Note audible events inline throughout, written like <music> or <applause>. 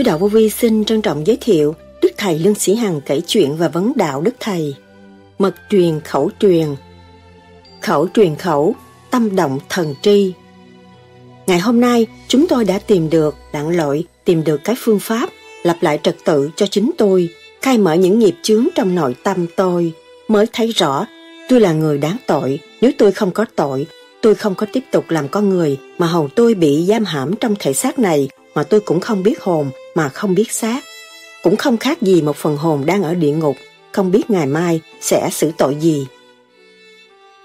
Sư đạo vô vi xin trân trọng giới thiệu Đức Thầy Lương Sĩ Hằng kể chuyện và vấn đạo Đức Thầy. Mật truyền khẩu truyền Khẩu truyền khẩu, tâm động thần tri. Ngày hôm nay, chúng tôi đã tìm được, đặng lội, tìm được cái phương pháp lập lại trật tự cho chính tôi, khai mở những nghiệp chướng trong nội tâm tôi, mới thấy rõ tôi là người đáng tội. Nếu tôi không có tội, tôi không có tiếp tục làm con người mà hầu tôi bị giam hãm trong thể xác này mà tôi cũng không biết hồn mà không biết xác. Cũng không khác gì một phần hồn đang ở địa ngục, không biết ngày mai sẽ xử tội gì.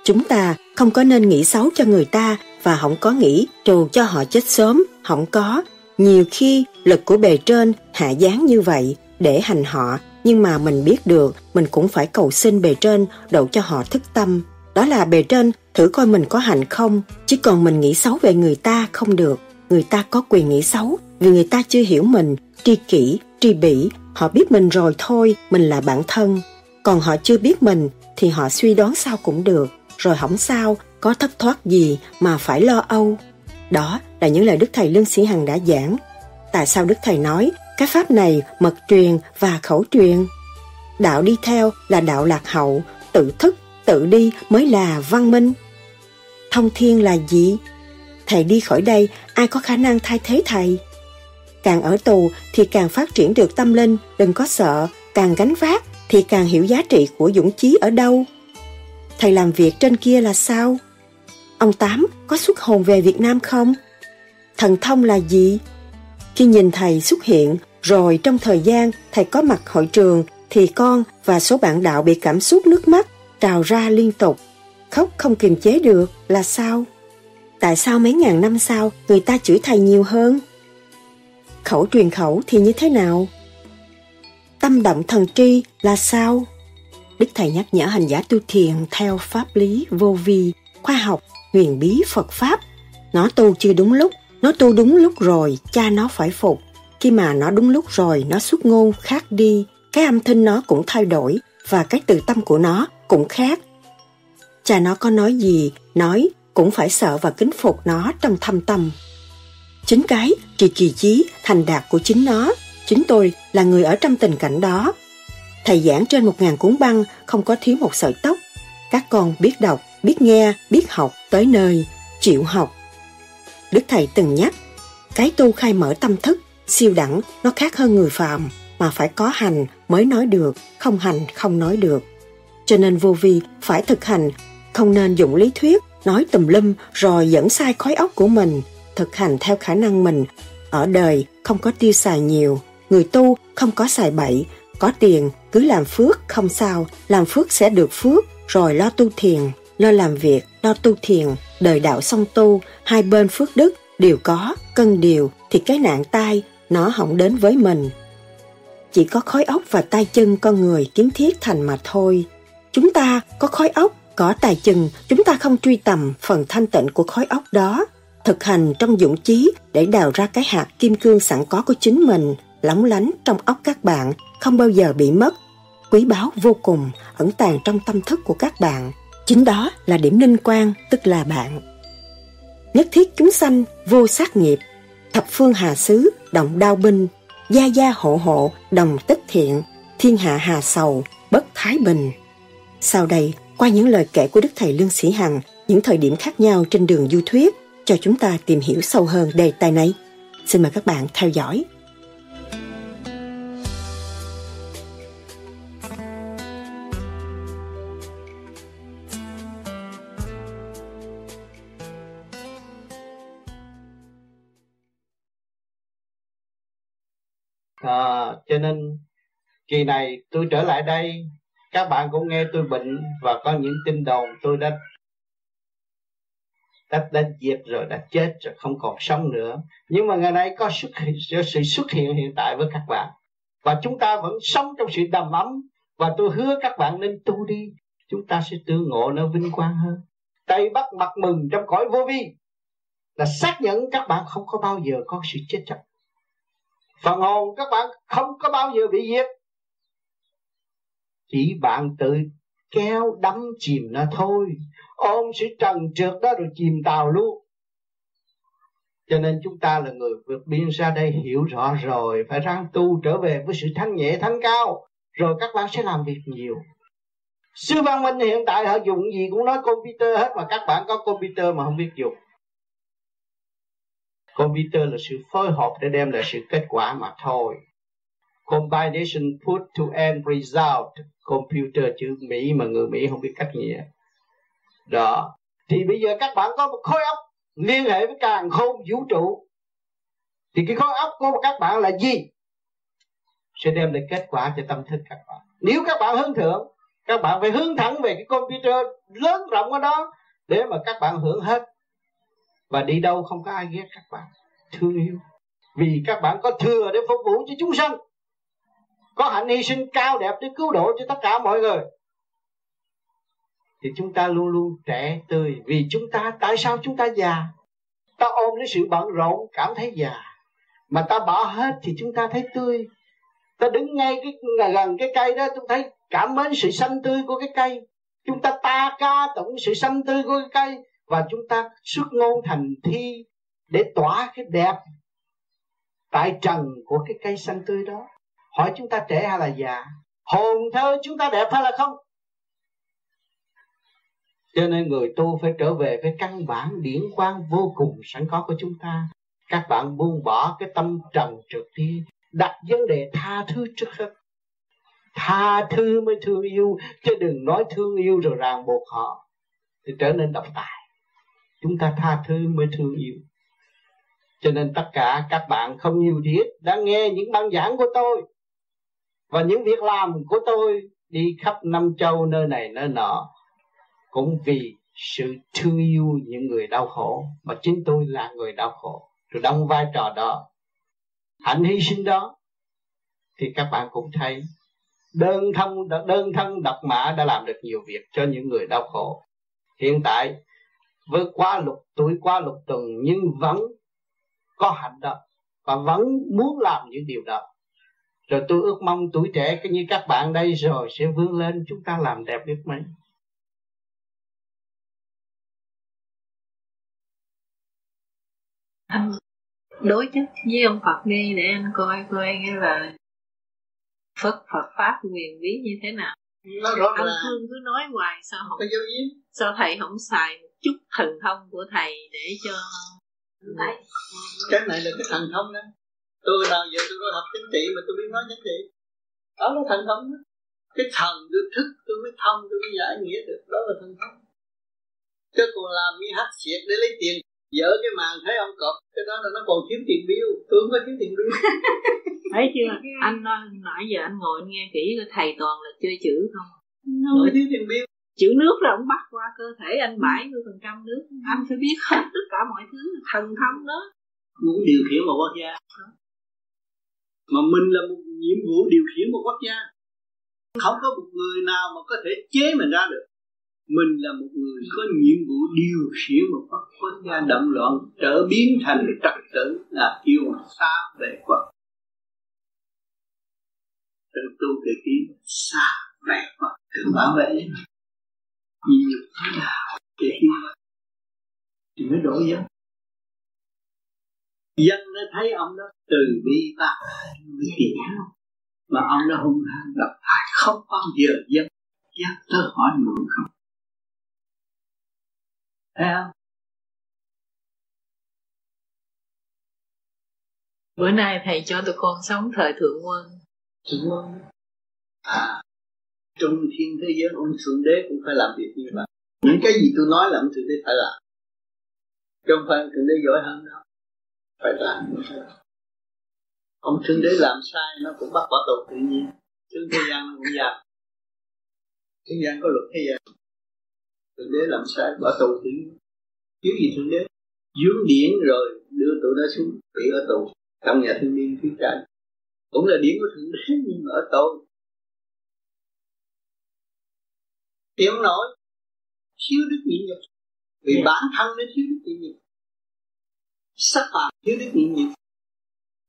Chúng ta không có nên nghĩ xấu cho người ta và không có nghĩ trù cho họ chết sớm, không có. Nhiều khi lực của bề trên hạ giáng như vậy để hành họ, nhưng mà mình biết được mình cũng phải cầu xin bề trên độ cho họ thức tâm. Đó là bề trên thử coi mình có hành không, chứ còn mình nghĩ xấu về người ta không được. Người ta có quyền nghĩ xấu vì người ta chưa hiểu mình, tri kỷ, tri bỉ, họ biết mình rồi thôi, mình là bản thân. Còn họ chưa biết mình thì họ suy đoán sao cũng được, rồi hỏng sao, có thất thoát gì mà phải lo âu. Đó là những lời Đức Thầy Lương Sĩ Hằng đã giảng. Tại sao Đức Thầy nói cái pháp này mật truyền và khẩu truyền? Đạo đi theo là đạo lạc hậu, tự thức, tự đi mới là văn minh. Thông thiên là gì? Thầy đi khỏi đây, ai có khả năng thay thế thầy? Càng ở tù thì càng phát triển được tâm linh, đừng có sợ, càng gánh vác thì càng hiểu giá trị của dũng chí ở đâu. Thầy làm việc trên kia là sao? Ông Tám có xuất hồn về Việt Nam không? Thần thông là gì? Khi nhìn thầy xuất hiện, rồi trong thời gian thầy có mặt hội trường, thì con và số bạn đạo bị cảm xúc nước mắt trào ra liên tục. Khóc không kiềm chế được là sao? Tại sao mấy ngàn năm sau người ta chửi thầy nhiều hơn? Khẩu truyền khẩu thì như thế nào? Tâm động thần tri là sao? Đức Thầy nhắc nhở hành giả tu thiền theo pháp lý vô vi, khoa học, huyền bí Phật Pháp. Nó tu chưa đúng lúc, nó tu đúng lúc rồi, cha nó phải phục. Khi mà nó đúng lúc rồi, nó xuất ngôn khác đi, cái âm thanh nó cũng thay đổi và cái từ tâm của nó cũng khác. Cha nó có nói gì, nói cũng phải sợ và kính phục nó trong thâm tâm. Chính cái trì kỳ chí thành đạt của chính nó, chính tôi là người ở trong tình cảnh đó. Thầy giảng trên một ngàn cuốn băng không có thiếu một sợi tóc. Các con biết đọc, biết nghe, biết học tới nơi, chịu học. Đức Thầy từng nhắc, cái tu khai mở tâm thức, siêu đẳng, nó khác hơn người phàm, mà phải có hành mới nói được, không hành không nói được. Cho nên vô vi phải thực hành, không nên dùng lý thuyết, nói tùm lum rồi dẫn sai khói óc của mình, thực hành theo khả năng mình. Ở đời không có tiêu xài nhiều, người tu không có xài bậy, có tiền cứ làm phước không sao, làm phước sẽ được phước, rồi lo tu thiền, lo làm việc, lo tu thiền, đời đạo song tu, hai bên phước đức đều có, cân điều thì cái nạn tai nó không đến với mình. Chỉ có khói óc và tay chân con người kiến thiết thành mà thôi. Chúng ta có khói óc, có tài chừng chúng ta không truy tầm phần thanh tịnh của khói óc đó. Thực hành trong dũng chí để đào ra cái hạt kim cương sẵn có của chính mình, lóng lánh trong óc các bạn, không bao giờ bị mất. Quý báu vô cùng, ẩn tàng trong tâm thức của các bạn. Chính đó là điểm ninh quan, tức là bạn. Nhất thiết chúng sanh, vô sát nghiệp, thập phương hà xứ, động đao binh, gia gia hộ hộ, đồng tích thiện, thiên hạ hà sầu, bất thái bình. Sau đây, qua những lời kể của Đức Thầy Lương Sĩ Hằng, những thời điểm khác nhau trên đường du thuyết, cho chúng ta tìm hiểu sâu hơn đề tài này. Xin mời các bạn theo dõi. à, cho nên kỳ này tôi trở lại đây các bạn cũng nghe tôi bệnh và có những tin đồn tôi đã đã, đã diệt rồi đã chết rồi không còn sống nữa. Nhưng mà ngày nay có xuất hiện, sự xuất hiện hiện tại với các bạn. Và chúng ta vẫn sống trong sự đầm ấm. Và tôi hứa các bạn nên tu đi. Chúng ta sẽ tương ngộ nó vinh quang hơn. Tây bắc mặt mừng trong cõi vô vi. Là xác nhận các bạn không có bao giờ có sự chết chóc. Phần hồn các bạn không có bao giờ bị diệt, chỉ bạn tự kéo đắm chìm nó thôi ôm sự trần trượt đó rồi chìm tàu luôn. Cho nên chúng ta là người vượt biên ra đây hiểu rõ rồi, phải ráng tu trở về với sự thanh nhẹ thanh cao. Rồi các bạn sẽ làm việc nhiều. Sư văn minh hiện tại họ dùng gì cũng nói computer hết, mà các bạn có computer mà không biết dùng. Computer là sự phối hợp để đem lại sự kết quả mà thôi. Combination put to end result. Computer chữ Mỹ mà người Mỹ không biết cách nghĩa đó. Thì bây giờ các bạn có một khối óc liên hệ với càng khôn vũ trụ. Thì cái khối óc của các bạn là gì? Sẽ đem lại kết quả cho tâm thức các bạn. Nếu các bạn hướng thượng, các bạn phải hướng thẳng về cái computer lớn rộng ở đó để mà các bạn hưởng hết. Và đi đâu không có ai ghét các bạn. Thương yêu. Vì các bạn có thừa để phục vụ cho chúng sanh. Có hạnh hy sinh cao đẹp để cứu độ cho tất cả mọi người thì chúng ta luôn luôn trẻ tươi. Vì chúng ta, tại sao chúng ta già? Ta ôm lấy sự bận rộn, cảm thấy già. Mà ta bỏ hết thì chúng ta thấy tươi. Ta đứng ngay cái gần cái cây đó, chúng thấy cảm mến sự xanh tươi của cái cây. Chúng ta ta ca tụng sự xanh tươi của cái cây và chúng ta xuất ngôn thành thi để tỏa cái đẹp tại trần của cái cây xanh tươi đó. Hỏi chúng ta trẻ hay là già? Hồn thơ chúng ta đẹp hay là không? Cho nên người tu phải trở về với căn bản điển quang vô cùng sẵn có của chúng ta. Các bạn buông bỏ cái tâm trần trượt đi, đặt vấn đề tha thứ trước hết. Tha thứ mới thương yêu, chứ đừng nói thương yêu rồi ràng buộc họ, thì trở nên độc tài. Chúng ta tha thứ mới thương yêu. Cho nên tất cả các bạn không nhiều thiết đã nghe những băng giảng của tôi. Và những việc làm của tôi đi khắp năm châu nơi này, nơi nọ cũng vì sự thương yêu những người đau khổ, mà chính tôi là người đau khổ. Rồi đóng vai trò đó. Hạnh hy sinh đó. Thì các bạn cũng thấy, đơn thân đơn thân độc mã đã làm được nhiều việc cho những người đau khổ. Hiện tại, với quá lục tuổi, quá lục tuần, nhưng vẫn có hạnh đó, và vẫn muốn làm những điều đó. Rồi tôi ước mong tuổi trẻ như các bạn đây rồi sẽ vươn lên, chúng ta làm đẹp biết mấy? Anh đối chất với ông Phật đi để anh coi coi cái là Phật Phật pháp quyền bí như thế nào. Nó rõ anh là Phương cứ nói hoài sao không dấu diếm sao thầy không xài một chút thần thông của thầy để cho thầy cái này là cái thần thông đó. Tôi nào giờ tôi có học chính trị mà tôi biết nói chính trị. Đó là thần thông đó. Cái thần tôi thức tôi mới thông tôi mới giải nghĩa được. Đó là thần thông. Chứ còn làm như hát xiệt để lấy tiền dỡ cái màn thấy ông cọp cái đó là nó còn thiếu tiền bill tôi không có thiếu tiền bill. <laughs> Thấy chưa? Anh nói nãy giờ anh ngồi anh nghe kỹ cái thầy toàn là chơi chữ không? Không có thiếu tiền bill. Chữ nước là ông bắt qua cơ thể anh bảy mươi phần trăm nước. Anh phải biết hết tất cả mọi thứ thần thông đó. Muốn điều khiển một quốc gia. Mà mình là một nhiệm vụ điều khiển một quốc gia. Không có một người nào mà có thể chế mình ra được mình là một người có nhiệm vụ điều khiển một quốc gia động loạn, trở biến thành trật tự là yêu xa về Phật tự tu tự tiến xa về Phật tự bảo vệ. Nhiều thế nào để hiểu thì mới đổi dân. Dân nó thấy ông đó từ bi ta, mới hiểu. Mà ông đó hung hăng độc hại, không bao giờ dân. Dân tới hỏi mượn không thấy không? Bữa nay thầy cho tụi con sống thời thượng quân. Thượng quân. À trong thiên thế giới ông thượng đế cũng phải làm việc như vậy. Những cái gì tôi nói là ông thượng đế phải làm. Trong phần thượng đế giỏi hơn đâu. Phải làm ông thượng đế làm sai nó cũng bắt bỏ tù tự nhiên. Chứ thế gian nó cũng giam thế gian có luật thế gian thượng đế làm sai bỏ tù nhiên thiếu gì thượng đế? Dướng điển rồi đưa tụi nó xuống bị ở tù. Trong nhà thương niên phía trên cũng là điển của thượng đế nhưng mà ở tôi Hiểu nổi thiếu đức nhịn nhục vì yeah. bản thân nó thiếu đức nhịn nhục sắc phạm thiếu đức nhịn nhục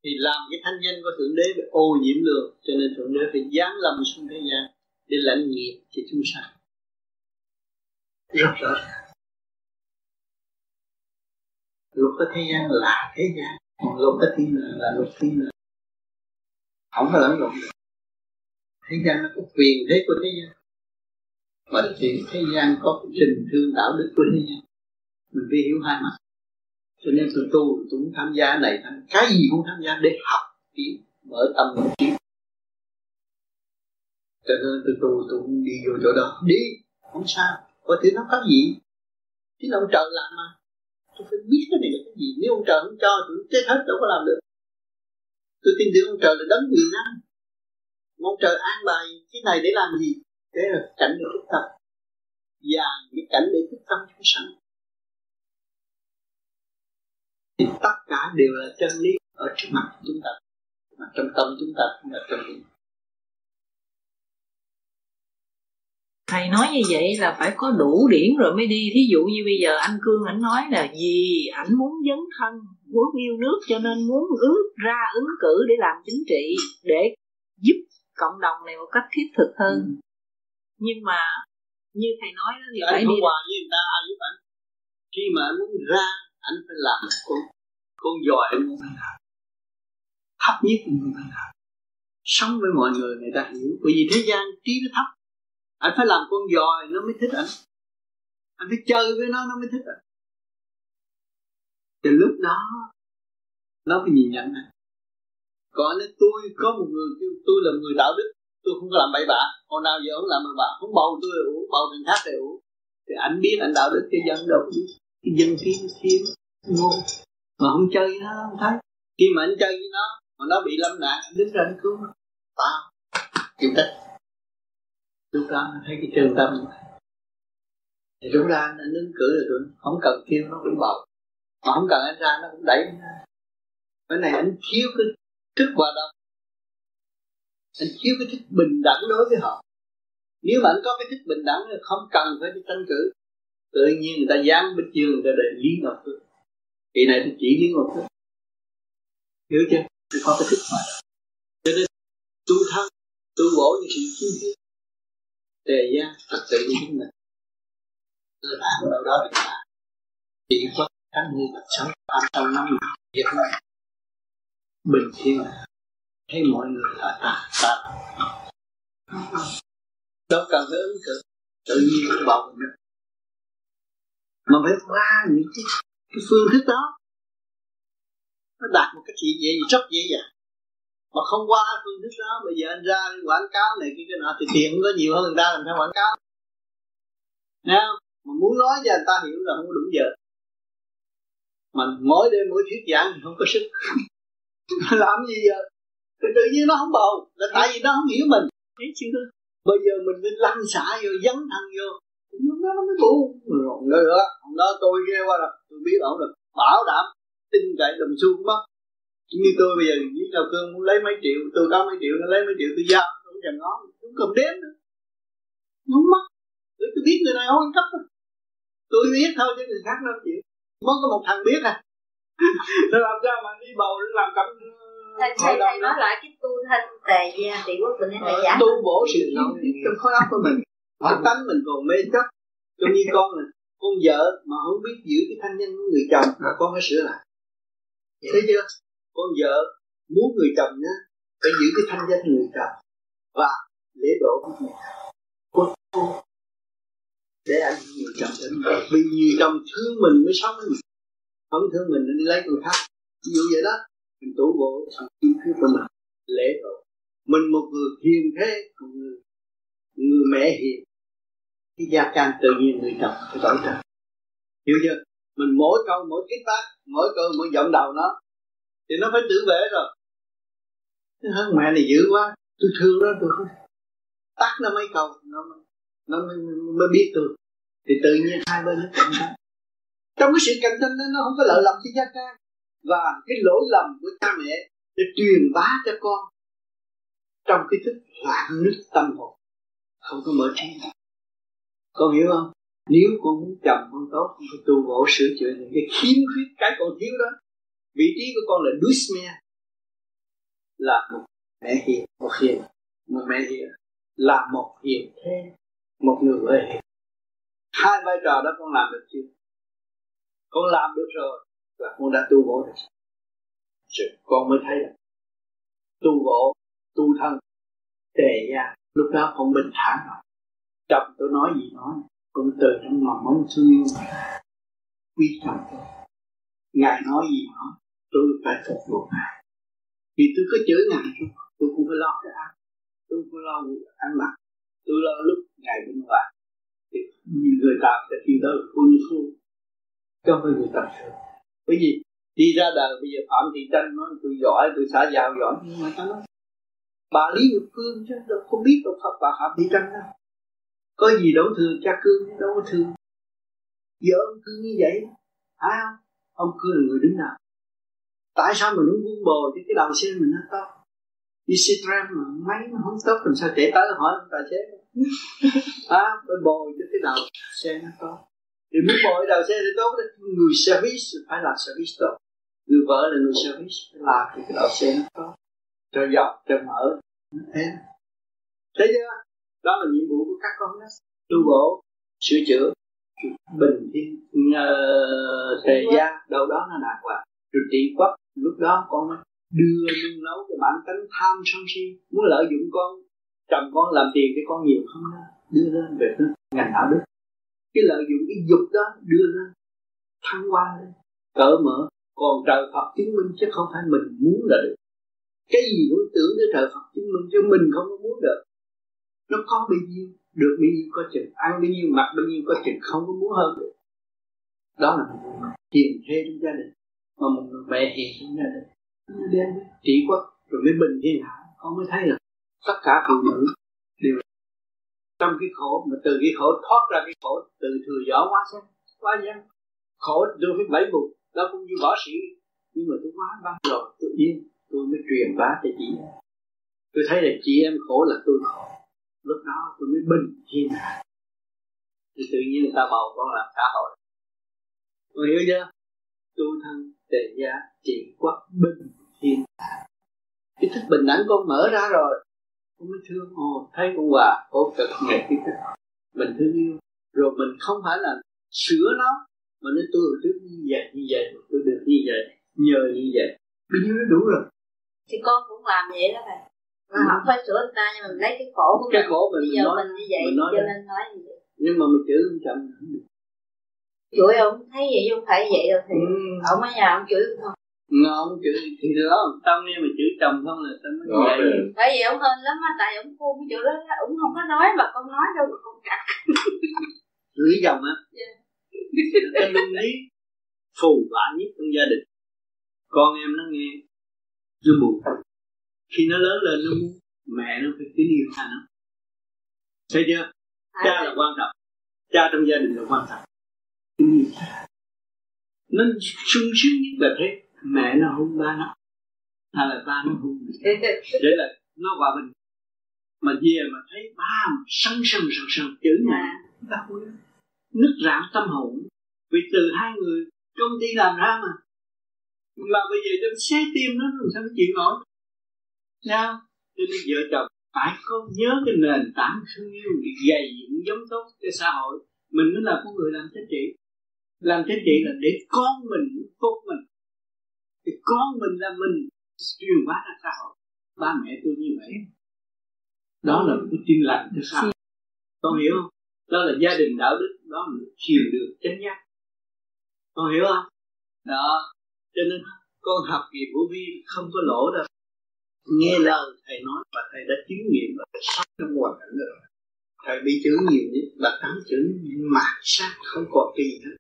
thì làm cái thanh danh của thượng đế bị ô nhiễm lượng cho nên thượng đế phải giáng lâm xuống thế gian để lãnh nghiệp cho chúng sanh rất rõ luật của thế gian là thế gian. Còn luật của thiên là, là luật thiên là không có lẫn lộn được. Thế gian nó có quyền thế của thế gian. Mà thì thế gian có cái trình thương đạo đức của thế gian. Mình phải hiểu hai mặt. Cho nên tôi tu tôi cũng tham gia này tham cái gì cũng tham gia để học đi mở tâm mở trí cho nên tôi tu tôi cũng đi vô chỗ đó. Đi không sao và thì nó có gì? Chính là ông trời làm mà. Tôi phải biết cái này là cái gì. Nếu ông trời không cho tôi chết hết, đâu có làm được. Tôi tin tưởng ông trời là đấng quyền năng. Ông trời an bài cái này để làm gì? Để là cảnh để thức tâm. Và cái cảnh để thức tâm chúng sanh thì tất cả đều là chân lý ở trước mặt chúng ta. Mà trong tâm chúng ta cũng là chân lý. Thầy nói như vậy là phải có đủ điển rồi mới đi. Thí dụ như bây giờ anh cương ảnh nói là vì ảnh muốn dấn thân muốn yêu nước cho nên muốn ứng ra ứng cử để làm chính trị để giúp cộng đồng này một cách thiết thực hơn. Ừ. nhưng mà như thầy nói đó thì phải đi hòa với người ta ai giúp anh khi mà anh muốn ra anh phải làm con con giỏi anh muốn phải làm thấp nhất anh muốn phải làm sống với mọi người người ta hiểu. Bởi vì thế gian trí nó thấp anh phải làm con giòi nó mới thích anh. Anh phải chơi với nó nó mới thích anh. Thì lúc đó, nó phải nhìn nhận anh. Còn nếu tôi có một người kêu, tôi là người đạo đức, tôi không có làm bậy bạ. Hồi nào giờ không làm bậy bạ, không bầu tôi ủ bầu thằng khác thì ủ thì anh biết anh đạo đức, cái dân đâu biết. Cái dân kiếm kiếm ngô. Mà không chơi nó, không thấy. Khi mà anh chơi với nó, mà nó bị lâm nạn, anh đứng ra anh cứu nó. Tao chịu trách lúc đó nó thấy cái chân tâm. Thì lúc ra nó ứng cử được rồi không cần kêu, nó cũng bầu mà không cần anh ra, nó cũng đẩy cái này anh thiếu cái thức hòa đồng. Anh thiếu cái thức bình đẳng đối với họ. Nếu mà anh có cái thức bình đẳng thì không cần phải đi tranh cử. Tự nhiên người ta dám bên dương người ta để lý ngọc phương kỳ này thì chỉ lý ngọc phương hiểu chưa? Thì có cái thức hòa đồng. Cho nên tu thân, tu bổ như sự chi tiết đề gian thật sự của chúng mình. Cơ bản đâu đó được là chỉ có cách như là sống ba trong năm Việt Nam bình thiên thấy mọi người là ta ta đâu cần phải ứng cử tự nhiên cũng bầu nữa mà phải qua những cái, cái phương thức đó. Nó đạt một cái chuyện dễ rất dễ dàng mà không qua phương thức đó. Bây giờ anh ra quảng cáo này kia cái nọ thì tiền cũng có nhiều hơn người ta làm sao quảng cáo. Nè, mà muốn nói cho người ta hiểu là không có đủ giờ. Mà mỗi đêm mỗi thuyết giảng thì không có sức. <laughs> Làm gì giờ? Thì tự nhiên nó không bầu. Là tại vì nó không hiểu mình. Thấy chưa? Bây giờ mình nên lăn xả vô dấn thân vô. Lúc đó nó mới bu rồi nữa hôm đó tôi ghê qua rồi. Tôi biết ổng rồi. Bảo đảm tin cậy đồng xu cũng mất như tôi bây giờ với đầu cương muốn lấy mấy triệu tôi có mấy triệu nó lấy mấy triệu tôi giao tôi không chẳng ngó cũng cầm đếm nữa. Không? Mất tôi, tôi biết người này ăn cắp tôi biết thôi chứ người khác đâu chịu mới có một thằng biết à. <laughs> Tôi làm sao mà đi bầu làm cặp thầy thầy, thầy nói lại cái tu thân tề gia tỷ quốc bình hay thầy giảng tu bổ sự hiểu biết trong khối óc của mình. Bản tánh mình còn mê chấp. Trong như con này con vợ mà không biết giữ cái thanh danh của người chồng là con phải sửa lại. Thấy chưa con vợ muốn người chồng nhá, phải giữ cái thanh danh người chồng và lễ độ của người con để anh người chồng đến vì người chồng thương mình mới sống với mình. Không thương mình nên đi lấy người khác. Ví dụ vậy đó, mình tủ bộ sự chi phí của mình, lễ độ. Mình một người hiền thế, một người người mẹ hiền. Cái gia can tự nhiên người chồng phải đổi trời. Hiểu chưa? Mình mỗi câu, mỗi kết tác mỗi câu, mỗi giọng đầu nó thì nó phải tự vệ rồi. Hơn mẹ này dữ quá. Tôi thương nó tôi không tắt nó mấy câu nó nó mới, mới biết tôi. Thì tự nhiên hai bên nó cạnh tranh trong cái sự cạnh tranh đó nó không có lợi lầm cho gia ca. Và cái lỗi lầm của cha mẹ để truyền bá cho con trong cái thức loạn nứt tâm hồn. Không có mở trí. Con hiểu không? Nếu con muốn chồng con tốt con phải tu bổ sửa chữa những cái khiếm khuyết cái con thiếu đó vị trí của con là Dusmia là một mẹ hiền, một hiền, một mẹ hiền. Là một hiền thế, một người vợ hiền. Hai vai trò đó con làm được chưa? Con làm được rồi là con đã tu bổ được rồi. Con mới thấy là tu bổ, tu thân, tề gia, lúc đó con bình thản rồi. Chồng tôi nói gì nói, con từ trong lòng mong thương yêu quý trọng tôi, ngài nói gì nói tôi phải phục vụ ngài. Vì tôi có chửi ngài, tôi cũng phải lo cái ăn tôi cũng phải lo ăn mặc. Tôi lo lúc ngài bên ngoài. Thì người ta sẽ kêu đó là quân phu. Cho phải người tập sự. Bởi vì đi ra đời, bây giờ phạm thị tranh nói, tôi giỏi, tôi xã giao giỏi. Nhưng mà ta nói, bà lý nhật cương chứ, đâu không biết đâu, phật bà phạm thị tranh đâu. Có gì đâu thương cha cương đâu có thương vợ ông cương như vậy, phải không? Ông cương là người đứng nào tại sao mình muốn buông bồ cho cái đầu xe mình nó tốt đi xe tram mà máy nó không tốt làm sao chạy tới hỏi tài xế? <laughs> À phải bồi cho cái đầu xe nó tốt thì muốn bồi đầu xe thì tốt người service phải là service tốt. Người vợ là người service phải làm thì cái đầu xe nó tốt cho dọc cho mở thế thấy chưa? Đó là nhiệm vụ của các con đó. Tu bổ sửa chữa bình thiên uh, tề gia đâu đó nó đạt vào rồi trị quốc. Lúc đó con mới đưa nung nấu cái bản tánh tham sân si. Muốn lợi dụng con, chồng con làm tiền cho con nhiều không đó. Đưa lên về cái ngành đạo đức. Cái lợi dụng cái dục đó, đưa lên. Thăng hoa lên. Cỡ mở. Còn trời Phật chứng minh chứ không phải mình muốn là được. Cái gì cũng tưởng tới trời Phật chứng minh cho mình không có muốn được. Nó có bao nhiêu, được bao nhiêu có chừng. Ăn bao nhiêu, mặc bao nhiêu có chừng. Không có muốn hơn được. Đó là một thế trong gia đình mà một người mẹ hiền cũng gia đình đem trị quốc rồi mới bình thiên hạ con mới thấy là tất cả phụ nữ đều trong cái khổ, mà từ cái khổ thoát ra cái khổ, từ thừa giỏ quá xem quá gian khổ tôi phải bảy mục đó cũng như võ sĩ. Nhưng mà tôi quá bao rồi, tự nhiên tôi mới truyền bá cho chị tôi thấy là chị em khổ là tôi khổ. Lúc đó tôi mới bình thiên hạ thì tự nhiên người ta bầu con làm xã hội. Con hiểu chưa? Tu thân tề gia trị quốc bình thiên hạ. Cái thức bình đẳng con mở ra rồi. Con mới thương ồ thấy con hòa khổ cực ngày cái thức mình thương yêu. Rồi mình không phải là sửa nó mà nói tôi hồi trước như vậy như vậy tôi được như vậy nhờ như vậy. Bao nhiêu nó đủ rồi. Thì con cũng làm vậy đó thầy. Mà không phải sửa người ta nhưng mà mình lấy cái khổ của cái mình. khổ mình bây giờ nói, mình như vậy mình nói cho nên nói như vậy. Nhưng mà mình chữ không chậm chửi ông thấy vậy chứ không phải vậy đâu thì ừ. ông ở nhà ông chửi không. Ngon chữ thì đó tâm em mà chữ chồng không là tâm nó Đó, vậy. Bởi vì ông hên lắm á tại ông khôn cái chỗ đó ông không có nói mà con nói đâu mà con cặt chửi chồng á? Dạ. cái luân lý phù vả nhất trong gia đình. Con em nó nghe nó buồn. Khi nó lớn lên nó muốn mẹ nó phải kính yêu cha nó. Thấy chưa? Cha là quan trọng. Cha trong gia đình là quan trọng cha nó sung sướng nhất là thế mẹ nó hôn ba nó hay là ba nó hôn mẹ để là nó hòa bình. Mà về mà thấy ba mà sân sân sân sân chữ mẹ đau lên nứt rạn tâm hồn. Vì từ hai người công ty làm ra mà. Mà bây giờ trong xé tim nó làm sao nó chịu nổi? Sao? Cho nên vợ chồng phải có nhớ cái nền tảng thương yêu để gây dựng giống tốt cho xã hội. Mình mới là con người làm chính trị làm chính trị là để con mình tốt mình. Thì con mình là mình. Truyền bá ra xã hội ba mẹ tôi như vậy. Đó là một cái tin lành cho xã hội. Con hiểu không? Đó là gia đình đạo đức. Đó là chiều được chánh giác. Con hiểu không? Đó. Cho nên con học về vũ vi không có lỗ đâu. Nghe lời thầy nói và thầy đã chứng nghiệm và thầy sống trong hoàn cảnh rồi. Thầy bị chữ nhiều nhất là tám chữ mạt sát không còn gì hết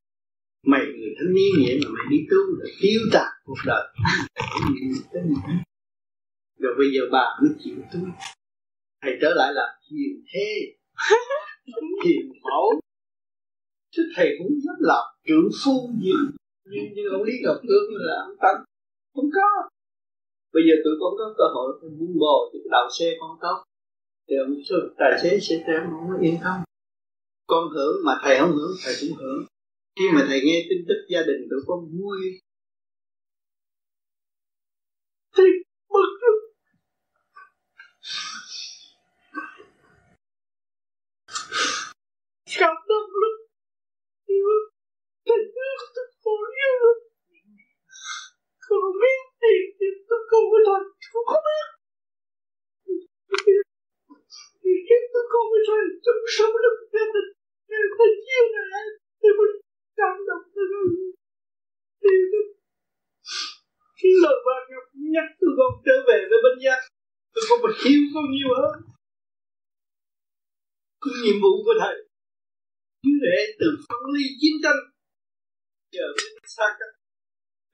mày người thanh niên vậy mà mày đi tu là tiêu tạc cuộc đời. Rồi bây giờ bà mới chịu tu. Thầy trở lại làm hiền thế <laughs> hiền mẫu. Chứ thầy cũng rất là trưởng phu gì. Như, như ông lý ngọc cương là ông tăng không có. Bây giờ tụi con có cơ hội tôi buông bò thì đầu xe con tốt thì ông tài xế sẽ cho có yên tâm. Con hưởng mà thầy không hưởng thầy cũng hưởng khi mà thầy nghe tin tức gia đình tụi con vui thầy mất lắm. Cảm động lắm. Thầy biết tôi khổ như không biết gì thì tôi không có làm. Tôi không biết. Thì khi tôi không có làm tôi sống được gia đình tôi phải chia rẽ tôi cảm động yêu khi lời ba ngọc nhắc tụi con trở về với bên gia tụi con phải yêu con nhiều hơn. Cái nhiệm vụ của thầy, cứ để từ phân ly chiến tranh, giờ xa cách.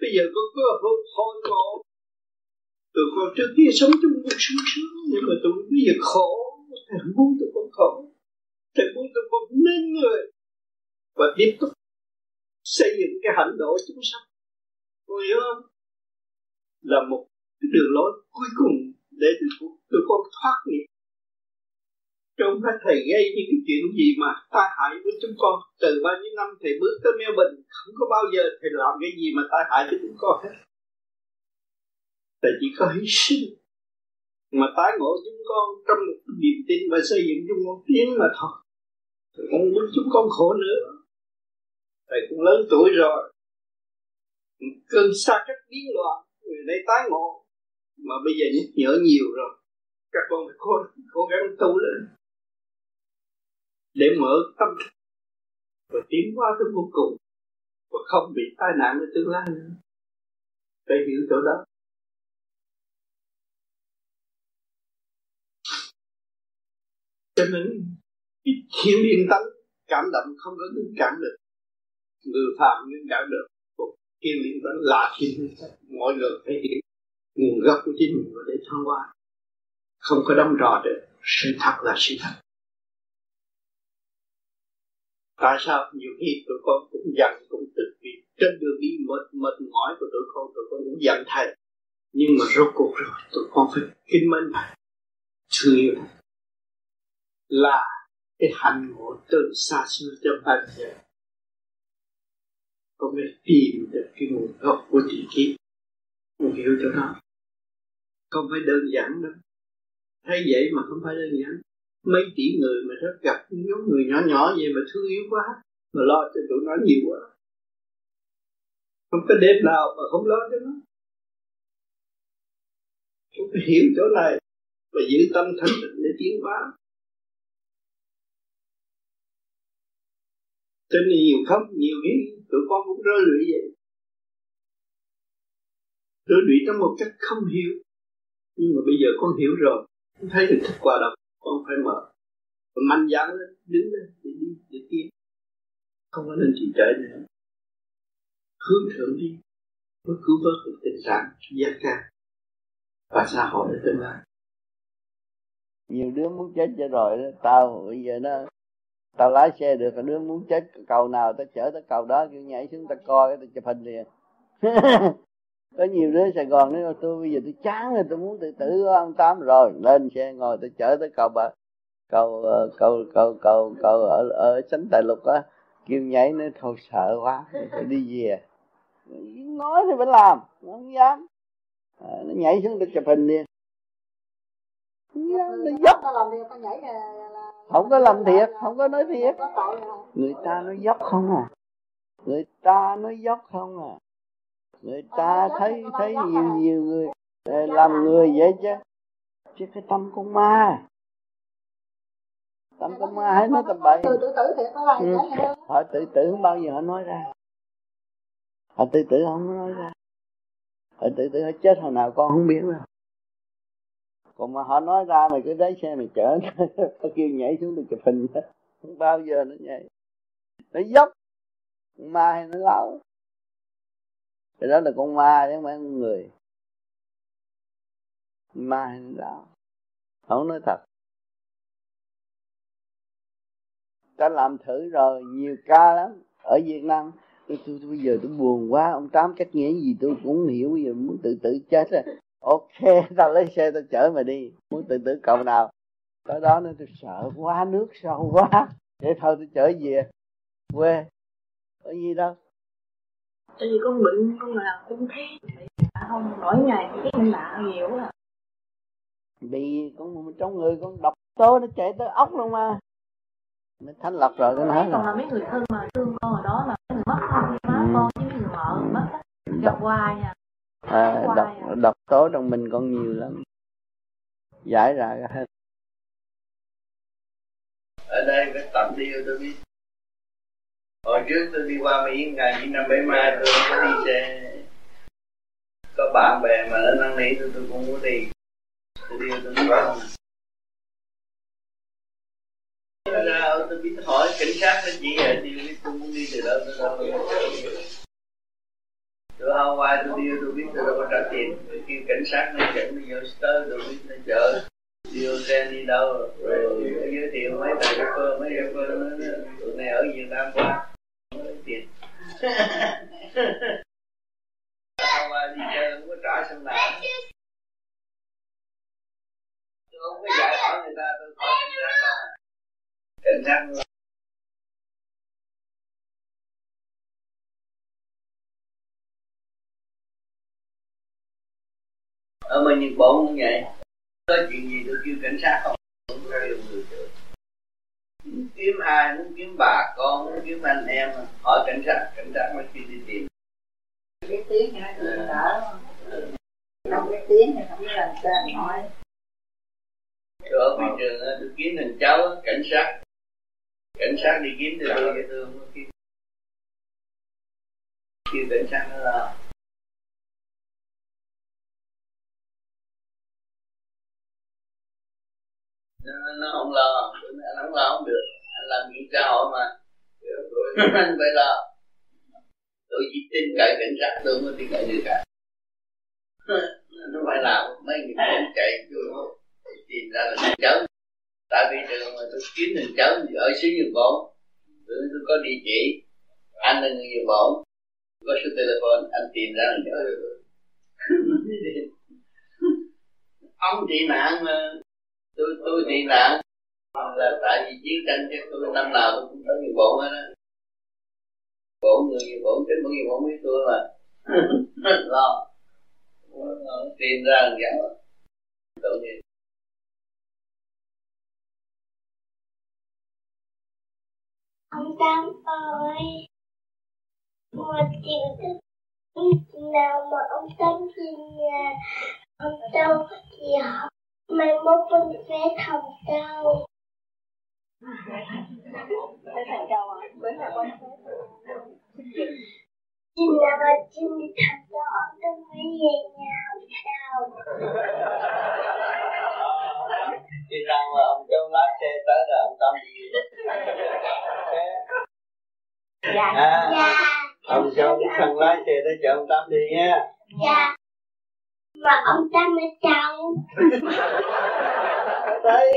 Bây giờ con có hội hồi ngộ tụi con trước kia sống trong cuộc sung sướng, nhưng mà tụi bây giờ khổ. Thầy muốn tụi con khổ. Thầy muốn tụi con nên người. Và tiếp tục xây dựng cái hạnh độ chúng sanh. Cô hiểu không? Là một cái đường lối cuối cùng để tụi, tụi con thoát nghiệp. Không phải thầy gây những cái chuyện gì mà tai hại với chúng con. Từ bao nhiêu năm thầy bước tới Melbourne không có bao giờ thầy làm cái gì mà tai hại với chúng con hết. Thầy chỉ có hy sinh mà tái ngộ chúng con trong một niềm tin và xây dựng chúng con tiến mà thôi. Thầy không muốn chúng con khổ nữa thầy cũng lớn tuổi rồi. Cơn xa cách biến loạn người đây tái ngộ. Mà bây giờ nhắc nhở nhiều rồi. Các con phải cố, cố gắng tu lên. Để mở tâm và tiến qua tới vô cùng. Và không bị tai nạn ở tương lai nữa. Phải hiểu chỗ đó. Cho nên cái thiên liên tánh cảm động không có cảm được người phạm ngưng đạo được. Kiên định vẫn là thiên mọi người phải hiểu nguồn gốc của chính mình và để thăng hoa. Không có đóng trò được. Sự thật là sự thật. Tại sao nhiều khi tụi con cũng giận, cũng tức vì trên đường đi mệt mệt mỏi của tụi con tụi con cũng giận thầy. Nhưng mà rốt cuộc rồi, tụi con phải kính mến thầy. Thương yêu thầy, là cái hành ngộ từ xa xưa cho bây giờ con mới tìm được cái nguồn gốc của tiền kiếp con hiểu cho nó không phải đơn giản đâu. Thấy vậy mà không phải đơn giản. Mấy tỷ người mà rất gặp nhóm người nhỏ nhỏ vậy mà thương yếu quá, mà lo cho tụi nó nhiều quá. Không có đêm nào mà không lo cho nó. Không phải hiểu chỗ này và giữ tâm thanh tịnh để tiến hóa. Cho nên nhiều khóc nhiều khi tụi con cũng rơi lụy vậy. Rơi lụy trong một cách không hiểu. Nhưng mà bây giờ con hiểu rồi. Con thấy được thức quả động con phải mở. Con mạnh dạn lên, đứng lên, để đi, để tiến. Không có nên trì trệ nữa. Hướng thượng đi. Mới cứu vớt được tình trạng gia ca. Và xã hội ở tương lai nhiều đứa muốn chết cho rồi đó tao bây giờ nó tao lái xe được đứa muốn chết cầu nào tao chở tới cầu đó kêu nhảy xuống tao coi tao chụp hình liền. <laughs> Có nhiều đứa Sài Gòn nói tôi bây giờ tôi chán rồi tôi muốn tự tử ăn tám rồi. Lên xe ngồi tôi chở tới cầu bà cầu ờ, cầu cầu cầu cầu ở ở sánh đại lục á. Kêu nhảy nó thôi sợ quá phải đi về. Nói thì phải làm không dám. À, nó nhảy xuống tôi chụp hình liền. Nó dốc không có làm thiệt không có nói thiệt. Người ta nói dốc không à? Người ta nói dốc không à? Người ta thấy thấy nhiều nhiều người. Làm người vậy chứ. Chứ cái tâm con ma. Tâm con ma hay nói tầm bậy. Tự tử thiệt ừ. họ tự tử không bao giờ họ nói ra. Họ tự tử không nói ra. Họ tự tử họ chết hồi nào con không biết đâu còn mà họ nói ra mày cứ lấy xe mày chở nó <laughs> kêu nhảy xuống được chụp hình không bao giờ nó nhảy. Nó dốc. Ma hay nó lão cái đó là con ma chứ không phải con người. Ma hay nó lão không nói thật. Ta làm thử rồi nhiều ca lắm. Ở Việt Nam tôi, tôi, tôi bây giờ tôi buồn quá. Ông tám cách nghĩa gì tôi cũng không hiểu. Bây giờ muốn tự tử chết rồi ok <laughs> tao lấy xe tao chở mày đi. Muốn tự tử cầu nào. Tới đó nên tôi sợ quá nước sâu quá. Để thôi tôi chở về. Quê. Có gì đâu. Tại vì con bệnh con là con thấy không mỗi ngày cái bệnh lạ nhiều à. Bị con trong người con độc tố nó chạy tới ốc luôn mà. Mới thanh lọc rồi cái nói còn là mấy người thân mà thương con ở đó là mấy người mất con má ừ. con với người vợ mất gặp hoài à. À, độc, à. độc tố trong mình còn nhiều lắm. Giải ra hết. Ở đây phải tập đi tôi biết. Hồi trước tôi đi qua mỹ ngày những năm bảy mai tôi không có đi xe. Có bạn bè mà lên năn nỉ tôi tôi cũng muốn đi. Tôi đi, tôi nói ra, tôi biết hỏi cảnh sát nó chỉ là điều tôi muốn đi từ đâu tôi đâu tôi hôm qua tôi đi, tôi biết tôi đâu có trả tiền. Tôi kêu cảnh sát nó dẫn đi vô tới, tôi biết nó chở đi ô xe đi đâu. Rồi giới thiệu mấy thầy cơ mấy giáo cơ nó tụi này ở Việt Nam qua lấy tiền. Hôm qua đi chơi không có trả xong nào tôi không có giải hỏi người ta, tôi hỏi cảnh sát không cảnh sát ở bên Nhật Bản cũng vậy. Có chuyện gì tôi kêu cảnh sát không? Có kêu người được muốn kiếm ai muốn kiếm bà con muốn kiếm anh em hỏi cảnh sát cảnh sát mới kêu đi tìm. Biết tiếng hả thì đỡ không biết tiếng thì không biết làm sao tôi ở thị trường tôi kiếm thằng cháu cảnh sát. Cảnh sát đi kiếm thì tôi tôi không kiếm kêu cảnh sát nó là nó, nó không lo anh không lo không được. Anh làm việc xã hội mà. <laughs> Anh phải lo. Tôi chỉ tin cậy cảnh sát tôi mới tin cậy được cả nó phải làm mấy người cũng chạy vô tìm ra là thằng cháu. Tại vì từ mà tôi kiếm thằng cháu ở xứ Nhật Bản. Tôi, tôi có địa chỉ. Anh là người Nhật Bản. Có số telephone anh tìm ra thằng <laughs> cháu ông chị nạn mà tôi tôi tị nạn là tại vì chiến tranh chứ tôi năm nào tôi cũng tới nhiều bổn hết á bổn người, nhiều bổn tính người Nhật bổn biết tôi mà. <laughs> Lo. Ờ, tìm ra thằng cháu tự nhiên Ông Tam ơi. Một chịu thức nào mà ông Tam về nhà Ông Châu thì học Mai mốt bên vé thầm Châu Tới thành châu à? Với lại con Chừng nào mà chim đi thầm Châu Ông phải về nhà học sao khi nào mà ông châu lái xe tới là ông tâm gì? Dạ. À, Dạ. ông châu thằng lái xe tới chợ ông tâm đi nha. Dạ Mà ông Tam ở trong ở đây.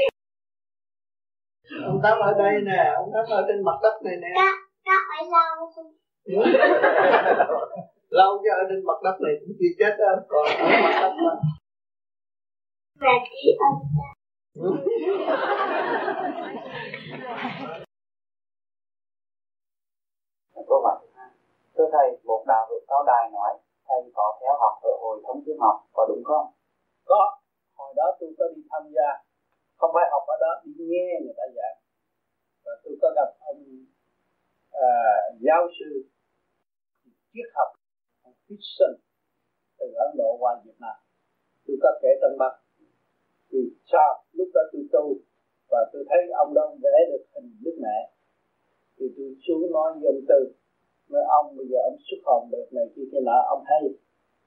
Ông tám ở đây nè ông tám ở trên mặt đất này nè. Có, có ở lâu. Không? <laughs> lâu chứ ở trên mặt đất này cũng chưa chết đâu còn ở mặt đất mà. Và chỉ ông Tam câu hỏi thưa thầy một đạo hữu cao đài nói thầy có theo học ở hội thống kiếm học có đúng không? Có. Hồi đó tôi có đi tham gia. Không phải học ở đó đi nghe người ta giảng. Và tôi có gặp ông à, giáo sư triết học ông Christian từ Ấn Độ qua Việt Nam. Tôi có kể trong băng. Thì sao? Lúc đó tôi tu và tôi thấy ông đó vẽ được hình Đức Mẹ. Thì tôi xuống nói với ông Tư nói ông, bây giờ ông xuất hồn được này kia kia nọ, ông hay.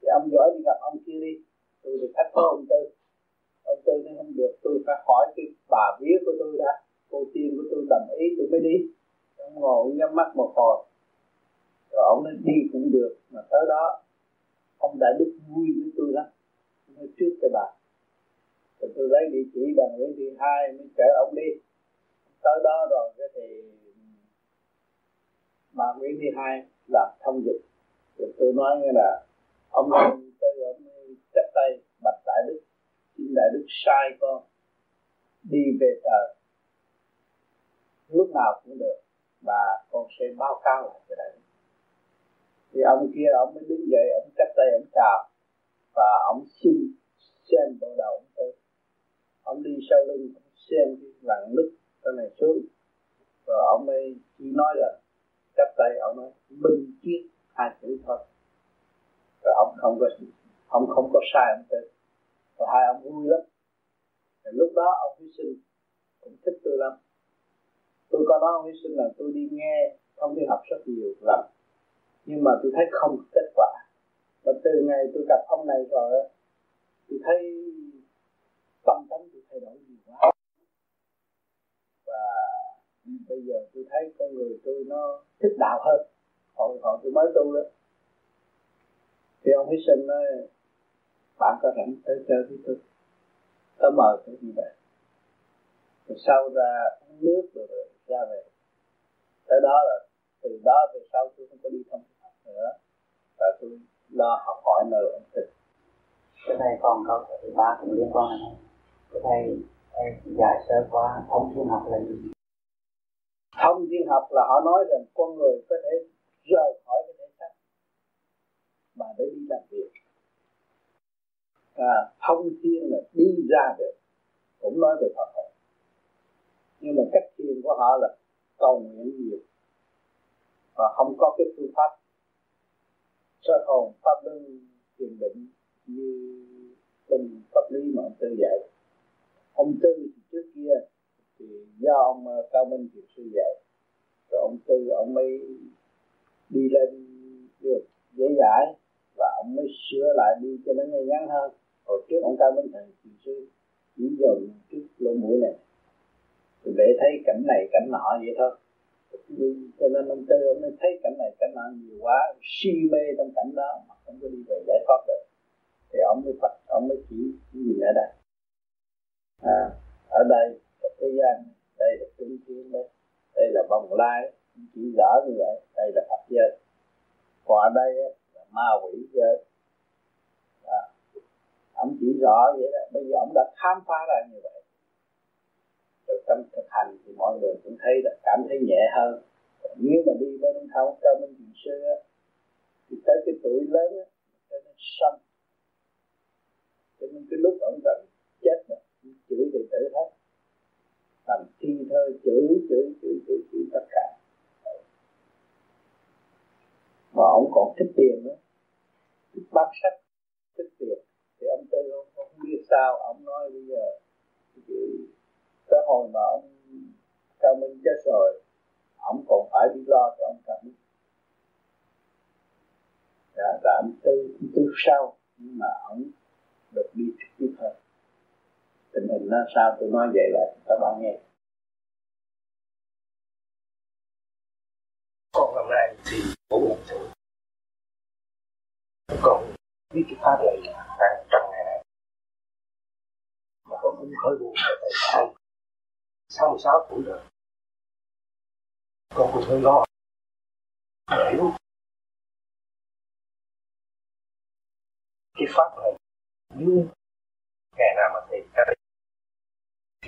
Thì ông giỏi đi gặp ông kia đi. Tôi được thách có ông Tư. Ông Tư nói không được, tôi phải hỏi cái bà vía của tôi đã. Cô tiên của tôi đồng ý, tôi mới đi. Ông ngồi nhắm mắt một hồi. Rồi ông nói đi cũng được, mà tới đó ông đã đức vui với tôi lắm. Nói trước cho bà. Rồi tôi lấy địa chỉ bằng Nguyễn Thị Hai, mới chở ông đi. Tới đó rồi cái thì bà Nguyễn Thị Hai là thông dịch. Thì tôi nói nghe là ông nên tới ông chấp tay bạch đại đức. Xin đại đức sai con đi về trời lúc nào cũng được và con sẽ báo cáo lại cho đại đức. Thì ông kia ông mới đứng dậy, ông chấp tay, ông chào. Và ông xin xem bộ đầu ông tới. Ông đi sau lưng, ông xem cái lặng nứt cái này xuống. Rồi ông mới chỉ nói là chắp tay, ông nói, minh triết hai chữ thôi. Rồi ông không có, ông không có sai ông tự và hai ông vui lắm. Rồi lúc đó ông hy sinh, cũng thích tôi lắm. Tôi có nói ông hy sinh là tôi đi nghe không đi học rất nhiều lần. Nhưng mà tôi thấy không có kết quả. Và từ ngày tôi gặp ông này rồi tôi thấy tâm bây giờ tôi thấy con người tôi nó thích đạo hơn. Hồi hồi tôi mới tu đó. Thì ông Huy Sinh nói bạn có rảnh tới chơi với tôi. Có mời tôi như vậy rồi sau ra uống nước rồi, rồi ra về. Tới đó là từ đó về sau tôi không có đi thông học nữa. Và tôi lo học hỏi nơi ông Tịch cái này còn câu thứ ba cũng liên quan này. Cái thầy em giải sơ qua ông thiên học là gì? Thông thiên học là họ nói rằng con người có thể rời khỏi cái thể xác mà để đi làm việc. À, thông thiên là đi ra được cũng nói về Phật học. Nhưng mà cách thiền của họ là cầu nguyện nhiều và không có cái phương pháp sơ hồn pháp luân thiền định như bên pháp lý mà ông tư dạy. Ông tư thì trước kia thì do ông ờ, cao minh thiền sư dạy. Rồi ông tư ông mới đi lên được dễ dãi và ông mới sửa lại đi cho nó ngay ngắn hơn. Hồi trước ông cao minh thiền sư chỉ dùng chút lỗ mũi này để thấy cảnh này cảnh nọ vậy thôi. Cho nên ông tư ông mới thấy cảnh này cảnh nọ nhiều quá si mê trong cảnh đó mà không có đi về giải thoát được. Thì ông mới Phật ông mới chỉ cái gì ở đây. À, ở đây thế gian. Đây là trung thiên đây đây là bồng lai. Chỉ rõ như vậy. Đây là Phật giới. Qua đây là ma quỷ giới. À, ông chỉ rõ vậy đó. Bây giờ ông đã khám phá ra như vậy. Rồi trong thực hành thì mọi người cũng thấy là cảm thấy nhẹ hơn. Nếu mà đi bên thao cao minh thiền sư thì tới cái tuổi lớn á nó sân cho nên cái lúc ông cần chết rồi chửi thì tử hết làm thi thơ chữ chữ chữ chữ chữ tất cả. Mà ông còn thích tiền nữa. Thích bán sách thích tiền. Thì ông tư không, không biết sao ông nói bây giờ cái hồi mà ông cao minh chết rồi ông còn phải đi lo cho ông cao minh. Dạ, là ông tư tư sau nhưng mà ông được đi trực tiếp hơn tình hình nó sao? Tôi nói vậy là các bạn nghe. Con năm nay thì bốn năm tuổi còn biết cái pháp này hàng trăm ngày này. Mà con cũng hơi buồn tại sao sáu mươi sáu tuổi rồi. Con cũng hơi lo. Hiểu cái pháp này nếu ngày nào mà thầy ra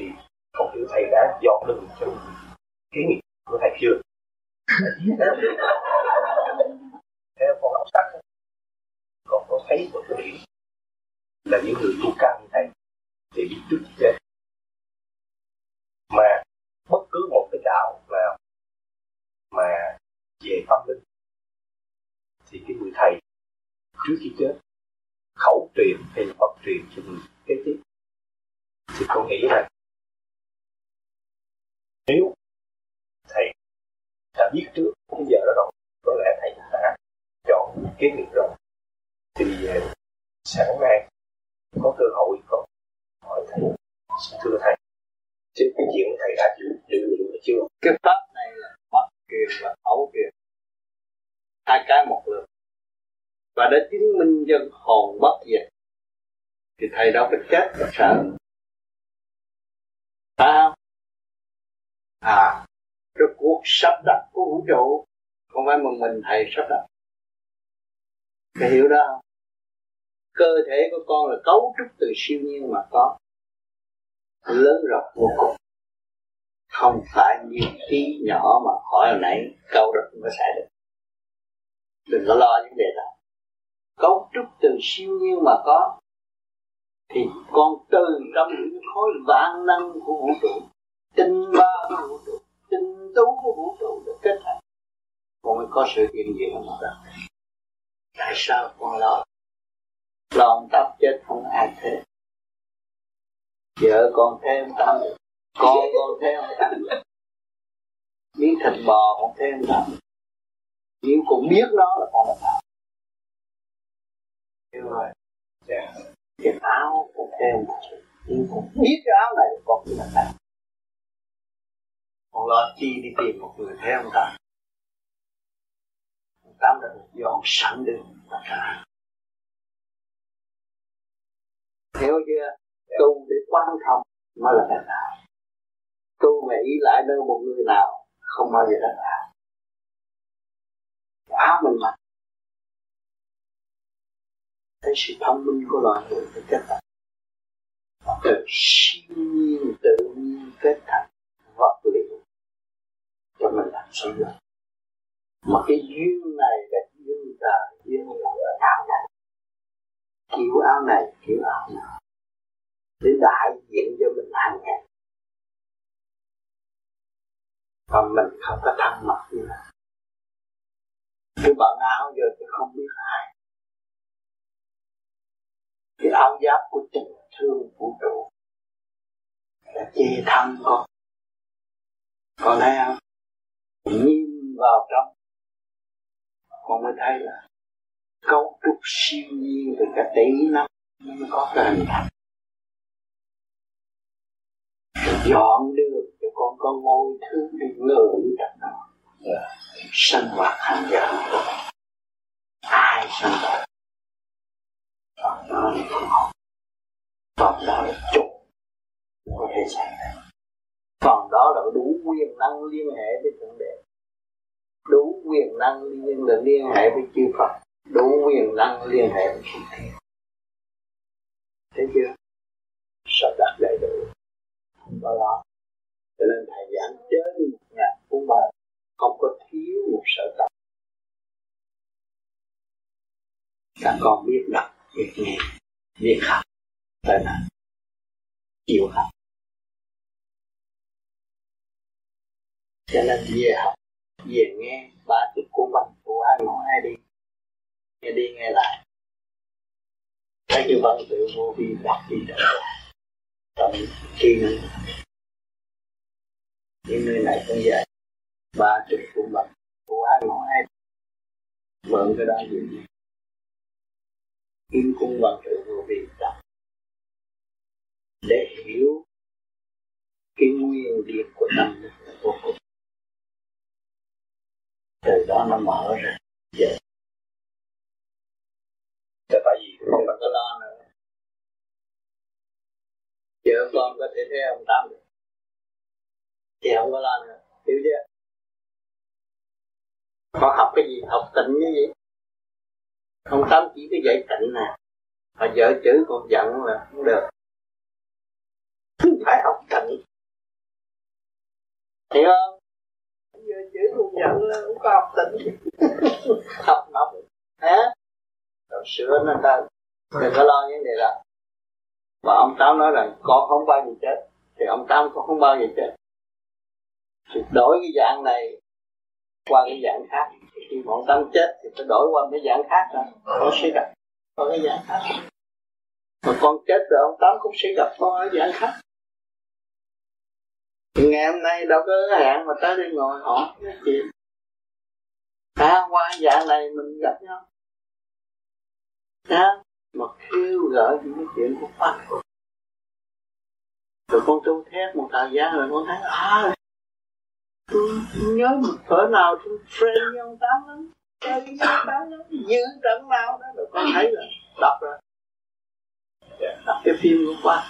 thì không hiểu thầy đã dọn đường cho cái nghiệp của thầy chưa? <laughs> Theo con học sách còn có thấy một cái điểm là những người tu cao như thầy thì biết trước chết. Mà bất cứ một cái đạo nào mà về tâm linh thì cái người thầy trước khi chết khẩu truyền hay là Phật truyền cho người kế tiếp. Thì con nghĩ là nếu thầy đã biết trước cái giờ đó rồi có lẽ thầy đã chọn kế nghiệp rồi. Thì ờ, sáng nay có cơ hội con hỏi thầy xin thưa thầy chứ cái chuyện thầy đã dự chịu được chưa? Cái pháp này là bắt kiền và khẩu kiền, hai cái một lượt và để chứng minh dân hồn bất diệt thì thầy đâu có chết sẵn. sợ. Phải không à cái cuộc sắp đặt của vũ trụ. Không phải một mình thầy sắp đặt. Thầy hiểu đó không? Cơ thể của con là cấu trúc từ siêu nhiên mà có. Lớn rộng vô cùng. Không phải như tí nhỏ mà hỏi hồi nãy câu đó cũng có xảy được. Đừng có lo vấn đề đó. Cấu trúc từ siêu nhiên mà có. Thì con từ trong những khối vạn năng của vũ trụ tinh ba của vũ trụ tinh tú của vũ trụ được kết hợp con mới có sự hiện diện ở đó tại sao con lo? Lo ông tắp chết không ai thế. Vợ con thêm tâm con con thêm tâm miếng thịt bò con thêm tâm nếu cũng biết nó là con là hiểu rồi. Dạ. Cái áo cũng thêm, nhưng cũng biết cái áo này con là tạo còn lo chi đi tìm một người thế ông ta. Ông ta đã dọn sẵn đường tất cả. Hiểu chưa tu để quan thông mới là cái đạo. Tu mà ý lại nơi một người nào không bao giờ là đạo. Áo mình mặc thấy sự thông minh của loài người được kết thành, từ siêu nhiên tự nhiên kết thành cho được mà cái duyên này là duyên trời, duyên là áo này. Kiểu áo này, kiểu áo nào để đại diện cho mình hàng ngày. Và mình không có thân mật như vậy cái bận áo giờ thì không biết ai. Cái áo giáp của tình thương vũ trụ là che thân con. Con thấy không? Nhìn vào trong, con mới thấy là cấu trúc siêu nhiên từ cả tỷ năm nó có cái hình thành. Dọn đường cho con có ngôi thứ để ngự trong đó. Dạ. Sinh hoạt hàng giờ ai sinh hoạt? Còn đó là không còn đó là chủ có thể xảy ra còn đó là đủ quyền năng liên hệ với thượng đế. Đủ quyền năng liên là liên hệ với chư Phật. Đủ quyền năng liên hệ với thiên thiên thấy chưa? Sắp đặt đầy đủ. Không có lo. Cho nên thầy giảng trên một ngàn cuốn bài, không có thiếu một sở tập. Các con biết đọc, biết nghe, biết học tên là chịu học. Cho nên về học về nghe ba chục cuốn băng của ai nói ai đi. Nghe đi, nghe lại. Thấy cái văn tự vô vi đọc đi đọc lại. Trong khi những nơi này cũng vậy. Ba chục cuốn băng của ai nói ai mượn cái đó gì kim cung văn tự vô vi đọc. Để hiểu cái nguyên điểm của tâm là vô cùng từ đó nó mở ra. Dễ Là tại vì không có lo nữa. Vợ con có thể thấy ông tám được. Thì không có lo nữa. Hiểu chưa? Họ học cái gì? Học tịnh như vậy. Ông tám chỉ có dạy tịnh nè. Mà vợ chữ còn giận là không được. Phải học tịnh. Hiểu không? Giờ chữ buồn giận là cũng có học tỉnh. <laughs> Học ngọc hả? Rồi sửa nên ta. Đừng có lo vấn đề đó. Và ông tám nói rằng con không bao giờ chết. Thì ông tám cũng không bao giờ chết. Thì đổi cái dạng này qua cái dạng khác. Khi bọn tâm tám chết thì phải đổi qua cái dạng khác rồi con sẽ gặp. Có cái dạng khác. Mà con chết rồi ông tám cũng sẽ gặp con ở dạng khác ngày hôm nay đâu có hẹn mà tới đây ngồi hỏi chị. Chuyện à, qua dạ này mình gặp nhau. À, mà kêu gợi những cái chuyện của Pháp rồi con tu thét một thời gian rồi con thấy à tôi nhớ một thở nào tôi friend với ông tám lắm. Chơi với ông tám lắm. Dư trận nào đó. Rồi con thấy là đọc rồi dạ, đọc cái phim của qua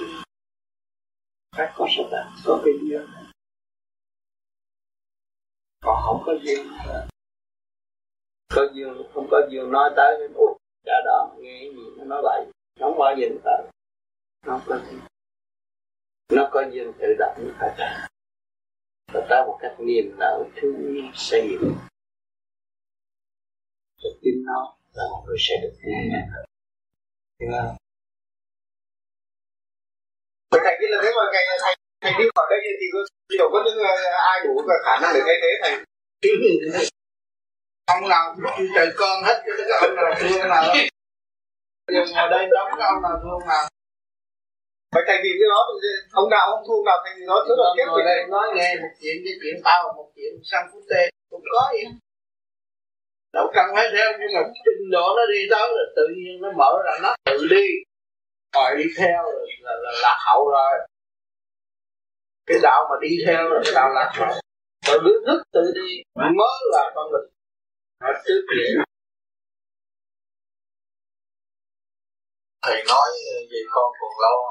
phim có sự thật có cái duyên còn không có duyên có duyên không có duyên nói tới nên út, cha đó nghe gì nó nói vậy. Không bao giờ tới nó không có duyên nó có duyên tự động nó phải ta. Và ta một cách niềm nở thương yêu xây dựng tin nó là một người sẽ được nghe. Nhận thầy biết là thế mà ngày thầy thầy đi khỏi đây thì có liệu có những ai đủ khả năng để thay thế thầy? <laughs> Ông nào cũng trời con hết chứ cái ông nào thương nào. Nhưng ngồi đây đóng cái ông nào thương nào. Vậy thầy vì cái đó ông nào ông thương nào thầy nó rất là kép ngồi đây nói nghe một chuyện cái chuyện tao một chuyện sang phút tê cũng có vậy. Đâu cần phải theo nhưng mà trình độ nó đi tới là tự nhiên nó mở ra nó tự đi rồi đi theo là, là, là lạc hậu rồi. Cái đạo mà đi theo là cái đạo lạc hậu. Rồi đứa thức tự đi mới là con người hết trước vậy. Thầy nói về con còn lâu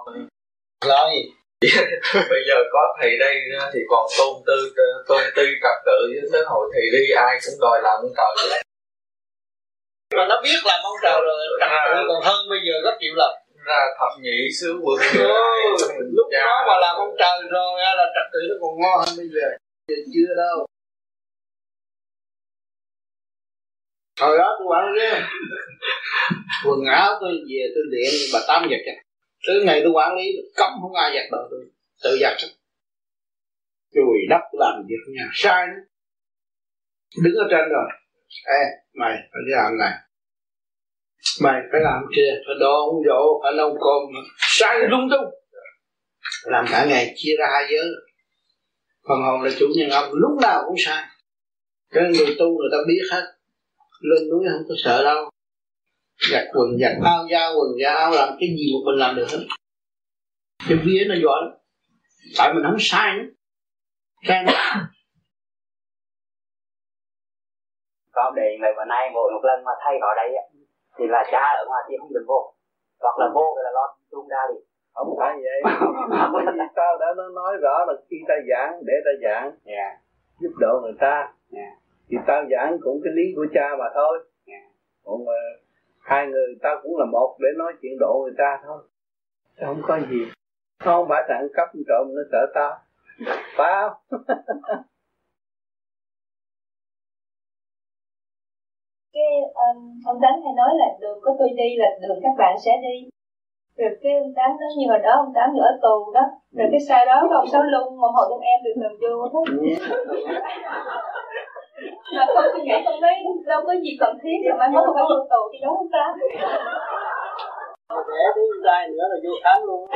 lo gì <laughs> bây giờ có thầy đây thì còn tôn tư tôn tư trật tự với tới hồi thầy đi ai cũng đòi làm ông trời mà nó biết làm ông trời rồi trật tự còn hơn bây giờ rất chịu lần ra thập nhị sứ quân lúc đó mà làm ông trời rồi là trật tự nó còn ngon hơn bây giờ. Giờ chưa đâu. Hồi đó tôi quản lý quần áo tôi về tôi điện bà tám giặt cho. Từ ngày tôi quản lý cấm không ai giặt đồ tôi tự giặt hết chùi đất làm việc nhà sai nữa đứng ở trên rồi. Ê mày phải đi làm này mày phải làm kia phải đồ ông dỗ, phải nấu cơm sai lung tung. Làm cả ngày chia ra hai giới. Phần hồn là chủ nhân ông, lúc nào cũng sai. Cái người tu người ta biết hết. Lên núi không có sợ đâu. Giặt quần, giặt áo, da quần, da áo, làm cái gì mà mình làm được hết. Cái vía nó giỏi lắm. Tại mình không sai nữa. Sai nữa có đề ngày bữa nay ngồi một lần mà thay vào đây á thì là cha ở ngoài kia không được vô. Hoặc là vô thì là lo tung ra đi không phải vậy. <laughs> Vì sao đã nó nói rõ là khi ta giảng để ta giảng yeah. giúp đỡ người ta yeah. thì tao giảng cũng cái lý của cha mà thôi. Yeah. còn mà hai người ta cũng là một để nói chuyện độ người ta thôi. Không có gì. Không phải thằng cấp trộm nó sợ tao. Phải không <laughs> cái um, ông tánh hay nói là đường có tôi đi là đường các bạn sẽ đi. Rồi cái ông tám nói như hồi đó ông tám ở tù đó. Rồi cái sau đó ông sáu lung một hồi trong em được làm vô đó. <laughs> Mà không suy nghĩ không thấy đâu có gì cần thiết rồi mai mốt phải vô tù thì đó ông tám để đi dài nữa là vô khám luôn.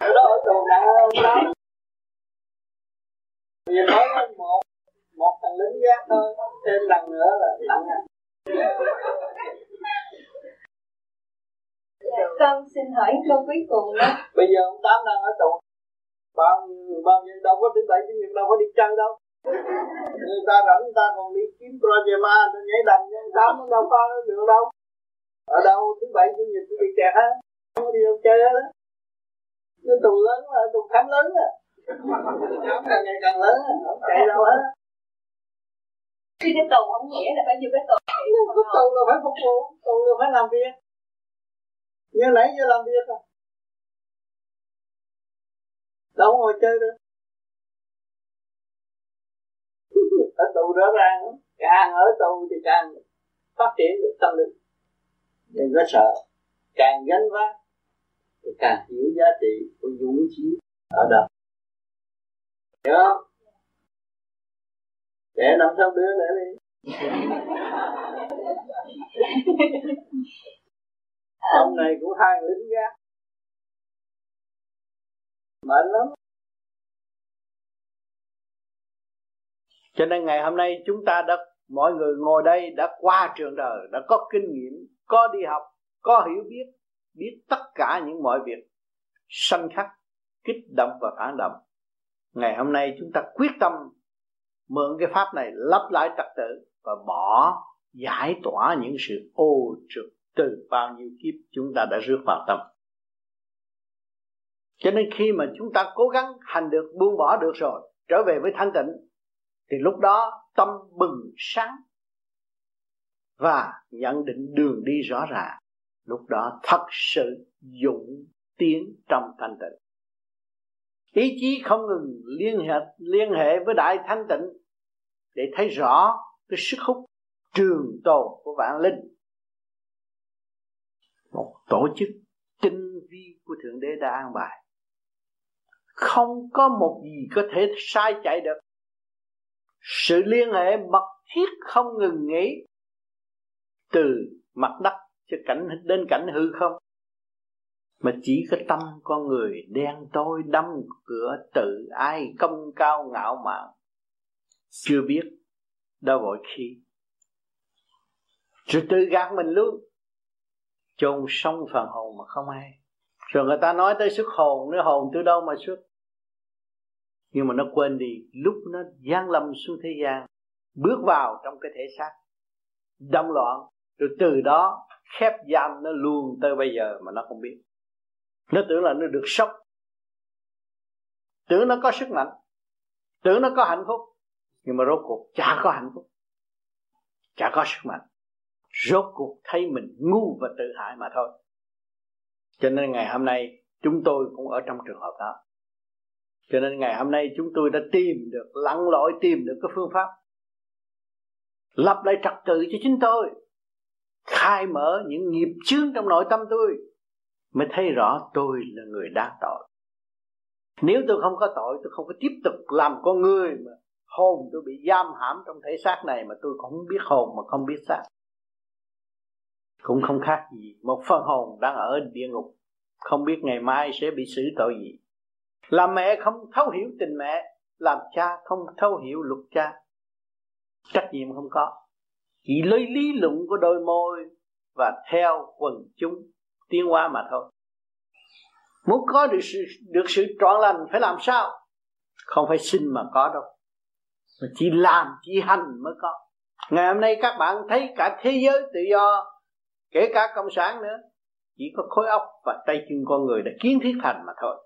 Đó ở tù nặng hơn tám nhìn nói một một thằng lính gác thôi thêm lần nữa là nặng à dạ, con xin hỏi câu cuối cùng đó <laughs> bây giờ ông tám đang ở tù. Bao nhiêu bao nhiêu đâu có thứ bảy chủ nhật đâu có đi chơi đâu. Người ta rảnh người ta còn đi kiếm projema tôi nhảy đầm nhưng tám nó đâu có được đâu. Ở đâu thứ bảy chủ nhật bị kẹt hết không có đi đâu chơi hết nó tù lớn mà tù khám lớn à khám càng ngày càng lớn không chạy đâu hết. Khi cái tù không nghĩa là bao nhiêu cái tù cái tù là phải phục vụ tù là phải làm việc như nãy giờ làm việc à? Đâu ngồi chơi được. <laughs> Ở tù rõ ràng càng ở tù thì càng phát triển được tâm linh. Đừng có sợ. Càng gánh vác thì càng hiểu giá trị của dũng chí ở đâu. Hiểu không? Để năm sáu đứa nữa đi. <laughs> ông này cũng hai lính gác. Mệt lắm. Cho nên ngày hôm nay chúng ta đã, mọi người ngồi đây đã qua trường đời, đã có kinh nghiệm, có đi học, có hiểu biết biết tất cả những mọi việc sanh khắc, kích động và phản động. Ngày hôm nay chúng ta quyết tâm mượn cái pháp này lắp lại trật tự và bỏ giải tỏa những sự ô trực từ bao nhiêu kiếp chúng ta đã rước vào tâm. Cho nên khi mà chúng ta cố gắng hành được, buông bỏ được rồi, trở về với thanh tịnh, thì lúc đó tâm bừng sáng và nhận định đường đi rõ ràng. Lúc đó thật sự dũng tiến trong thanh tịnh. Ý chí không ngừng liên hệ liên hệ với đại thanh tịnh để thấy rõ cái sức hút trường tồn của vạn linh một tổ chức tinh vi của thượng đế đã an bài. Không có một gì có thể sai chạy được. Sự liên hệ mật thiết không ngừng nghỉ từ mặt đất cho cảnh, đến cảnh hư không, mà chỉ có tâm con người đen tối đâm cửa tự ai công cao ngạo mạn, chưa biết đâu vội khi. Rồi tự gạt mình luôn chôn sống phần hồn mà không ai. Rồi người ta nói tới xuất hồn nữa hồn từ đâu mà xuất? Nhưng mà nó quên đi, lúc nó giáng lâm xuống thế gian, bước vào trong cái thể xác, đâm loạn, rồi từ đó khép giam nó luôn tới bây giờ mà nó không biết. Nó tưởng là nó được sốc tưởng nó có sức mạnh, tưởng nó có hạnh phúc, nhưng mà rốt cuộc chả có hạnh phúc, chả có sức mạnh rốt cuộc thấy mình ngu và tự hại mà thôi. Cho nên ngày hôm nay, chúng tôi cũng ở trong trường hợp đó. Cho nên ngày hôm nay chúng tôi đã tìm được, lặn lội tìm được cái phương pháp. Lập lại trật tự cho chính tôi. Khai mở những nghiệp chướng trong nội tâm tôi. Mới thấy rõ tôi là người đa tội. Nếu tôi không có tội, tôi không có tiếp tục làm con người mà hồn tôi bị giam hãm trong thể xác này mà tôi cũng không biết hồn mà không biết xác cũng không khác gì một phần hồn đang ở địa ngục. Không biết ngày mai sẽ bị xử tội gì. Làm mẹ không thấu hiểu tình mẹ, làm cha không thấu hiểu luật cha. Trách nhiệm không có. Chỉ lấy lý luận của đôi môi và theo quần chúng tiến hóa mà thôi. Muốn có được sự được sự trọn lành phải làm sao? Không phải xin mà có đâu. Mà chỉ làm, chỉ hành mới có. Ngày hôm nay các bạn thấy cả thế giới tự do kể cả cộng sản nữa chỉ có khối óc và tay chân con người đã kiến thiết thành mà thôi.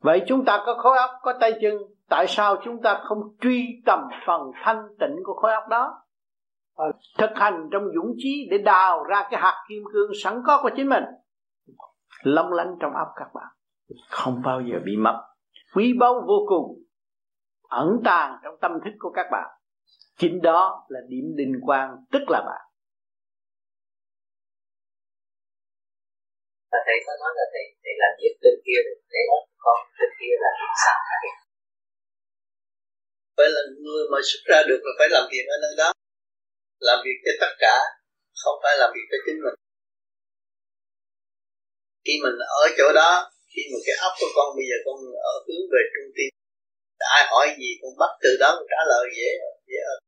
Vậy chúng ta có khối óc có tay chân tại sao chúng ta không truy tầm phần thanh tịnh của khối óc đó? Thực hành trong dũng chí để đào ra cái hạt kim cương sẵn có của chính mình. Long lanh trong óc các bạn không bao giờ bị mất. Quý báu vô cùng ẩn tàng trong tâm thức của các bạn. Chính đó là điểm đình quang tức là bạn và thầy có nói là thầy thầy làm việc bên kia thầy nói con bên kia là sao? Phải là người mà xuất ra được là phải làm việc ở nơi đó. Làm việc cho tất cả, không phải làm việc cho chính mình. Khi mình ở chỗ đó, khi mà cái óc của con bây giờ con ở hướng về trung tâm, ai hỏi gì con bắt từ đó, con trả lời dễ dễ hơn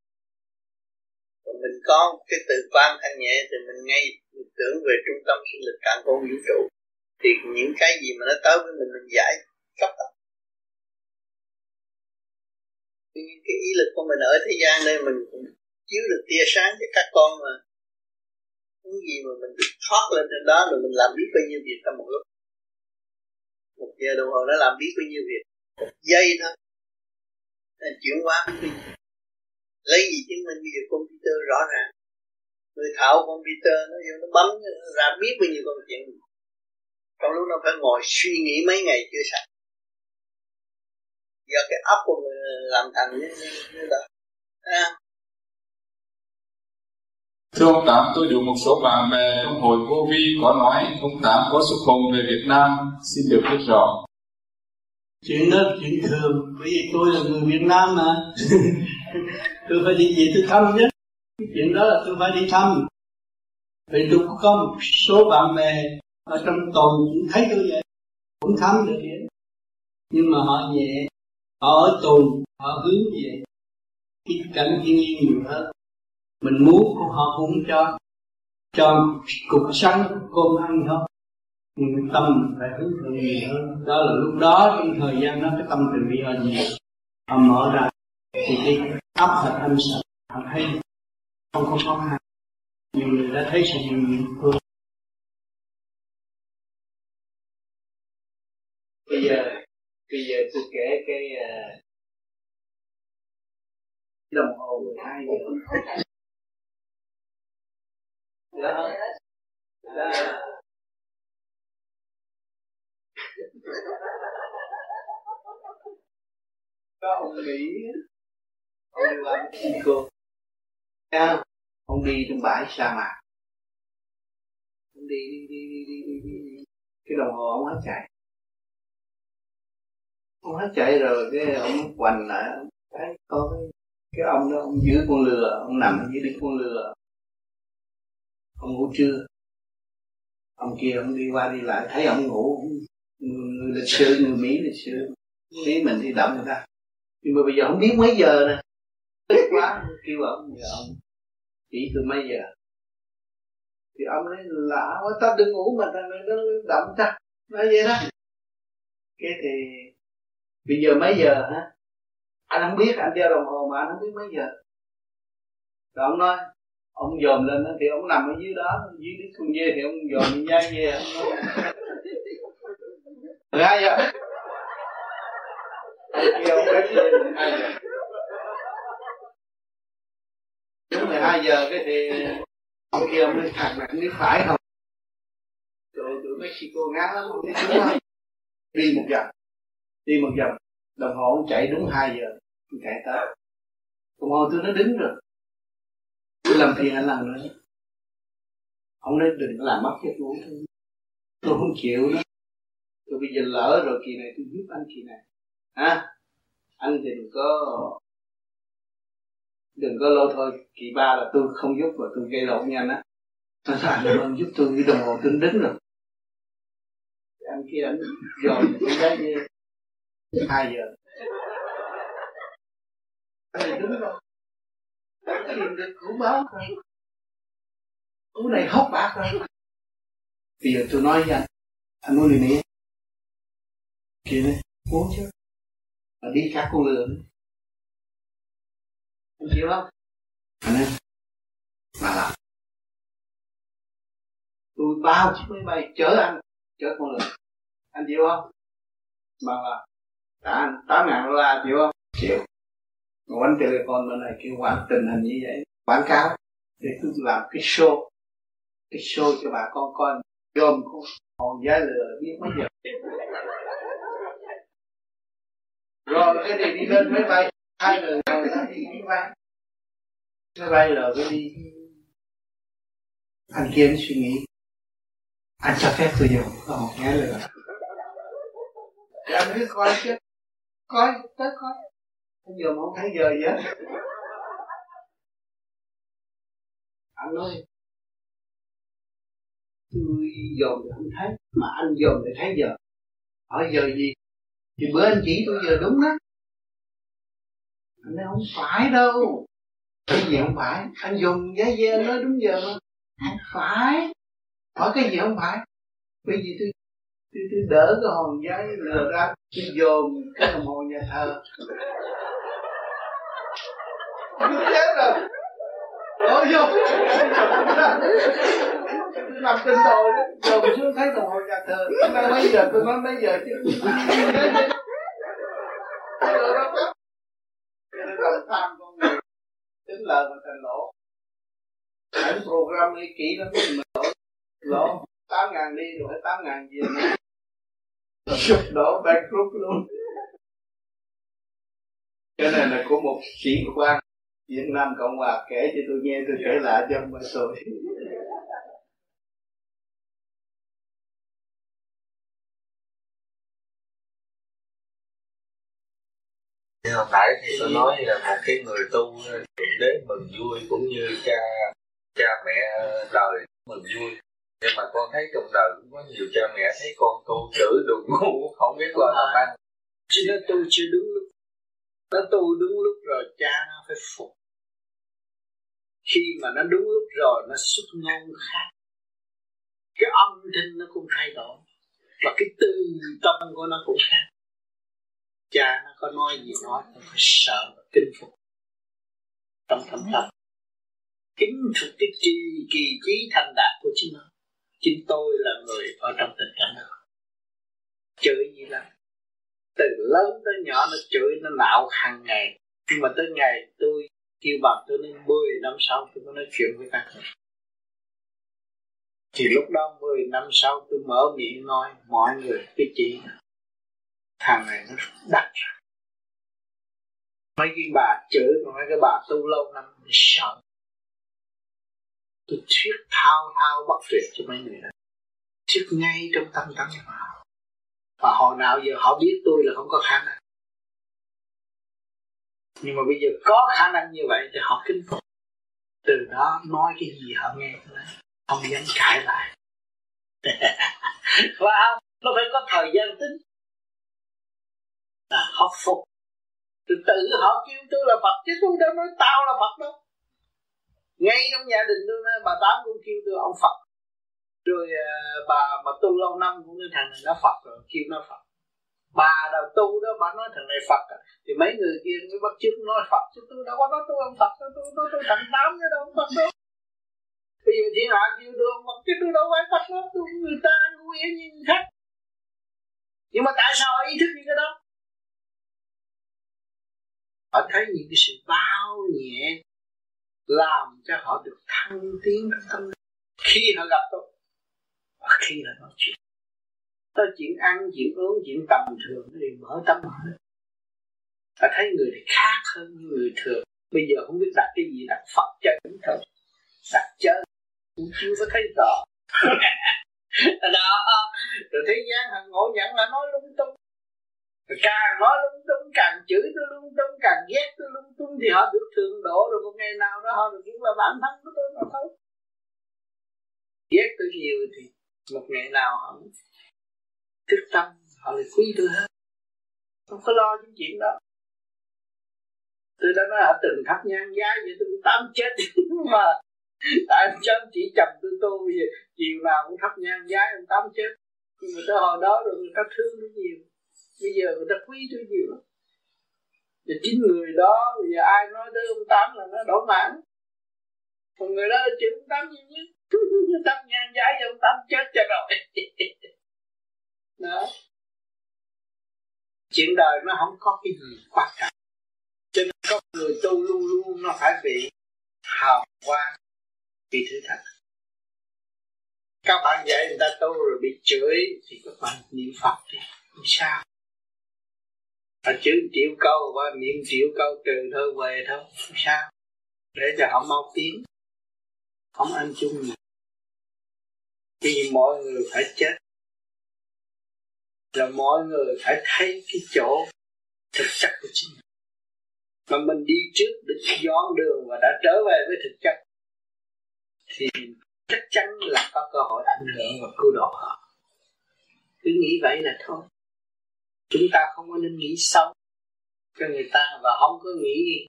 còn mình có cái từ quan thanh nhẹ thì mình ngay mình tưởng về trung tâm sinh lực càng con vũ trụ. Thì những cái gì mà nó tới với mình mình giải cấp đó. Cái ý lực của mình ở thế gian đây, mình cũng chiếu được tia sáng cho các con mà. Những gì mà mình thoát lên trên đó rồi mình làm biết bao nhiêu việc trong một lúc. Một giờ đồng hồ nó làm biết bao nhiêu việc. Một giây thôi. Nó chuyển hóa lấy gì chứng minh bây giờ computer rõ ràng? Người thạo computer nó vô nó bấm ra biết bao nhiêu công chuyện. Trong lúc nó phải ngồi suy nghĩ mấy ngày chưa sạch. Do cái óc của mình làm thành như, như đó à, Thưa ông Tám, tôi được một số bạn bè trong hội vô vi có nói ông Tám có xuất hồn về Việt Nam, xin được biết rõ. Chuyện đó chuyện thường, bởi vì tôi là người Việt Nam mà. <laughs> tôi phải đi về tôi thăm chứ. chuyện đó là tôi phải đi thăm. Vì tôi có một số bạn bè ở trong tù cũng thấy tôi vậy, cũng thăm được vậy. Nhưng mà họ nhẹ, họ ở tù, họ hướng về cái cảnh thiên nhiên nhiều hơn. Mình muốn họ cũng cho. Cho cục sắn cơm ăn thôi. Nhưng tâm mình phải hướng thượng nhiều hơn. Đó là lúc đó trong thời gian đó cái tâm từ bi họ nhiều họ mở ra. Thì cái ấp thật âm sợ họ thấy không có khó khăn. Nhiều người đã thấy sự nhiều nhiều phương bây giờ bây giờ tôi kể cái uh, đồng hồ 12 giờ. Đó. Đó. Có ông mỹ ông đi làm cô. Dạ, à, ông đi trong bãi sa mạc. Ông đi đi đi đi đi đi, đi, cái đồng hồ ông hết chạy. Ông hết chạy rồi cái ông quành lại. Thấy có cái, cái ông đó ông giữ con lừa ông nằm dưới đỉnh con lừa. Ông ngủ trưa. Ông kia ông đi qua đi lại thấy ông ngủ. Người lịch sự người mỹ lịch sự. Mỹ mình thì động người ta. Nhưng mà bây giờ không biết mấy giờ nè quá. Kêu ông giờ ông. Chỉ từ mấy giờ? Thì ông nói lạ quá ta đừng ngủ mà này nó động ta. Nói vậy đó. Cái thì bây giờ mấy giờ hả? Anh không biết anh đeo đồng hồ mà anh không biết mấy giờ. Rồi ông nói ông dòm lên đó, thì ông nằm ở dưới đó dưới cái con dê thì ông dòm nhai dê. Mười hai giờ kia ông biết mười hai giờ Dạ. đúng mười hai giờ cái thì ông kia ông nói thằng này biết phải không? Rồi tụi Mexico ngán lắm không biết đúng không đi một vòng. Đi một vòng. Đồng hồ ông chạy đúng 2 giờ. Tôi chạy tới. Đồng hồ tôi nó đứng rồi. Tôi làm phiền anh làm nữa. Ông nói đừng làm mất cái tôi. Tôi không chịu đó. Tôi bây giờ lỡ rồi, kỳ này tôi giúp anh kỳ này. Hả? Anh thì đừng có đừng có lâu thôi, kỳ ba là tôi không giúp và tôi gây lộn nhanh á. Tôi phải là ông giúp tôi cái đồng hồ tôi đứng rồi. Anh kia anh dòm cái đấy như hai giờ. Anh đứng rồi. Tìm được củ báo rồi củ này hốc bạc rồi. Bây giờ tôi nói với anh anh muốn đi mỹ. Kia này muốn chứ. Mà đi các con lừa anh chịu không anh em mà làm tôi bao chiếc máy bay chở anh, chở con người anh chịu không? Mà là trả anh tám ngàn đô la, chịu không? Chịu. Còn anh telephone bên này kêu quảng tình hình như vậy, quảng cáo. Để tôi làm cái show cái show cho bà con coi. Gồm con còn giá lừa biết mấy giờ. Rồi, cái này đi lên máy bay hai người ngồi đó đi bay nó bay rồi cái đi. Anh kiến suy nghĩ. Anh cho phép tôi dùng. Có một nhái lừa thì anh cứ coi chứ. Coi, tới coi. Bây giờ mà không thấy giờ gì hết. Anh nói. Tôi dồn thì anh thấy, mà anh dồn thì thấy giờ. Hỏi giờ gì? Thì bữa anh chỉ tôi giờ đúng đó anh nói không phải đâu. Cái gì không phải? Anh dùng giấy dê nói đúng giờ. Mà không phải. Hỏi cái gì không phải? Bởi vì tôi tôi, tôi đỡ cái hòn giấy lừa ra tôi dồn cái đồng hồ nhà thờ. Tôi chết rồi. Đổ vô tôi nằm trên đồi đó dồn xuống thấy đồng hồ nhà thờ. Nói mấy giờ tôi nói mấy giờ chứ? Lòng tham con người. Tính lời mà thành lỗ. Ảnh program đi kỹ lắm mình lỗ. Lỗ. tám ngàn đi rồi tám ngàn về nữa sụp đổ bankrupt luôn. Cái này là của một sĩ quan Việt Nam Cộng Hòa kể cho tôi nghe, tôi kể lại cho mọi tôi. Thì hồi nãy thì tôi nói là một cái người tu đến mừng vui cũng như cha cha mẹ đời mừng vui. Nhưng mà con thấy trong đời cũng có nhiều cha mẹ thấy con tu chữ được ngu, không biết lo làm ăn. Chứ nó tu chưa đúng lúc. Nó tu đúng lúc rồi cha nó phải phục. Khi mà nó đúng lúc rồi, nó xuất ngôn khác. Cái âm thanh nó cũng thay đổi. Và cái tư tâm của nó cũng khác cha nó có nói gì nói cũng phải sợ và kinh phục. Trong thâm tâm, kính phục cái chi kỳ trí thành đạt của chính nó. Chính tôi là người ở trong tình cảnh đó. Chửi gì lắm từ lớn tới nhỏ nó chửi, nó nạo hàng ngày. Nhưng mà tới ngày tôi kêu bằng tôi đến 10 năm sau tôi mới nói chuyện với các bạn thì lúc đó 10 năm sau tôi mở miệng nói, mọi người cái chị thằng này nó đặt. Mấy cái bà chửi còn mấy cái bà tu lâu năm sợ. Tôi thuyết thao thao bất tuyệt cho mấy người đó. Thuyết ngay trong tâm tâm họ. Và hồi nào giờ họ biết tôi là không có khả năng. Nhưng mà bây giờ có khả năng như vậy thì họ kính phục. Từ đó nói cái gì họ nghe không dám cãi lại. <laughs> Và nó phải có thời gian tính là họ phục. Từ tự họ kêu tôi là Phật, chứ tôi đâu nói tao là Phật đâu. Ngay trong gia đình tôi bà tám cũng kêu tôi ông Phật. Rồi à, bà mà tu lâu năm cũng nói thằng này nó Phật rồi, kêu nó Phật. Bà đầu tu đó, bà nói thằng này Phật à. thì mấy người kia mới bắt chước nói Phật, chứ tôi đâu có nói tôi ông Phật đâu, tôi tôi tôi thành tám chứ đâu Phật đâu. Bây giờ thiên hạ kêu tôi ông Phật, chứ tôi đâu phải Phật đâu, tôi người ta cũng yên như khách nhưng mà tại sao ý thức như cái đó? Họ thấy những cái sự bao nhẹ làm cho họ được thăng tiến trong tâm khi họ gặp tôi, và khi họ nói chuyện tới chuyện ăn chuyện uống chuyện tầm thường thì mở tâm họ và thấy người này khác hơn người thường. Bây giờ không biết đặt cái gì, đặt phật chân thôi đặt chơi cũng chưa có thấy rõ. <laughs> Đó. Rồi thế gian họ ngộ nhận là nói lung tung rồi càng nói lung tung, càng chửi tôi lung tung, càng ghét tôi lung tung thì họ được thượng độ rồi một ngày nào đó họ được biết là bản thân của tôi mà thôi. Ghét tôi nhiều thì một ngày nào họ thức tâm, họ lại quý tôi hơn. Không có lo những chuyện đó. Tôi đã nói họ từng thắp nhang giá vậy tôi cũng tám chết. <laughs> Mà tại anh chấm chỉ chồng tôi tu bây giờ chiều nào cũng thắp nhang giá ông tám chết. Nhưng mà tới hồi đó rồi người ta thương nó nhiều bây giờ người ta quý tôi nhiều lắm. Và chính người đó, bây giờ ai nói tới ông tám là nó đổ mãn còn người đó là chữ ông tám nhiều nhất. <laughs> Thắp nhan giải cho ông tám chết cho rồi. <laughs> Đó. Chuyện đời nó không có cái gì quan trọng. Cho nên có người tu luôn luôn nó phải bị hào quang, bị thử thách. Các bạn dạy người ta tu rồi bị chửi thì các bạn niệm phật đi không sao và chữ triệu câu và niệm triệu câu từ thôi về thôi không sao? Để cho họ mau tiến. Không ăn chung gì vì mọi người phải chết. Là mọi người phải thấy cái chỗ thực chất của chính mình. Mà mình đi trước để dọn đường và đã trở về với thực chất, thì chắc chắn là có cơ hội ảnh hưởng và cứu độ họ. Cứ nghĩ vậy là thôi chúng ta không có nên nghĩ xấu cho người ta và không có nghĩ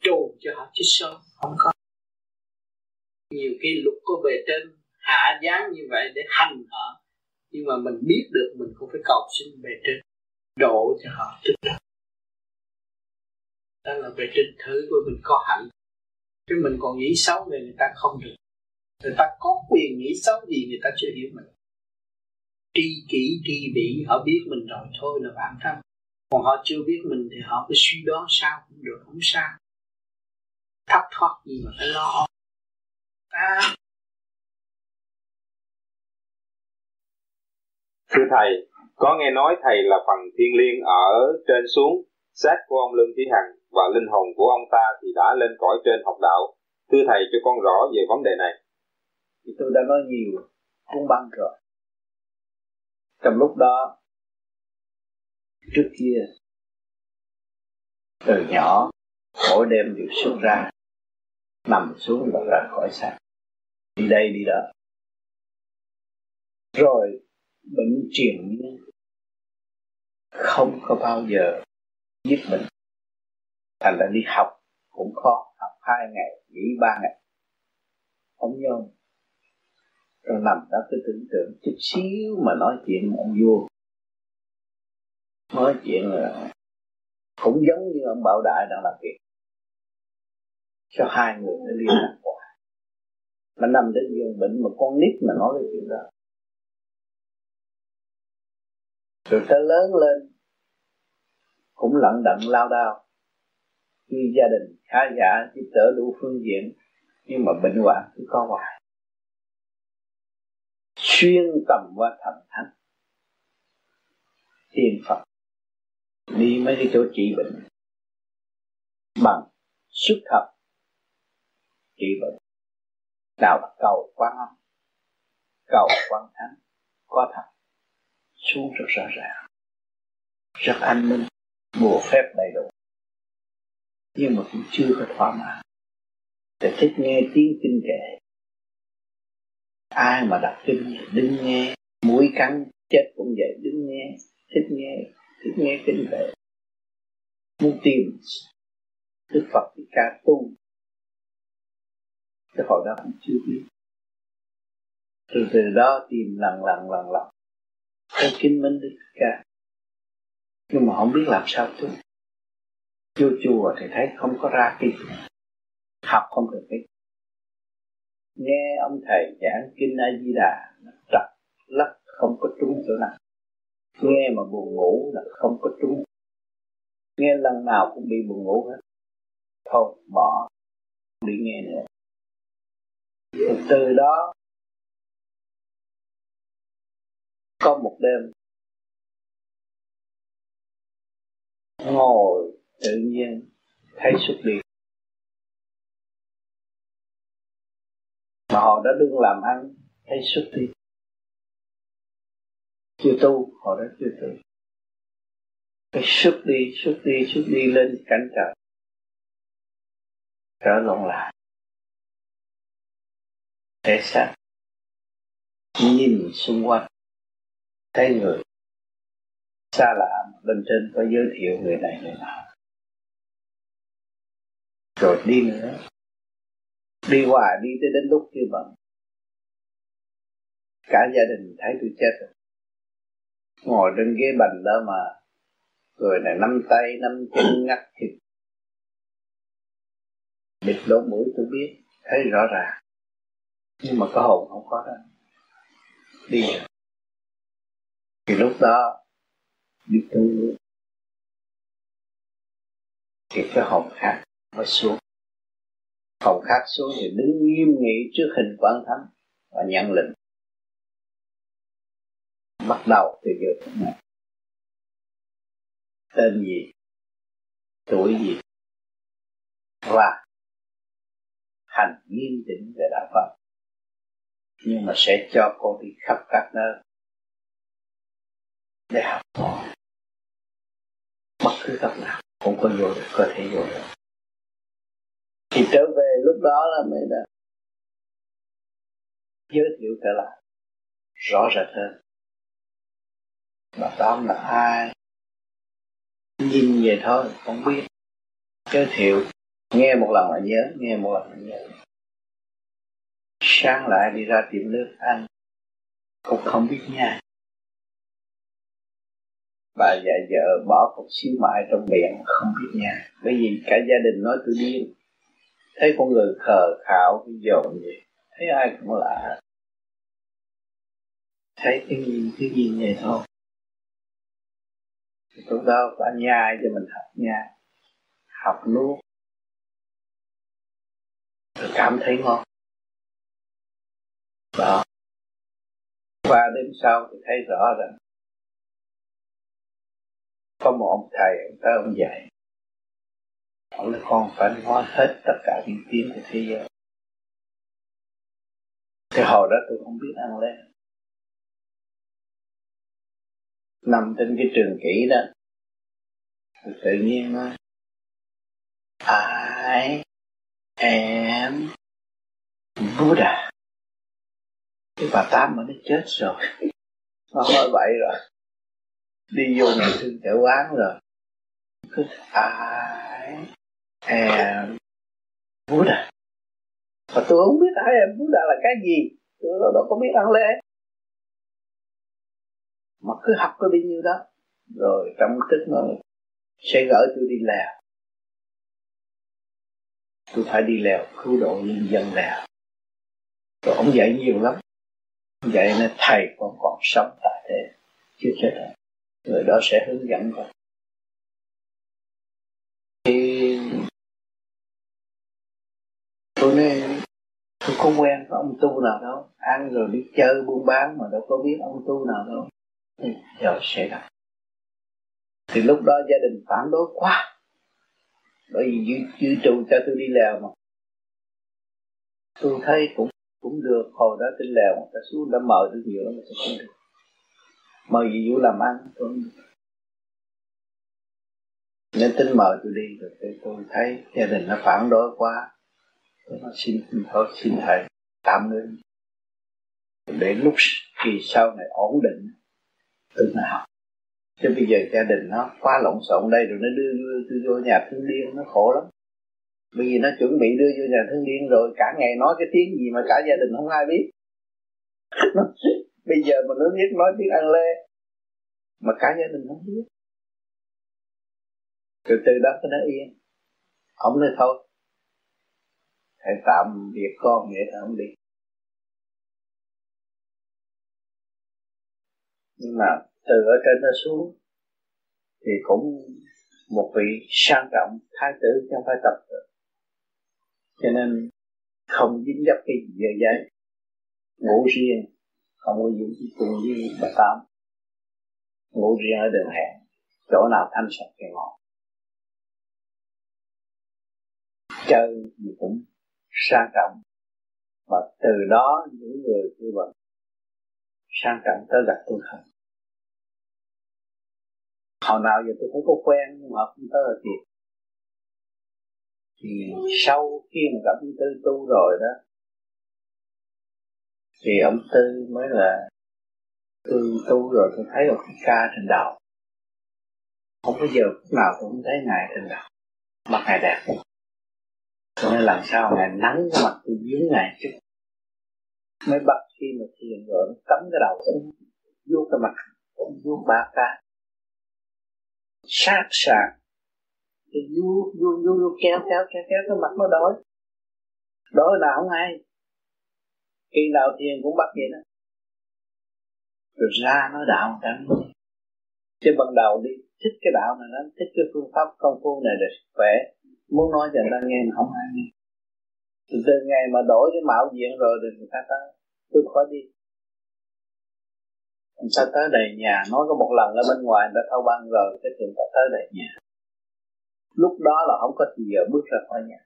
trù cho họ chết sớm không có. Nhiều khi luật có bề trên hạ giá như vậy để hành họ, nhưng mà mình biết được mình cũng phải cầu xin bề trên, độ cho họ thức đó đó là bề trên thứ của mình có hạnh. Chứ mình còn nghĩ xấu về người ta không được. Người ta có quyền nghĩ xấu gì, người ta chưa hiểu mình tri kỷ tri bỉ họ biết mình rồi thôi là bản thân còn họ chưa biết mình thì họ cứ suy đoán sao cũng được không sao thấp thoát gì mà phải lo à, Thưa Thầy, có nghe nói Thầy là phần thiên liêng ở trên xuống, xác của ông Lương Thí Hằng và linh hồn của ông ta thì đã lên cõi trên học đạo. Thưa Thầy cho con rõ về vấn đề này. Thì tôi đã nói nhiều, cũng băng rồi. Trong lúc đó, trước kia, từ nhỏ, mỗi đêm đều xuất ra, nằm xuống và ra khỏi sàn. Đi đây đi đó. Rồi bệnh truyền không có bao giờ giúp mình. Thành ra đi học cũng khó học hai ngày nghỉ ba ngày. Không nhôm rồi nằm đó cứ tưởng tượng chút xíu mà nói chuyện ông vua. Nói chuyện là cũng giống như ông bảo đại đang làm việc. Cho hai người nó liên lạc qua. Mà nằm đến giường bệnh mà con nít mà nói cái chuyện đó. Rồi tới lớn lên, cũng lận đận lao đao. Khi gia đình khá giả giúp đỡ đủ phương diện, nhưng mà bệnh hoạn cứ có hoài chuyên tầm qua thần thánh. Thiên phật. Đi mấy cái chỗ trị bệnh. Bằng xuất hợp trị bệnh. Đạo là cầu quan âm. Cầu quan thánh. Có thật. Xuống rất rõ ràng. Rất an ninh bùa phép đầy đủ. Nhưng mà cũng chưa có thỏa mãn. Để thích nghe tiếng kinh kệ ai mà đọc kinh đứng nghe, mũi cắn, chết cũng vậy đứng nghe, thích nghe thích nghe kinh về. Muốn tìm Đức Phật thì ca tu. Cái hồi đó cũng chưa biết. Từ từ đó tìm lần lần lần lần. Theo kinh minh Đức ca. Nhưng mà không biết làm sao tu vô chùa thì thấy không có ra kinh. Học không được cái nghe ông thầy giảng kinh a di đà nó trật lắc, không có trúng chỗ nào. Nghe mà buồn ngủ là không có trúng. Nghe lần nào cũng bị buồn ngủ hết. Thôi, bỏ. Đi nghe nữa. Rồi từ đó, có một đêm, ngồi tự nhiên, thấy xuất đi. Mà họ đã đương làm ăn thấy xuất đi chưa tu, họ đã chưa tu. Cái xuất đi xuất đi xuất đi lên cảnh trời. Trở lộn lại. Thể xác. Nhìn xung quanh. Thấy người. Xa lạ bên trên có giới thiệu người này, người nào rồi đi nữa đi hoài đi tới đến lúc như vậy. Cả gia đình thấy tôi chết rồi. Ngồi trên ghế bành đó mà người này, nắm tay, nắm chân, ngắt thịt. Bịt lỗ mũi tôi biết, thấy rõ ràng. Nhưng mà có hồn không có đó. Đi rồi. Thì lúc đó, đi tu thì cái hồn khác mới xuống hồn khác xuống thì đứng nghiêm nghị trước hình quan thánh và nhận lệnh. Bắt đầu từ giờ phút này. Tên gì? Tuổi gì? Và hành nghiêm chỉnh về đạo Phật. Nhưng mà sẽ cho cô đi khắp các nơi. Để học hỏi bất cứ tập nào cũng có vô được, có thể vô được. Thì trở về đó là mới đã giới thiệu trở lại rõ rệt hơn. Bà tám là ai nhìn về thôi, không biết. Giới thiệu, nghe một lần là nhớ, nghe một lần là nhớ. Sáng lại đi ra tiệm nước ăn, cũng không biết nha. Bà già vợ bỏ cục xíu mại trong miệng, không biết nha. Bởi vì cả gia đình nói tôi điên thấy con người khờ khảo cái dồn gì, thấy ai cũng lạ. Thấy cái nhìn cái nhìn vậy thôi. Lúc đó phải nhai cho mình học nhai học nuốt. Rồi cảm thấy ngon. Đó. Qua đêm sau thì thấy rõ rằng, có một ông thầy, ông tới ông dạy ông là con phải nói hết tất cả những tiếng của thế giới cái hồi đó tôi không biết ăn lên nằm trên cái trường kỹ đó, Tôi tự nhiên nói I am Buddha? Cái bà tám mà nó chết rồi. Nó hỏi vậy rồi. Đi vô nhà thương chở quán rồi. Cứ I à Buddha mà tôi không biết ai em Buddha là cái gì. Tôi đâu có biết ăn lễ. Mà cứ học có bấy nhiêu đó, rồi trong tức nó sẽ gửi tôi đi lèo. Tôi phải đi lèo, cứu độ nhân dân lèo. Rồi ông dạy nhiều lắm. Ông dạy nên thầy con còn sống tại thế, chưa chết rồi. Người đó sẽ hướng dẫn con. Tôi nói tôi không quen có ông tu nào đâu. Ăn rồi đi chơi buôn bán mà đâu có biết ông tu nào đâu. Giờ sẽ gặp thì lúc đó gia đình phản đối quá. Bởi vì dư, dư trụ cho tôi đi lèo mà. Tôi thấy cũng cũng được. Hồi đó trên lèo người ta xuống đã mời tôi nhiều lắm mà tôi không được. Mời gì vụ làm ăn tôi không được. Nên tính mời tôi đi rồi tôi, thấy gia đình nó phản đối quá xin, thôi, xin thầy tạm ngưng. Để lúc kỳ sau này ổn định tự nó học. Chứ bây giờ gia đình nó quá lộn xộn đây rồi, nó đưa đưa tôi vô nhà thương điên, nó khổ lắm. Bởi vì nó chuẩn bị đưa vô nhà thương điên rồi, cả ngày nói cái tiếng gì mà cả gia đình không ai biết. <laughs> Bây giờ mà nó biết nói tiếng ăn lê, mà cả gia đình không biết. Từ từ đó nó yên. Ông nói thôi hãy tạm biệt con để tạm đi nhưng mà từ ở trên nó xuống, thì cũng một vị sang trọng thái tử trong phải tập được cho nên không dính dấp cái gì về giấy. Ngủ riêng, không có dính cùng với bà tám. Ngủ riêng ở đường hẹn chỗ nào thanh sạch thì ngồi chơi gì cũng sang trọng. Và từ đó những người như vậy sang trọng tới gặp tôi hơn hồi nào giờ tôi cũng có quen nhưng mà không tới là thiệt. Thì sau khi mà gặp tư tu rồi đó, thì ông tư mới là tư tu rồi tôi thấy một cái ca trên đầu không có giờ phút nào tôi không thấy ngài trên đầu mặt ngài đẹp cho nên làm sao ngài nắng cái mặt tôi dưới ngài chút mới bắt khi mà thiền rồi nó cấm cái đầu cũng vuốt cái mặt, cũng vuốt ba ca sát sạc thì vuốt vuốt vuốt vuốt, kéo kéo kéo kéo cái mặt nó đói đói là không ai. Khi nào thiền cũng bắt vậy đó. Rồi ra nó đạo trắng chứ ban đầu đi, thích cái đạo này nó thích cái phương pháp công phu này để khỏe muốn nói cho người ta nghe mà không ai nghe. Từ ngày mà đổi cái mạo diện rồi thì người ta tới tôi khỏi đi. Người ta tới đầy nhà? Nói có một lần ở bên ngoài người ta thâu băng rồi, cái chuyện ta tới đầy nhà. Lúc đó là không có gì giờ bước ra khỏi nhà.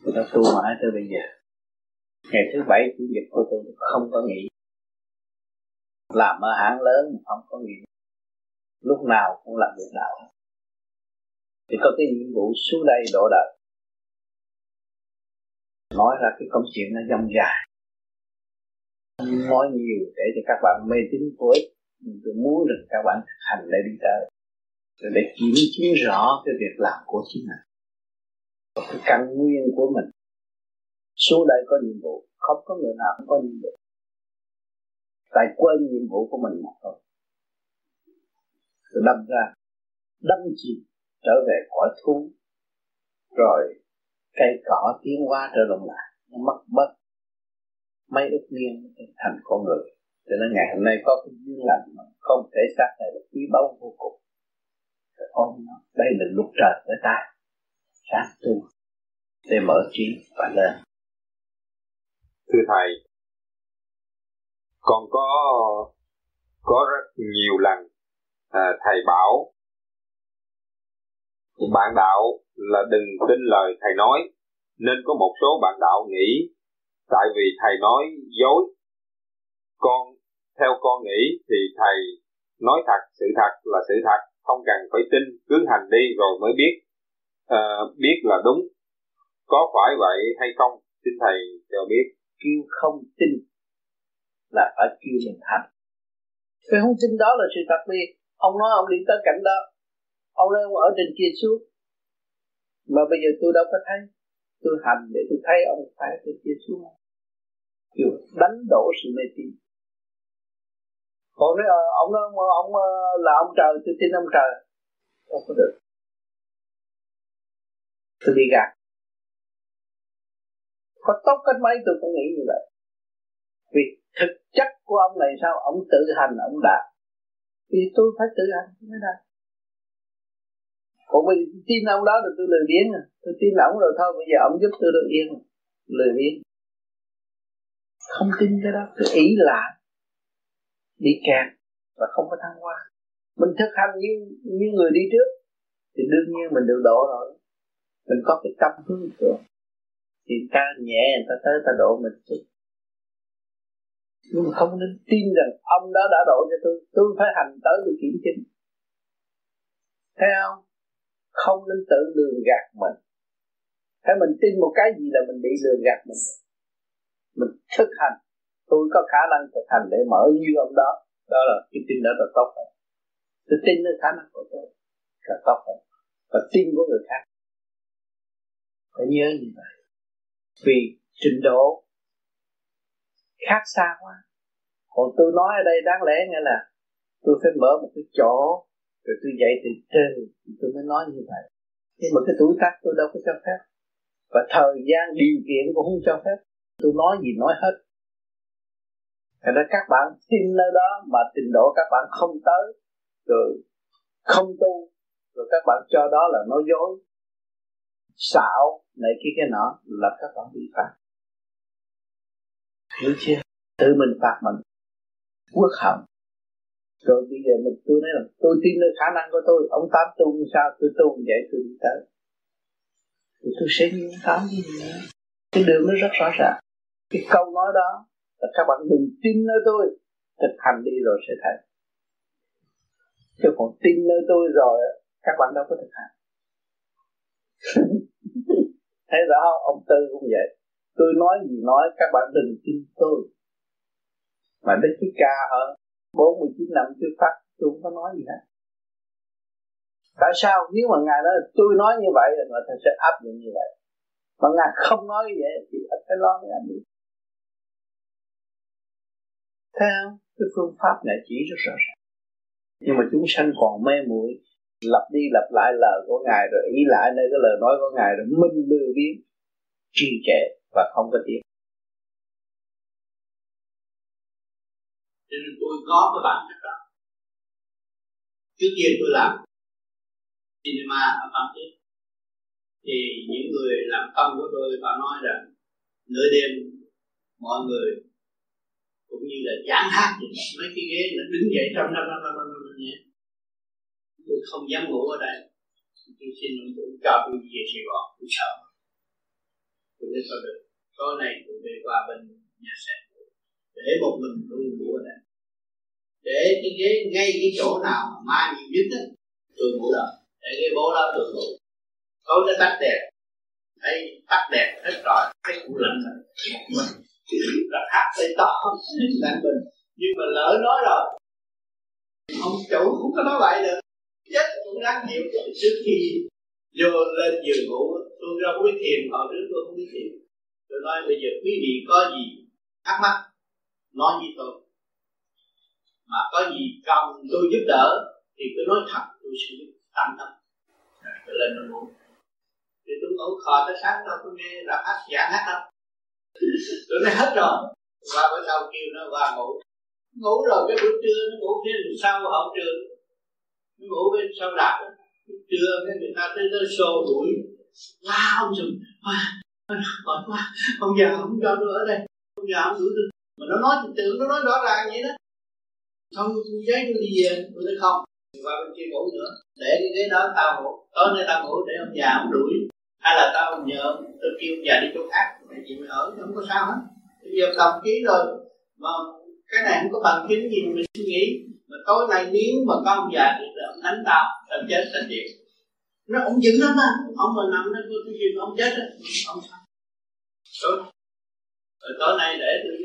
Người ta tu mãi tới bây giờ. Ngày thứ bảy, chủ nhật của tôi không có nghỉ. Làm ở hãng lớn không có nghỉ. Lúc nào cũng làm việc đạo thì có cái nhiệm vụ xuống đây độ đời nói ra cái công chuyện nó dông dài nói nhiều để cho các bạn mê tín vô ích. Tôi muốn được các bạn thực hành để đi tới. Rồi để kiểm chứng rõ cái việc làm của chính mình. Cái căn nguyên của mình. Xuống đây có nhiệm vụ, không có người nào không có nhiệm vụ. Tại quên nhiệm vụ của mình mà thôi. Rồi đâm ra, đâm chìm trở về cõi thú. Rồi cây cỏ tiến hóa trở lòng lại nó mất bớt mấy ức niên thành con người. Cho nên ngày hôm nay có cái duyên lành mà không thể xác này là quý báu vô cùng. Rồi ôm nó đây là lục trời với ta. Sáng tu để mở trí và lên. Thưa thầy còn có có rất nhiều lần à, thầy bảo bạn đạo là đừng tin lời thầy nói nên có một số bạn đạo nghĩ tại vì thầy nói dối con theo con nghĩ thì thầy nói thật sự thật là sự thật không cần phải tin cứ hành đi rồi mới biết uh, biết là đúng. Có phải vậy hay không xin thầy cho biết. Kêu không tin là phải kêu mình hành. Cái không tin đó là sự thật đi. Ông nói ông đi tới cảnh đó ông nói ông ở trên kia xuống. Mà bây giờ tôi đâu có thấy. Tôi hành để tôi thấy ông phải trên kia xuống. Kiểu đánh đổ sự mê tín. Còn nếu ờ, ông nói ông, ông ờ, là ông trời tôi tin ông trời. Không có được. Tôi đi gạt. Có tốt cách mấy tôi cũng nghĩ như vậy. Vì thực chất của ông này sao? Ông tự hành ông đạt thì tôi phải tự hành mới đạt còn bây tin ông đó là tôi lười biếng à. Tôi tin ông rồi thôi, bây giờ ông giúp tôi được yên. Lười biếng. Không tin cái đó. Tôi ý là đi kẹt và không có thăng hoa. Mình thực hành như như người đi trước thì đương nhiên mình được độ rồi. Mình có cái tâm hướng rồi thì ta nhẹ người ta tới, ta độ mình chút nhưng mà không nên tin rằng ông đó đã độ cho tôi. Tôi phải hành tới tôi kiểm chứng. Thấy không? Không nên tự lường gạt mình. Thế mình tin một cái gì là mình bị lường gạt mình? Mình thực hành. Tôi có khả năng thực hành để mở như ông đó. Đó là cái tin đó là tốt rồi Tôi tin nó khả năng của tôi Là tốt rồi Và tin của người khác. Phải nhớ như vậy. Vì trình độ khác xa quá. Còn tôi nói ở đây đáng lẽ nghĩa là Tôi phải mở một cái chỗ rồi tôi dạy từ trên, tôi mới nói như vậy. Nhưng mà cái tuổi tác tôi đâu có cho phép. Và thời gian điều kiện cũng không cho phép. Tôi nói gì nói hết. Thành ra các bạn tin nơi đó mà trình độ các bạn không tới, rồi không tu, rồi các bạn cho đó là nói dối, xạo, này kia cái nọ, là các bạn bị phạt. Hiểu chưa? Tự mình phạt mình. Quốc hận rồi bây giờ mình tôi nói là, tôi tin nơi khả năng của tôi, ông tám tu như sao, tôi tu như vậy, tôi đi tới. Thì tôi sẽ như ông tám gì nữa cái đường nó rất rõ ràng. Cái câu nói đó, là các bạn đừng tin nơi tôi, thực hành đi rồi sẽ thấy. Chứ còn tin nơi tôi rồi, các bạn đâu có thực hành. <laughs> Thấy rõ không? Ông tư cũng vậy. Tôi nói gì nói, các bạn đừng tin tôi. Mà đức thích ca hơn 49 năm tôi phát tôi không có nói gì hết. Tại sao? Nếu mà ngài nói, tôi nói như vậy là người ta sẽ áp dụng như vậy. Mà ngài không nói như vậy thì anh phải lo với anh đi. Thấy không? Cái phương pháp này chỉ rất rõ ràng. Nhưng mà chúng sanh còn mê muội, lặp đi lặp lại lời của ngài rồi ý lại nơi cái lời nói của ngài rồi minh lưu biến, trì trệ và không có tiếng. Cho nên tôi có cái bản chất đó. Trước tiên tôi làm cinema ở Phan Thiết. Thì những người làm công của tôi họ nói rằng, nửa đêm mọi người cũng như là chán hát mấy cái ghế nó đứng dậy trong năm năm năm năm năm nhé tôi không dám ngủ ở đây. Tôi xin ông chủ cho tôi về Sài Gòn, tôi sợ. Tôi nói sao được. Tối nay tôi về qua bên nhà xe để một mình tôi ngủ ở đây để cái ghế, ngay cái chỗ nào mà ma nhiều nhất á tôi ngủ đó để cái bố đó tôi ngủ. Tối nó tắt đèn. Thấy tắt đèn hết rồi, thấy cũng lạnh rồi là hát tới to lạnh mình. Nhưng mà lỡ nói rồi, ông chủ không có nói vậy được. Chết cũng đáng chịu trước khi vô lên giường ngủ, tôi ra quý thiền, hồi trước tôi không biết thiền. Tôi nói bây giờ quý vị có gì thắc mắc nói với tôi. Mà có gì cần tôi giúp đỡ, thì cứ nói thật, tôi sẽ giúp tận tâm. Tôi lên tôi ngủ. Thì tôi ngủ khờ tới sáng, đâu tôi nghe là hát giảng hát đâu. <laughs> Tôi nói hết rồi. Qua bữa sau kêu nó qua ngủ. Ngủ rồi cái buổi trưa nó ngủ phía sau hậu trường. Nó ngủ bên sau đạp trưa cái người ta tới tới xô đuổi. La ông sùm mỏi quá. Ông già không cho tôi ở đây. Ông già không đuổi tôi mà nó nói thì tưởng nó nói rõ ràng vậy đó. Không giấy tôi đi về, tôi nói không. Qua bên kia ngủ nữa. Để cái ghế đó tao ngủ. Tối nay tao ngủ để ông già ông đuổi. Hay là tao nhờ tôi kêu ông già đi chỗ khác. Mày gì mày ở, không có sao hết. Bây giờ đồng ký rồi. Mà cái này không có bằng chứng gì mình suy nghĩ. Mà tối nay nếu mà có ông già thì ông đánh tao tao chết tao chịu nó ông dữ lắm á. Ông mà nằm nó tôi kêu ông chết á. Ông sao? Rồi tối nay để tôi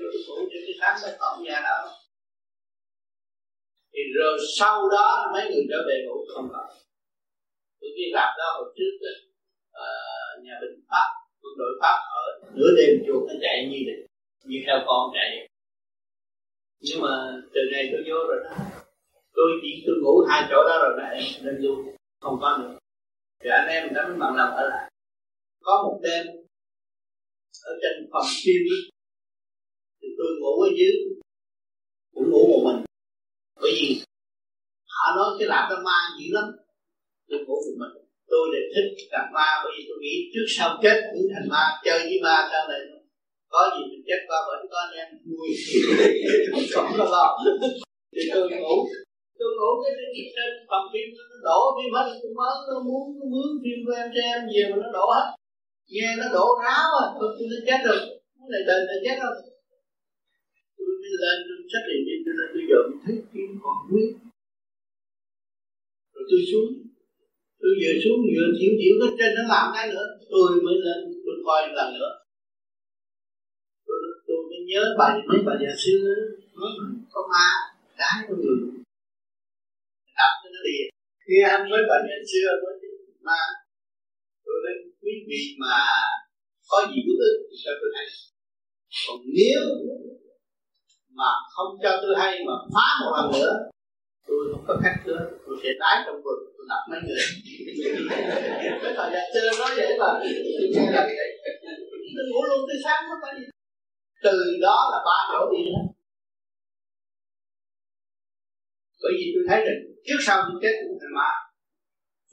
vô tôi ngủ nhà cái mới thì rồi sau đó mấy người trở về ngủ không có tôi đi làm đó hồi trước uh, nhà binh pháp quân đội pháp ở nửa đêm chuột nó chạy như này như theo con chạy nhưng mà từ ngày tôi vô rồi đó. Tôi chỉ tôi ngủ hai chỗ đó rồi đó nên luôn không có nữa. Thì anh em đã mới bằng lòng ở lại. Có một đêm ở trên phòng phim ngủ ở dưới, cũng ngủ một mình. Bởi vì họ nói cái làm cái ma dữ lắm, tôi ngủ một mình. Tôi lại thích làm ma, bởi vì tôi nghĩ trước sau chết cũng thành ma, chơi với ma sau này có gì mình chết qua vẫn có anh em vui. Không có lo. Thì tôi ngủ. Tôi ngủ cái trên phòng phim nó đổ phim hết tôi mới, nó muốn, nó mướn phim của em xem về mà nó đổ hết. Nghe nó đổ ráo à tôi tôi chết rồi. Cái này đời này chết rồi lên tôi sách điện đi tôi lên tôi dọn thấy kiếm còn nguyên rồi tôi xuống. Tôi vừa xuống vừa chịu chịu cái trên nó làm cái nữa. Tôi mới lên tôi coi lần nữa. Tôi, tôi mới nhớ bài mấy bài nhà xưa nói có ma đá con người. Đập cho nó liền khi anh với bà nhà xưa nói ma. Tôi nói quý vị mà có gì bất ức thì sao tôi hay còn nếu mà không cho tôi hay mà phá một lần nữa tôi không có cách nữa. Tôi sẽ tái trong vườn tôi đặt mấy người. Cái thời gian chơi nói vậy mà. Tôi nghe là vậy. Tôi ngủ luôn tới sáng có phải từ đó là ba chỗ đi đó. Bởi vì tôi thấy rằng trước sau tôi chết cũng thành ma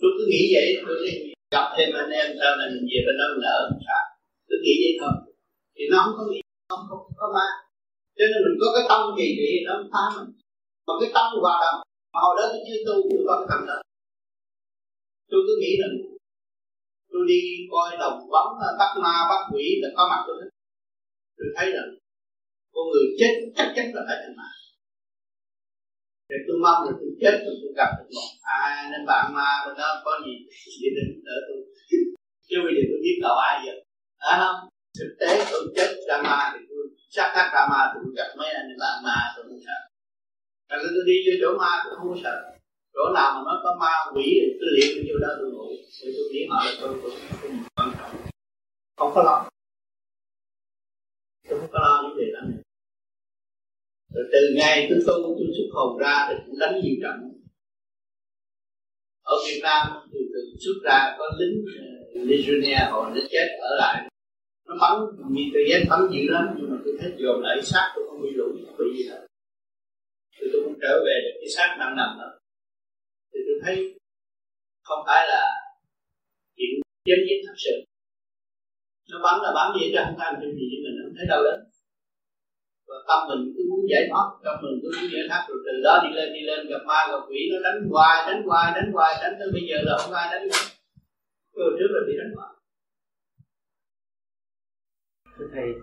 tôi cứ nghĩ vậy tôi gặp thêm anh em sau mình về bên đó mình sao? Tôi nghĩ vậy thôi. Thì nó không có nghĩ không có, có ma cho nên mình có cái tâm kỳ thị nó phá mình. Mà cái tâm hòa đồng, mà hồi đó tôi chưa tu tôi có cái tâm đó. Tôi cứ nghĩ rằng tôi đi coi đồng bóng bắt ma, bắt quỷ là có mặt tôi hết. Tôi thấy rằng con người chết chắc chắn là phải thành ma. Để tôi mong là tôi chết rồi tôi gặp được một ai, nên bạn ma bên đó có gì để đến đỡ tôi. <laughs> Chứ bây giờ tôi biết đâu ai giờ phải không? Thực tế tôi chết ra ma thì tôi sát các ra ma tôi gặp mấy anh làm ma tôi không sợ. Thành tôi đi vô chỗ ma tôi không sợ. Chỗ nào mà nó có ma quỷ thì tôi liền vô đó tôi ngủ. Thì tôi nghĩ họ là tôi cũng không quan trọng. Không có lo. Tôi không có lo những điều đó. Rồi từ ngày tôi tu tôi xuất hồn ra thì cũng đánh nhiều trận. Ở Việt Nam từ từ xuất ra có lính uh, Legionnaire họ nó chết ở lại nó bắn mitraillette bắn dữ lắm, nhưng mà tôi thấy dồn lại xác tôi không bị lũ không bị gì hết thì tôi cũng trở về được cái xác đang nằm đó. Thì tôi thấy không phải là chuyện chân chính thật sự. Nó bắn là bắn gì chứ không có cái gì với mình không thấy đâu đến và tâm mình cứ muốn giải thoát, tâm mình cứ muốn giải thoát, rồi từ đó đi lên đi lên, gặp ma, gặp quỷ, nó đánh hoài đánh hoài đánh hoài, đánh tới bây giờ là không ai đánh nữa. Rồi trước là bị đánh hoài thưa thầy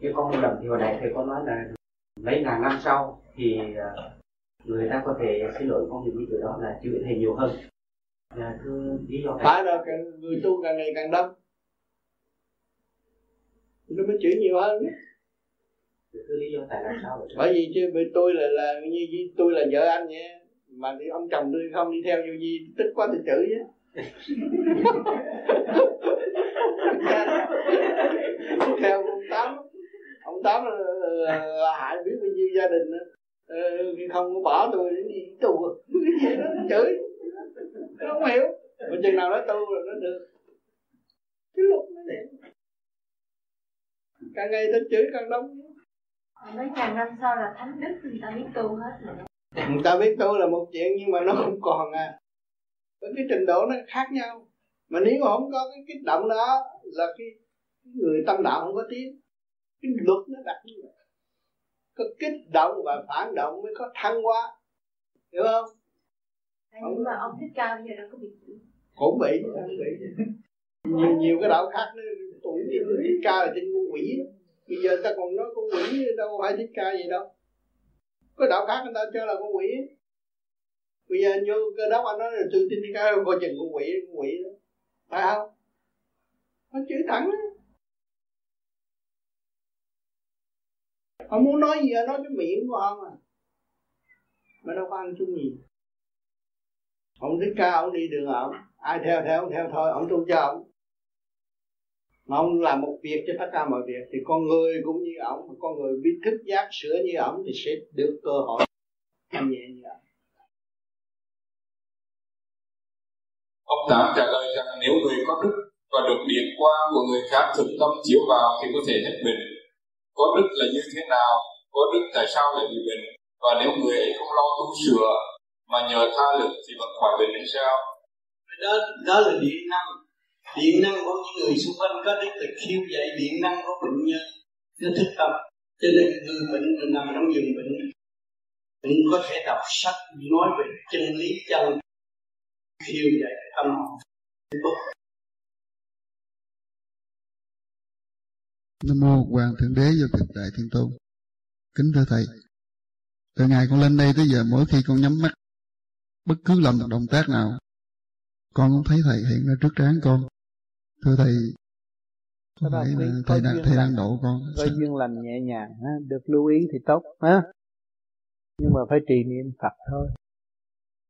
như con đồng thì hồi nãy thầy có nói là mấy ngàn năm sau thì à, người ta có thể xin lỗi con cái từ đó là chịu thầy nhiều hơn. Là thưa lý do phải rồi người tu càng ngày càng đông. Nó mới chửi nhiều hơn. Thưa lý do tại làm sao bởi vì chứ vì tôi là là như, tôi là vợ anh vậy mà thì ông chồng tôi không đi theo vô gì tức quá thì chửi chứ theo ông tám. Ông tám là, là, là hại biết bao nhiêu gia đình nữa. Khi không có bỏ tôi đến đi tù đó nó chửi. Nó không hiểu. Mà chừng nào nó tu rồi nó được. Cái lúc nó đẹp càng ngày ta chửi càng đông. Mấy ngàn năm sau là thánh đức người ta biết tu hết rồi. Người ta biết tu là một chuyện nhưng mà nó không còn à với cái trình độ nó khác nhau. Mà nếu mà không có cái kích động đó là cái người tâm đạo không có tiếng cái luật nó đặt như vậy. Có kích động và phản động mới có thăng hoa. Hiểu không? Nhưng mà ông thích ca bây giờ đâu có bị cũng bị nhiều nhiều cái đạo khác nữa. Tụi thích ca là trên con quỷ. Bây giờ ta còn nói con quỷ đâu phải thích ca gì đâu. Có đạo khác người ta cho là con quỷ bây giờ anh vô cơ đốc anh nói là tôi tin cái coi chừng con quỷ con quỷ đó. Phải không? Nó chữ thẳng đó. ông muốn nói gì nói cái miệng của ông à. Mà đâu có ăn chung gì. Ông thích ca, ông đi đường ông ai theo theo, ông theo thôi, ông tôn cho ông mà ông làm một việc cho tất cả mọi việc, thì con người cũng như ông con người biết thức giác sửa như ông thì sẽ được cơ hội. Làm nhẹ nhàng. tám trả lời rằng nếu người có đức và được điện quang của người khác thực tâm chiếu vào thì có thể hết bệnh. Có đức là như thế nào? Có đức tại sao lại bị bệnh? Và nếu người ấy không lo tu sửa mà nhờ tha lực thì vẫn khỏi bệnh hay sao? Đó, đó là điện năng. Điện năng của những người xung quanh có đức là khiêu dậy điện năng của bệnh nhân. Nó thức tâm. Cho nên người bệnh nằm trong giường bệnh bệnh có thể đọc sách nói về chân lý chân dậy tâm hồn Nam mô Hoàng Thượng Đế do Cực Đại Thiên Tôn. Kính thưa thầy, từ ngày con lên đây tới giờ mỗi khi con nhắm mắt, bất cứ làm một động tác nào, con cũng thấy thầy hiện ra trước trán con. Thưa thầy, có phải là thầy đang thầy đang độ con? Có duyên lành nhẹ nhàng, ha? được lưu ý thì tốt, ha? Nhưng mà phải trì niệm Phật thôi.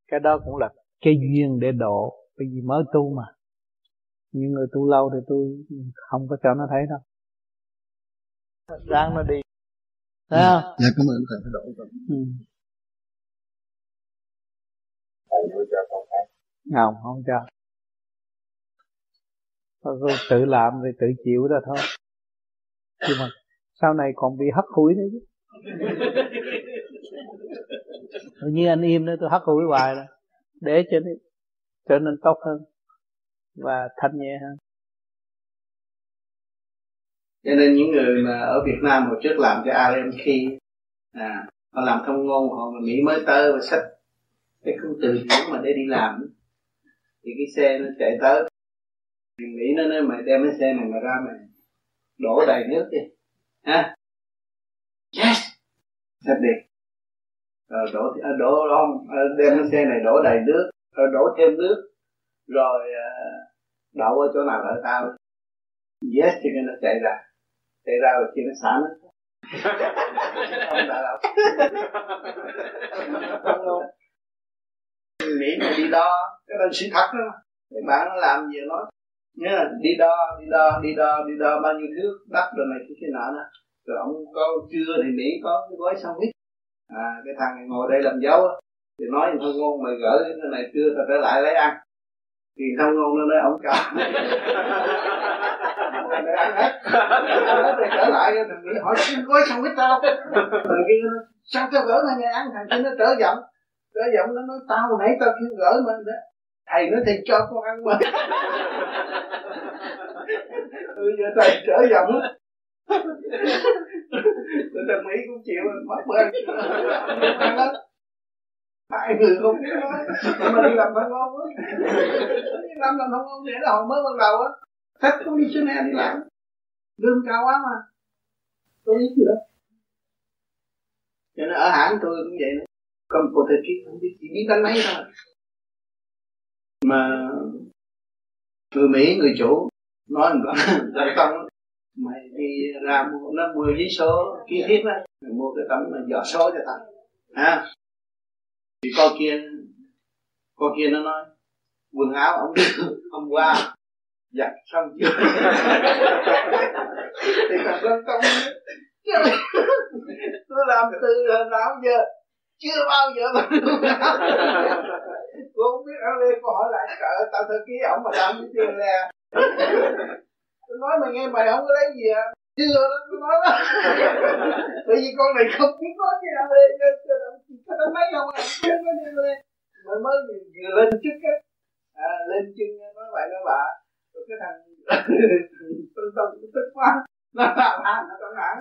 Cái đó cũng là cái duyên để độ, bởi vì mới tu mà. Những người tu lâu thì tôi không có cho nó thấy đâu. Ráng nó đi. Thấy không? Dạ cảm ơn thầy phải độ con ừ. thầy mới cho con thấy. Không không cho. Thôi tự làm thì tự chịu đó thôi. Nhưng mà sau này còn bị hắt hủi nữa chứ. <laughs> Tự nhiên anh im nữa tôi hắt hủi hoài rồi để cho nên trở nên tốt hơn và thanh nhẹ hơn. Cho nên những người mà ở Việt Nam hồi trước làm cho RMK à họ làm thông ngôn, họ mà Mỹ mới tới và sách cái công từ điển mà để đi làm thì cái xe nó chạy tới. Thì Mỹ nó nói, mày đem cái xe này mà ra mày đổ đầy nước đi. Ha? Yes! Sắp đi rồi đổ ờ, đổ không? Ờ, đem cái xe này đổ đầy nước. Rồi đổ thêm nước. Rồi đậu ở chỗ nào đợi tao. Yes, thì nên nó chạy ra. Chạy ra rồi khi nó xả nó không đâu nghĩ là đi đo. Cái đó sự thật đó. Thì bạn nó làm gì nói nhớ, đi đo đi đo đi đo đi đo bao nhiêu thước đất rồi này, cái kia nọ đó. Rồi ông có chưa thì mỹ có cái gói sandwich à cái thằng này ngồi đây làm dấu thì nói thôi ngôn mày gỡ cái này chưa tao trở lại lấy ăn. Thì thông ngôn nó nói ông cả để <laughs> ăn hết. Rồi trở lại thằng nghĩ hỏi xin gói xong hết tao? Rồi kia sao tao gỡ này nghe ăn? Thằng kia nó trở giọng. Trở giọng nó nói tao nãy tao kêu gỡ mà. Thầy nói thầy cho con ăn mà. <laughs> Bây giờ thầy trở giọng tôi đồng mỹ cũng chịu mất bên ăn hai người không biết nói mà đi làm văn ngon á. Đi làm làm không ngon để là hồi mới ban đầu á. Khách cũng đi trên em đi làm. Lương cao quá mà. Tôi biết gì đó. Cho nên ở hãng tôi cũng vậy nữa. Còn một thời kỳ không biết chỉ biết đánh máy thôi. Mà người Mỹ, người chủ, nói một là tông dạ, mày đi ra mua nó mua giấy số ký thiết á mày mua cái tấm mà dò số cho tao. Ha? Thì con kia con kia nó nói, quần áo ông hôm qua. Giặt xong chưa? <laughs> Thì còn có công tôi làm từ hồi nào giờ? Chưa bao giờ mà <laughs> cô không biết ở đây cô hỏi lại tao thơ ký ổng mà làm cái chuyện nè tôi nói mày nghe mày không có lấy gì à. Chưa đó tôi nói đó. <laughs> Bởi vì con này không biết nói cái áo lê cho nó mấy không à chưa có đi lê mới mới vừa lên chức á à, lên chân nói vậy nói bạ rồi cái thằng tôi tâm tức quá. Nó làm ăn nó căng thẳng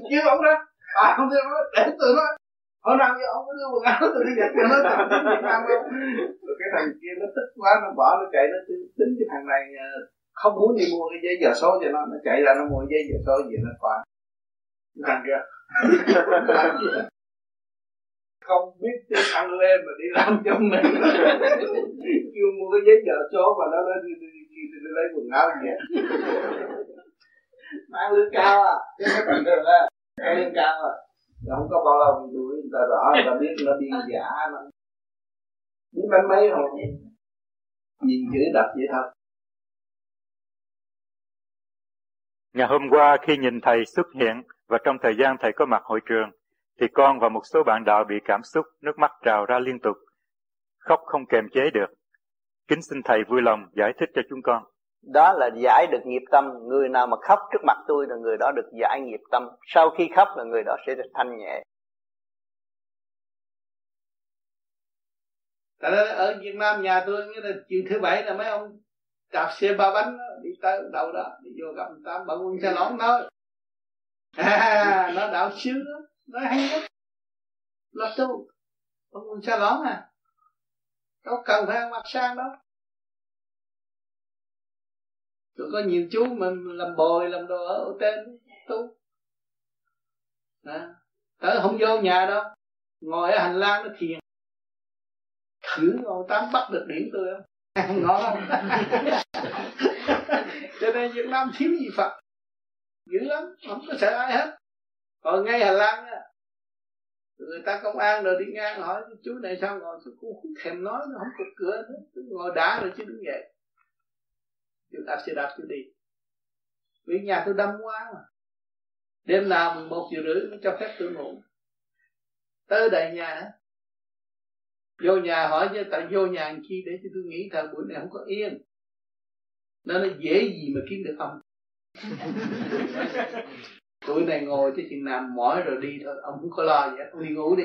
<laughs> kêu ông ra. À không biết nói để tôi nói. Hôm nào giờ ông có đưa quần áo tôi đi giặt cho nó tặng Việt Nam không? Rồi cái thằng kia nó tức quá nó bỏ nó chạy nó tính cái thằng này ờ, không muốn đi mua cái giấy giờ số cho nó nó chạy ra nó mua giấy giờ số gì nó qua. Thằng kia <laughs> không biết tiếng ăn lên mà đi làm cho mình. <laughs> Kêu mua cái giấy giờ số mà nó nói đi, đi, đi, đi, đi, đi lấy quần áo gì <laughs> mang lương cao à? Chứ cái thằng đó là lương cao à? Không có bao lâu thì đuổi người ta rõ người ta biết nó điên giả nó. Biết bánh mấy không? Nhìn chữ đập vậy thôi Ngày hôm qua khi nhìn thầy xuất hiện và trong thời gian thầy có mặt hội trường, thì con và một số bạn đạo bị cảm xúc, nước mắt trào ra liên tục, khóc không kềm chế được. Kính xin thầy vui lòng giải thích cho chúng con. Đó là giải được nghiệp tâm, người nào mà khóc trước mặt tôi là người đó được giải nghiệp tâm, sau khi khóc là người đó sẽ được thanh nhẹ. Tại ở Việt Nam nhà tôi nghĩa là chiều thứ bảy là mấy ông đạp xe ba bánh đó, đi tới đầu đó đi vô gặp người ta bận quân xe lỏng đó à, nó đạo xíu đó nó hay lắm. Là tu bận quân xe lỏng à. Đâu cần phải ăn mặc sang đâu. Tôi có nhiều chú mình làm bồi làm đồ ở trên tu. À, tới không vô nhà đâu. Ngồi ở hành lang nó thiền. Thử ngồi tám bắt được điểm tôi không? Ngon lắm cho nên Việt Nam thiếu gì Phật dữ lắm, không có sợ ai hết. Còn ngay Hà Lan á, người ta công an rồi đi ngang hỏi, chú này sao ngồi tôi cũng không thèm nói, nó không có cửa nữa tôi ngồi đá rồi chứ đứng dậy. Chú đạp xe đạp chú đi. Vì nhà tôi đâm quá mà. Đêm nào 11 giờ rưỡi mới cho phép tôi ngủ. Tới đầy nhà vô nhà hỏi chứ tại vô nhà làm chi để cho tôi nghĩ thời buổi này không có yên. Nó nó dễ gì mà kiếm được không <laughs> tuổi này ngồi tới chừng nằm mỏi rồi đi thôi ông không có lo gì ông đi ngủ đi.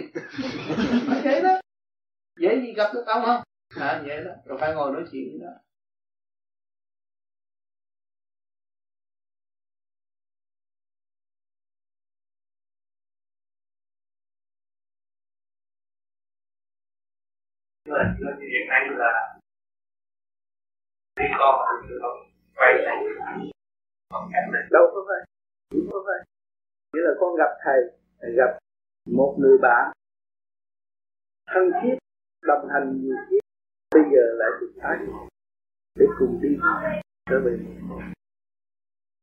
<laughs> Vậy đó. Dễ gì gặp được ông không? À, vậy đó. Rồi phải ngồi nói chuyện đó là hiện nay là đi con được không quay lại. Không cảnh này đâu có phải không phải nghĩa là con gặp thầy gặp một người bạn thân thiết, đồng hành nhiều kiếp. Bây giờ lại được thái để cùng đi trở về.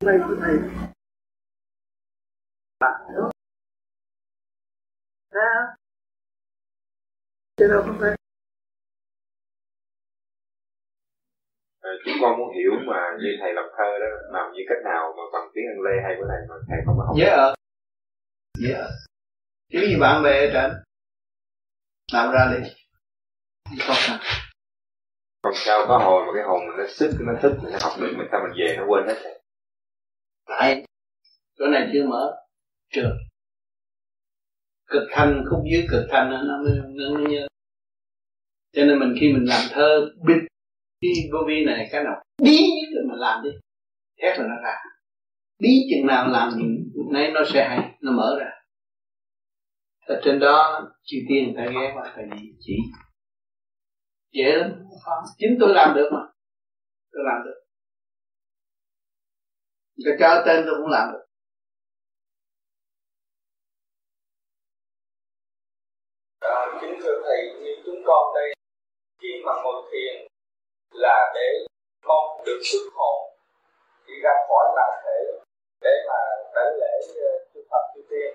Nay của thầy, bạn đó. Sao chứ đâu không phải à, chúng con muốn hiểu mà như thầy làm thơ đó làm như cách nào mà bằng tiếng anh lê hay của thầy mà thầy không có học? Dễ ở chứ gì bạn bè ở trên. Làm ra đi. Khó khăn còn sao có hồi mà cái hồn mình nó sức nó thức mình nó học được mình sao mình về nó quên hết rồi. Tại chỗ này chưa mở trường. Cực thanh khúc dưới cực thanh nó nó mới nó mới nhớ. Cho nên mình khi mình làm thơ biết cái vô vi này cái nào? Bí nhất là mình làm đi. Thét là nó ra. Bí chừng nào làm thì nay nó sẽ hay nó mở ra. Ở trên đó chư tiên phải ghé qua thầy chỉ. Dễ lắm chính tôi làm được mà. Tôi làm được. Cái cho tên tôi cũng làm được. À, kính thưa thầy như chúng con đây khi mà ngồi thiền là để mong được xuất hồn đi ra khỏi bản thể để mà đánh lễ ờ, chư Phật chư tiên.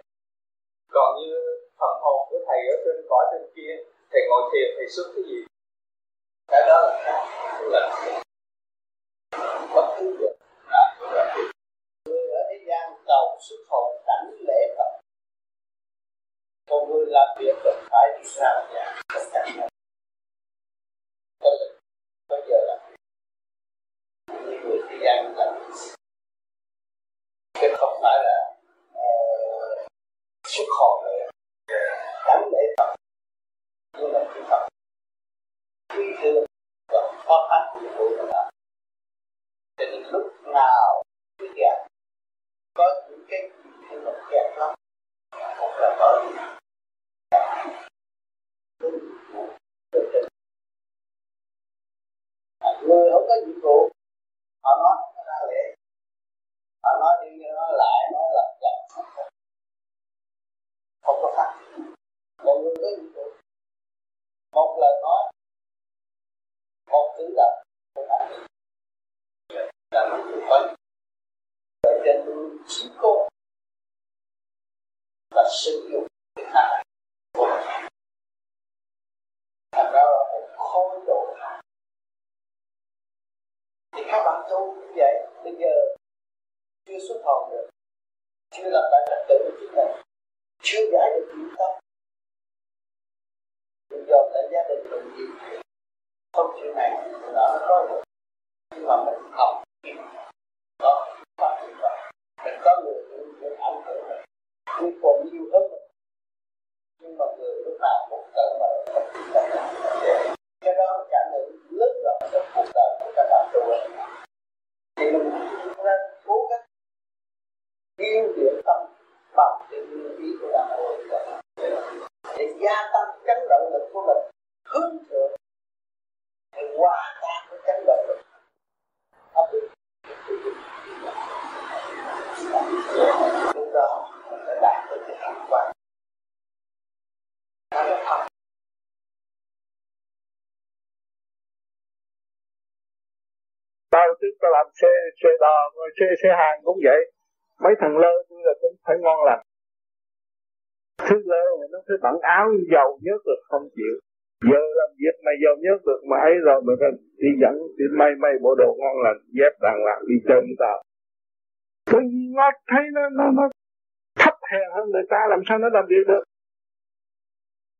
Còn như phần hồn của thầy ở trên cõi trên kia, thầy ngồi thiền, thầy xuất cái gì? Cái đó là khác. Là bất cứ việc người ở thế gian cầu xuất hồn đánh lễ Phật. Còn người làm việc cần phải đi ra nhà, tất cả nhà bây giờ là những người thế gian làm chứ không phải là uh, xuất hồn nữa đảnh lễ Phật nhưng mà chư Phật quy thương và khó khăn của vụ là cho nên lúc nào cứ gạt có những cái gì mà kẹt lắm không là có gì. Người không có nhiệm vụ họ nói không ra lệ họ nói đi nói lại nói lặp, chậm không có phát một người có nhiệm vụ. Một lời nói không cử động một hành động là một người có chỉ cô và sử dụng cái khả của mình thành ra là một khối độ thì các bạn tu như vậy bây giờ chưa xuất hồn được chưa làm lại trật tự của chính mình chưa giải được những tâm bây giờ tại gia đình mình gì không chuyện này thì nó có được nhưng mà mình học. Đó và như vậy. Mình có người những ảnh hưởng mình. Nhưng còn nhiều hơn mình. Nhưng mà người lúc nào cũng cởi mở cái đó là cảm nhận lớn rộng trong cuộc đời của các bạn tu thì mình nên cố gắng yêu điểm tâm bằng cái nguyên ý của đạo hội để gia tăng chấn động lực của mình. Hướng thượng để hòa tan với động lực lúc đó mình sẽ đạt được cái thành quả nó là thật tao trước tao làm xe xe đò rồi xe xe hàng cũng vậy. Mấy thằng lơ tôi là cũng phải ngon lành. Thứ lơ mà nó cứ bận áo dầu nhớt được không chịu giờ làm việc mày dầu nhớt được mà ấy rồi mà đi dẫn đi may may bộ đồ ngon lành dép đàng hoàng đi chơi với tao. Tự nhiên nó thấy nó nó nó thấp hèn hơn người ta làm sao nó làm việc được?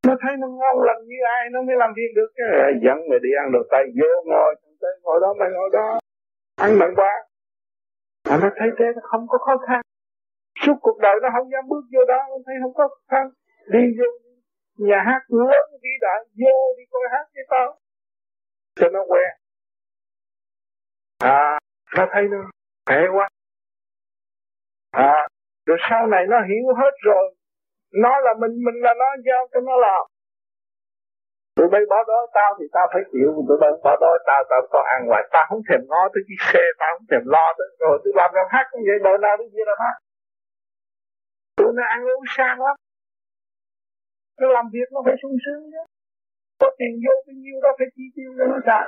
Nó thấy nó ngon lành như ai nó mới làm việc được cái dẫn mày đi ăn đồ tây vô ngồi tới ngồi đó mày ngồi đó. Ăn bằng quá. Mà nó thấy thế nó không có khó khăn. Suốt cuộc đời nó không dám bước vô đó nó thấy không có khó khăn. Đi vô nhà hát lớn vĩ đại vô đi coi hát với tao. Cho nó quen. À nó thấy nó khỏe quá. À rồi sau này nó hiểu hết rồi. Nó là mình mình là nó giao cho nó làm. Tụi bay bỏ đó tao thì tao phải chịu. Tụi bay bỏ đó tao tao có ăn hoài. Tao không thèm ngó tới chiếc xe, tao không thèm lo tới. Rồi tôi làm làm hát cũng vậy, đời nào đi kia làm hát. Tụi nó ăn uống sang lắm nó làm việc nó phải sung sướng chứ. Có tiền vô bao nhiêu đó phải chi tiêu cho nó xài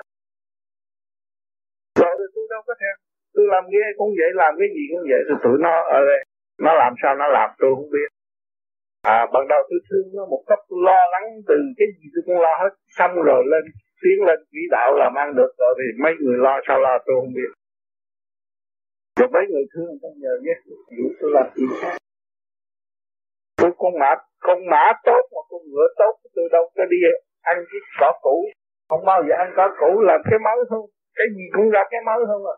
rồi tôi đâu có thèm. Tôi làm cái cũng vậy, làm cái gì cũng vậy. Rồi tụi nó ở đây, nó làm sao nó làm tôi không biết. À ban đầu tôi thương nó một cấp lo lắng từ cái gì tôi cũng lo hết. Xong rồi lên, tiến lên quỹ đạo làm ăn được rồi thì mấy người lo sao lo tôi không biết. Rồi mấy người thương tôi nhờ nhé. Tôi làm gì khác con mã con mã tốt mà con ngựa tốt, từ đâu có đi, ăn cái cỏ cũ. Không bao giờ ăn cỏ cũ làm cái mới hơn, cái gì cũng ra cái mới hơn à.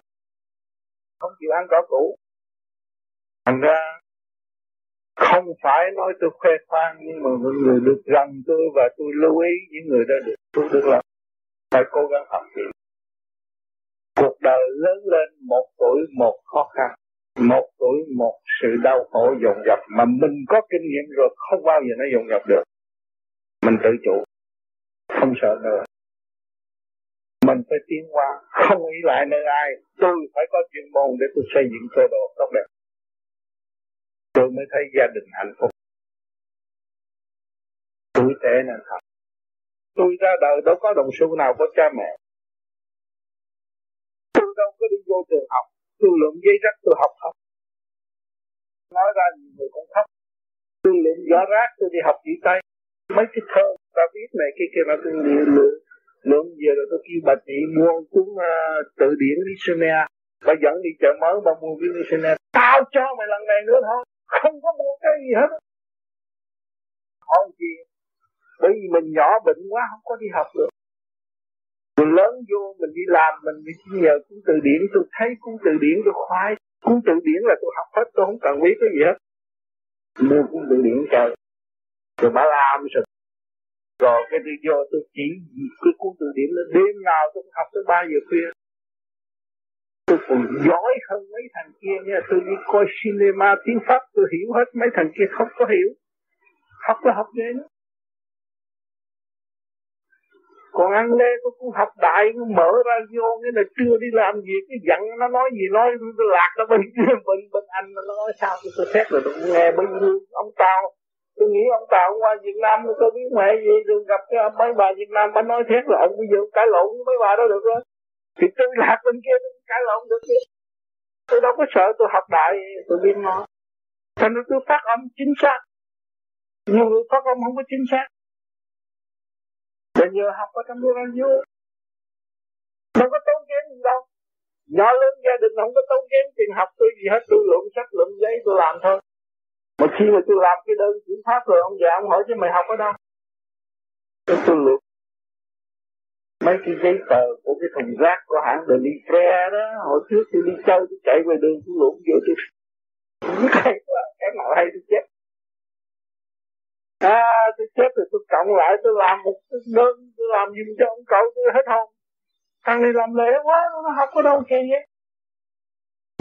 Không chịu ăn cỏ cũ. Thành ra, không phải nói tôi khoe khoang, nhưng mà mọi người được gần tôi và tôi lưu ý những người đã được, tôi được làm. Phải cố gắng học gì cuộc đời lớn lên, một tuổi, một khó khăn một tuổi, một sự đau khổ dồn dập mà mình có kinh nghiệm rồi, không bao giờ nó dồn dập được. Mình tự chủ, không sợ nữa. Mình phải tiến qua, không nghĩ lại nơi ai. Tôi phải có chuyên môn để tôi xây dựng cơ đồ tốt đẹp. Tôi mới thấy gia đình hạnh phúc. Tuổi trẻ nên học tôi ra đời đâu có đồng xu nào có cha mẹ. Tôi đâu có đi vô trường học tôi lượm giấy rắc tôi học học nói ra nhiều người cũng khóc. Tôi lượm gió rác tôi đi học chữ tay. Mấy cái thơ ta viết này cái kia mà tôi lượm lượm lượm về rồi tôi kêu bà chị mua cuốn à, uh, tự điển dictionary bà dẫn đi chợ mới bà mua cái dictionary tao cho mày lần này nữa thôi. Không có mua cái gì hết. Hỏi gì bởi vì mình nhỏ bệnh quá không có đi học được mình lớn vô, mình đi làm, mình đi nhờ cuốn từ điển. Tôi thấy cuốn từ điển, tôi khoái. Cuốn từ điển là tôi học hết, tôi không cần biết cái gì hết. Mua cuốn từ điển trời. Rồi bà làm rồi. Rồi cái tôi vô, tôi chỉ cái cuốn từ điển là đêm nào tôi cũng học tới ba giờ khuya. Tôi còn giỏi hơn mấy thằng kia nha. Tôi đi coi cinema, tiếng pháp, tôi hiểu hết mấy thằng kia không có hiểu. Học là học ghê nữa còn ăn lê tôi cũng học đại mở ra vô cái là chưa đi làm việc cái giận nó nói gì nói tôi lạc nó bên bên bên anh nó nói sao tôi, tôi xét rồi tôi cũng nghe bên ông tao tôi nghĩ ông tao qua Việt Nam tôi biết mẹ gì rồi gặp cái mấy bà Việt Nam bà nói thét là ông bây giờ cãi lộn với mấy bà đó được rồi. Thì tôi lạc bên kia tôi cãi lộn được chứ. Tôi đâu có sợ tôi học đại tôi biết nó. Thành ra tôi phát âm chính xác. Nhiều người phát âm không có chính xác. Bây giờ học ở trong lớp anh vua Đâu có tốn kém gì đâu. Nhỏ lớn gia đình không có tốn kém tiền học tôi gì hết Tôi lượm sách lượm giấy tôi làm thôi. Mà khi mà tôi làm cái đơn chuyển pháp rồi Ông già ông hỏi chứ mày học ở đâu? Tôi, tôi lượm Mấy cái giấy tờ của cái thùng rác của hãng The Livre đó Hồi trước tôi đi chơi tôi chạy về đường tôi lượm vô tôi. Hay quá Cái nào hay tôi chết à tôi chết rồi, tôi cộng lại, tôi làm một đơn, tôi làm giùm cho ông cậu, tôi hết hồn. Thằng này làm lễ quá, nó học có đâu kỳ vậy?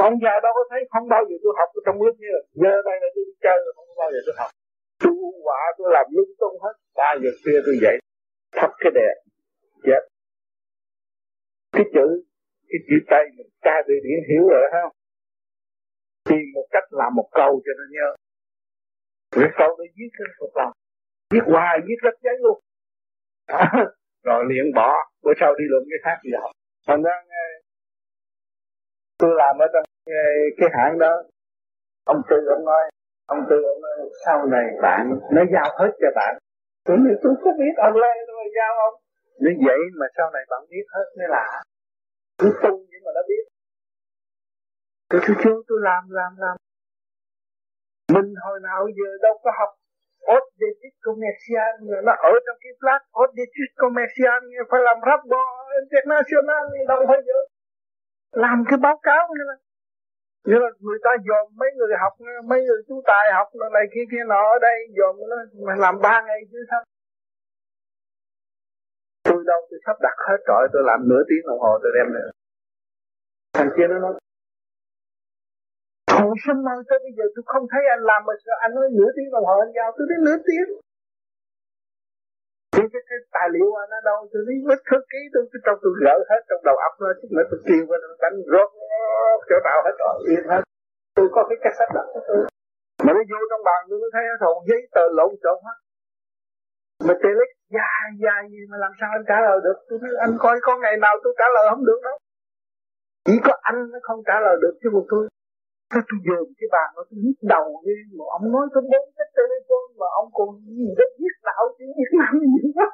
Ông già đâu có thấy, không bao giờ tôi học ở trong lớp như là giờ đây là tôi đi chơi rồi, không bao giờ tôi học. Tôi quả, tôi làm lung tung hết. Ba giờ kia tôi dậy, thắp cái đèn, chết. Cái chữ cái chữ tay mình tra từ điển hiểu rồi không? Tìm một cách làm một câu cho nó nhớ cái câu đó viết lên một lòng viết hoài viết rất giấy luôn. <laughs> Rồi liền bỏ, bữa sau đi luận cái khác gì đó thành ra tôi làm ở trong cái hãng đó, ông tư ông nói, ông tư ông nói, sau này bạn, nó giao hết cho bạn. Tôi nói, tôi có biết ông lê tôi giao ông. Như vậy mà sau này bạn biết hết mới lạ tôi tu nhưng mà nó biết. Tôi tôi chưa, tôi làm làm làm mình hồi nào giờ đâu có học. Audit Commercial nó ở trong cái flat Audit Commercial phải làm rapport international đâu phải giờ làm cái báo cáo như là như là người ta dòm mấy người học, mấy người chú tài học này kia kia nọ ở đây, dòm nó, mà làm ba ngày chứ sao? Tôi đâu tôi sắp đặt hết trọi tôi làm nửa tiếng đồng hồ, tôi đem nữa thằng kia nó nói Hồi sân mơ tới bây giờ tôi không thấy anh làm mà sao anh nói nửa tiếng đồng hồ anh giao tôi thấy nửa tiếng. Cái, cái, cái tài liệu anh ở đâu tôi đi vết thư ký tôi cái trong tôi gỡ hết trong đầu óc nó chứ mà tôi kêu qua nó đánh rốt chỗ nào hết rồi yên hết. Tôi có cái cassette đặt tôi mà nó vô trong bàn tôi mới thấy nó giấy tờ lộn xộn hết. Mà telex dài dài gì mà làm sao anh trả lời được? Tôi nói anh coi có ngày nào tôi trả lời không được đâu. Chỉ có anh nó không trả lời được chứ một tôi Sao tôi dồn cái bàn nó tôi nhức đầu đi, mà ông nói tôi bốn cái telephone mà ông còn gì đó viết đạo chứ viết năm gì đó.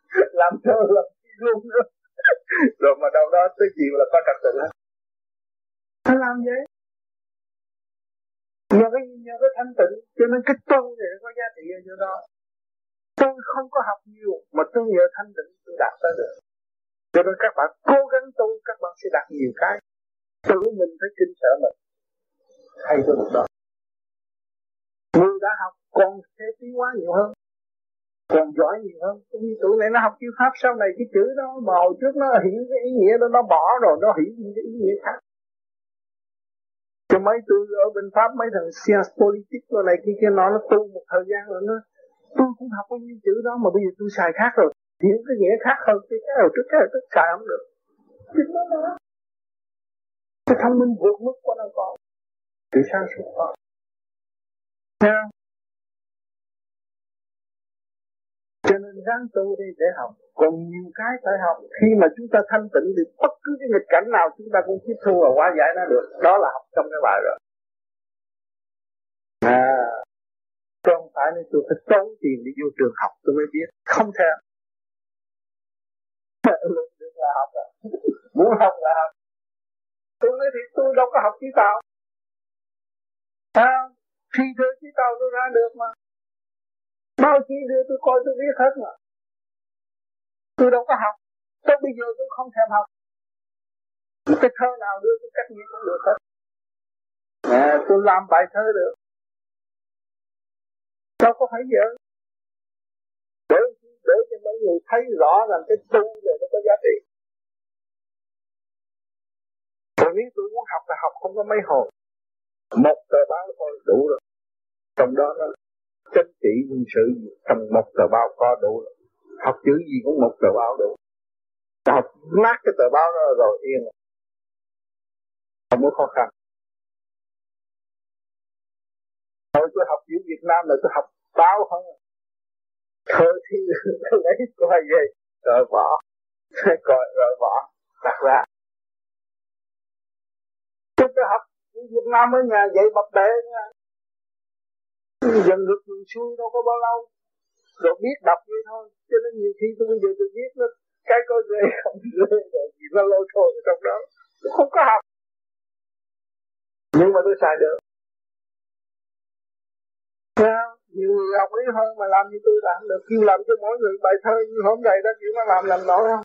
<laughs> Làm thơ làm luôn nữa <laughs> rồi mà đâu đó tới chiều là có trật tự. Hết Nó làm vậy. Nhờ cái nhờ cái thanh tịnh. Cho nên cái tu này nó có giá trị ở chỗ đó. Tôi không có học nhiều, mà tôi nhờ thanh tịnh tôi đạt tới được. Cho nên các bạn cố gắng tu, các bạn sẽ đạt nhiều cái. Tự mình phải kinh sợ mình hay cho lúc đó người đã học còn sẽ tiến hóa nhiều hơn, còn giỏi nhiều hơn. Cũng như tụi này nó học chữ pháp, sau này cái chữ đó mà hồi trước nó hiểu cái ý nghĩa đó, nó bỏ rồi, nó hiểu những cái ý nghĩa khác. Cho mấy tôi ở bên pháp, mấy thằng science politics rồi này kia kia nó nó tu một thời gian rồi nó tôi cũng học bao nhiêu chữ đó mà bây giờ tôi xài khác rồi. Hiểu cái nghĩa khác hơn, cái cái hồi trước, cái hồi trước xài không được. Chính nó đó. Cái thông minh vượt mức của nó còn sự sáng suốt có Nha. cho nên ráng tu đi để học còn nhiều cái phải học. Khi mà chúng ta thanh tịnh thì bất cứ cái nghịch cảnh nào, chúng ta cũng tiếp thu và hóa giải nó được. Đó là học trong cái bài rồi. À không phải nên tôi phải tốn tiền đi vô trường học tôi mới biết. Không theo được <laughs> là học. Rồi muốn học là học. Tôi nói thì tôi đâu có học chứ sao? Sao? Khi đưa cái tàu tôi ra được mà. Bao chi đưa tôi coi tôi biết hết mà. Tôi đâu có học. Tới bây giờ tôi không thèm học. Một cái thơ nào đưa tôi cách nghĩa cũng được hết. À, tôi làm bài thơ được. Đâu có phải vợ. Để, để cho mấy người thấy rõ rằng cái tu này nó có giá trị. Còn nếu tôi muốn học là học không có mấy hồn một tờ báo thôi đủ rồi. Trong đó nó chính trị quân sự trong một tờ báo có đủ rồi. Học chữ gì cũng một tờ báo đủ. Học nát cái tờ báo đó rồi yên. Rồi, không có khó khăn. Hồi tôi học chữ Việt Nam là tôi học báo không Thôi thì <laughs> lấy coi về. Rồi bỏ. <laughs> Coi rồi bỏ. Đặt ra. Tôi học Việt Nam ở nhà dạy bập bẹ nha dần được mình xuôi đâu có bao lâu. Rồi biết đọc vậy thôi, cho nên nhiều khi tôi bây giờ tôi biết nó, cái có dễ không dễ rồi gì nó lôi thôi trong đó. Tôi không có học. Nhưng mà tôi xài được. Sao? Nhiều người học ý hơn mà làm như tôi làm được. Kêu làm cho mỗi người bài thơ như hôm nay đó, kiểu nó làm làm nổi không?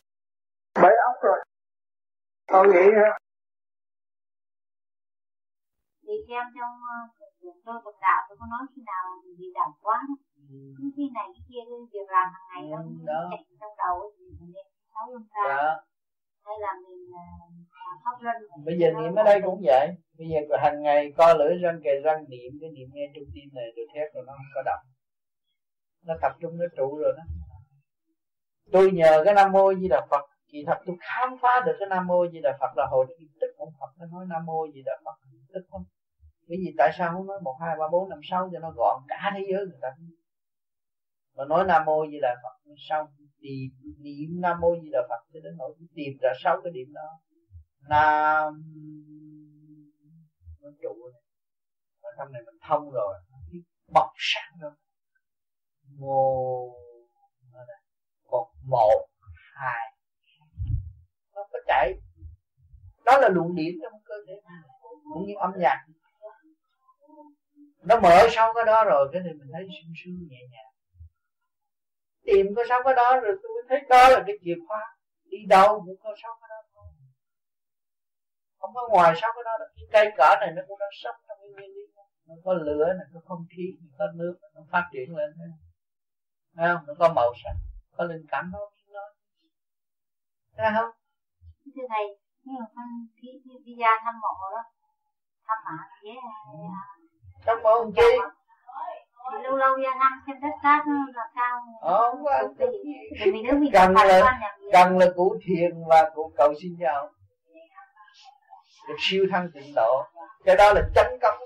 Bảy ốc rồi. Họ nghĩ ha thì xem trong uh, tôi tập đạo tôi có nói khi nào gì đảm quá ừ. cứ khi này cái kia việc làm hàng ngày đó, ừ, đó. chạy trong đầu thì mình niệm sáu luân ra. Dạ. hay là mình uh, pháp luân bây giờ niệm ở đây cũng vậy. Bây giờ hàng ngày co lưỡi răng kề răng niệm cái niệm nghe trung tim này được hết rồi nó không có động. Nó tập trung nó trụ rồi đó. Tôi nhờ cái nam mô di đà phật kỳ thật tôi khám phá được cái nam mô di đà phật là hồi tức ông phật nó nói nam mô di đà phật tức không bởi vì tại sao không nói một, hai, ba, bốn, năm, sáu cho nó gọn? Cả thế giới người ta mà nói nam mô như là phật sau tìm niệm nam mô như là phật cho đến nỗi tìm ra sáu cái điểm đó. Nam nó trụ này ở trong này mình thông rồi bọc sáng rồi mô còn một, hai. Nó có chạy. Đó là luồng điểm trong cơ thể cũng như âm nhạc nó mở sau cái đó rồi cái thì mình thấy sung sướng nhẹ nhàng. Tìm có sáu cái đó rồi tôi mới thấy đó là cái chìa khóa. Đi đâu cũng có sáu cái đó thôi. Không có ngoài sáu cái đó là cái cây cỏ này nó cũng đang sống trong cái nguyên lý nó có lửa này có không khí có nước nó phát triển lên thấy không? Nó có màu sắc có linh cảm không nói thấy không? Thưa thầy nhưng mà khi đi ra thăm mộ đó thăm mạ với thăm mộ chi? lâu lâu ra năm xem đất cát là cao. Ờ, không có nếu mình cần là cần là cụ thiền và cụ cầu xin nhau. Được siêu thăng tịnh độ. Cái đó là chân công.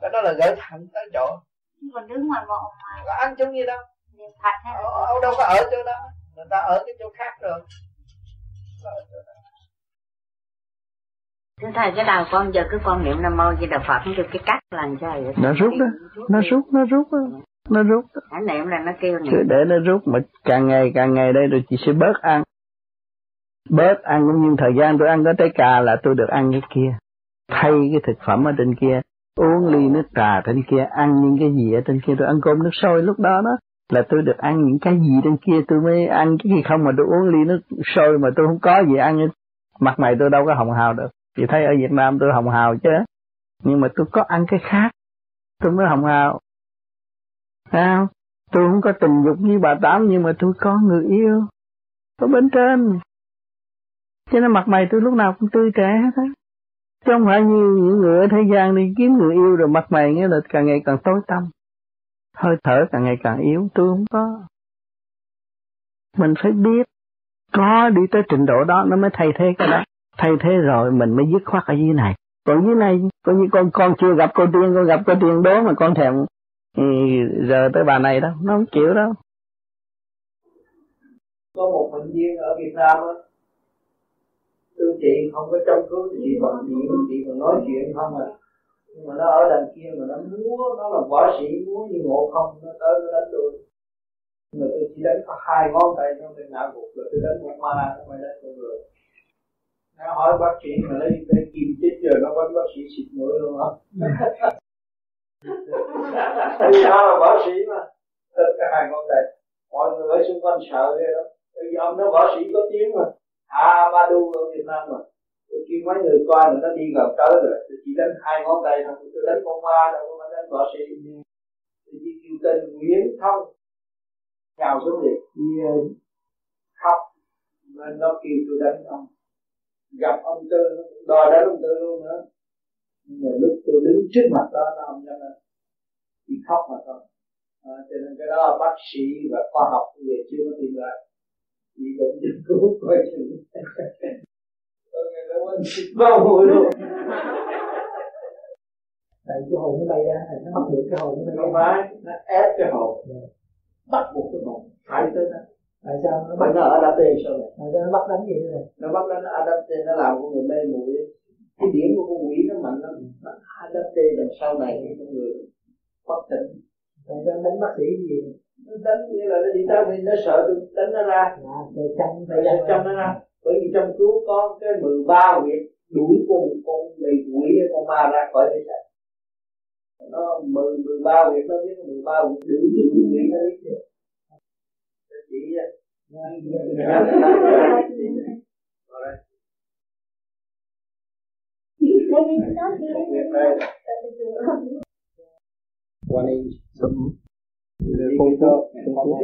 Cái đó là gửi thẳng tới chỗ. Còn đứng ngoài mộ mà. Có ăn chung gì đâu. Ở, ở đâu có ở chỗ đó. Người ta ở cái chỗ khác rồi Thưa thầy cái đầu con giờ cứ con niệm Nam Mô Di Đà Phật kêu cái cắt làm sao vậy? Nó rút đó, nó rút, nó rút đó. Nó rút. Hãy niệm là nó kêu niệm. Cứ để nó rút mà càng ngày càng ngày đây rồi chị sẽ bớt ăn. Bớt ăn cũng như thời gian tôi ăn có trái cà là tôi được ăn cái kia. Thay cái thực phẩm ở trên kia, uống ly nước trà trên kia, ăn những cái gì ở trên kia, tôi ăn cơm nước sôi lúc đó đó là tôi được ăn những cái gì trên kia tôi mới ăn cái gì không mà tôi uống ly nước sôi mà tôi không có gì ăn mặt mày tôi đâu có hồng hào được chị thấy ở Việt Nam tôi hồng hào chứ. Nhưng mà tôi có ăn cái khác. Tôi mới hồng hào. À, tôi không có tình dục như bà tám nhưng mà tôi có người yêu. Ở bên trên. Cho nên mặt mày tôi lúc nào cũng tươi trẻ hết á. Chứ không phải như những người ở thế gian đi kiếm người yêu rồi mặt mày nghĩa là càng ngày càng tối tăm. Hơi thở càng ngày càng yếu tôi không có. Mình phải biết có đi tới trình độ đó nó mới thay thế cái đó thay thế rồi mình mới dứt khoát ở dưới này. Còn dưới này coi như con con chưa gặp cô tiên con gặp cô tiên đó mà con thèm ừ, giờ tới bà này đâu nó không chịu đâu. Có một bệnh viên ở Việt Nam á tôi chị không có trong cứu chị bằng chuyện chị còn nói chuyện không à. Nhưng mà nó ở đằng kia mà nó múa nó là võ sĩ múa như ngộ không nó tới nó đánh tôi. Nhưng mà tôi chỉ đánh có hai ngón tay trong bên não gục rồi tôi đánh một ma không phải đánh con người nó hỏi bác sĩ mà lấy cái kim chích rồi nó vẫn bác sĩ xịt mũi luôn á. Vì nó là võ sĩ mà? Tất cả hai ngón tay mọi người ở xung quanh sợ ghê đó vì ông nó võ sĩ có tiếng mà. À ba đu ở Việt Nam mà. Tôi kêu mấy người coi mà nó đi gần tới rồi. Tôi chỉ đánh hai ngón tay thôi. Tôi đánh con ma đâu có đánh võ sĩ. Tôi chỉ kêu tên Nguyễn Thông. Nhào xuống đi khóc nên nó kêu tôi đánh ông gặp ông tư nó cũng đòi đánh ông tư luôn nữa. Nhưng mà lúc tôi đứng trước mặt đó nó không nên chỉ khóc mà thôi. À, cho nên cái đó bác sĩ và khoa học giờ chưa có tìm lại. Chỉ bệnh nhân cứu coi chừng. <laughs> Tôi nghe nó quên bao hồi luôn. Tại cái hồn nó bay ra nó bắt được cái hồn nó bay ra. Không phải nó ép cái hồn. Bắt buộc cái hồn phải tới đó tại sao nó bắt nó ở tê sao này tại sao nó bắt đánh gì thế này nó bắt đánh nó adapte nó làm con người mê muội. Cái điểm của con quỷ nó mạnh lắm. Nó adapte đằng sau này con người bất tỉnh. Tại sao đánh bác sĩ gì nó đánh như là nó đi tới vì nó sợ tôi đánh nó ra. À, để chăm để chăm. nó ra. Bởi vì trong cứu có cái 13 huyệt đuổi con con bị quỷ con ma ra khỏi thể xác nó mười mười ba huyệt nó biết mười ba huyệt đuổi đuổi quỷ nó biết chưa chỉ One inch. Không có không có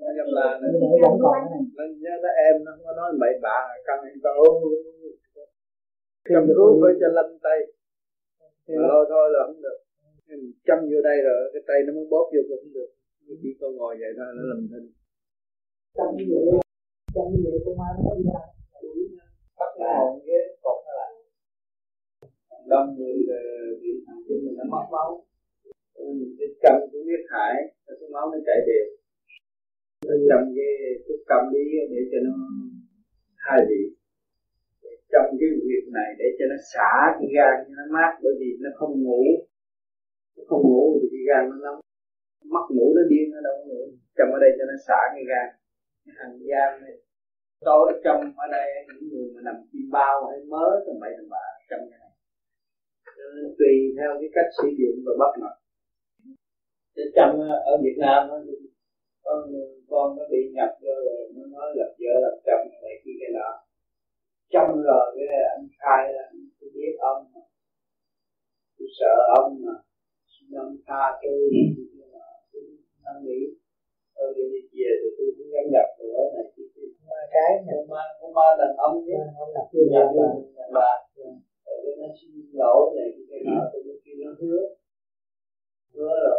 nó dâm la nó nó em nó không có nói bậy bạ căng hay tao cầm cứu phải cho lâm tay. Lo thôi là không được châm vô đây rồi cái tay nó muốn bóp vô cũng được. Chỉ có ngồi vậy thôi nó làm thinh. Châm như vậy châm như vậy con ma nó đi ra bắt nó hồn cái cột nó lại. Đâm người bị thằng chân mình nó mất máu. Mình cái châm cũng biết hại cái máu nó chảy đều. Nó châm cái thuốc cầm đi để cho nó hai vị. Trong cái việc này để cho nó xả cái gan cho nó mát bởi vì nó không ngủ không ngủ thì cái gan nó nóng. Mắt ngủ nó điên, nó đâu có ngủ. Trong ở đây cho nó xả cái gan cái hành gian này. Tôi ở trong ở đây, những người mà nằm chim bao hay mớ tầm bậy tầm bạ trong cái này. Tùy theo cái cách sử dụng và bắt mặt trong ở Việt Nam nó con con nó bị nhập vô rồi, nó nói là vợ là chồng này kia, cái nọ. Trong rồi cái anh khai là anh tôi biết ông mà. Tôi sợ ông mà xin ông tha tôi tôi nghĩ tôi đi về thì tôi cũng gắn nhập nữa. Này kia ma cái con ma con ma đàn ông chứ. Không là chưa nhập đàn bà. Rồi nó xin lỗi này cái nọ tôi kia nó hứa. Hứa rồi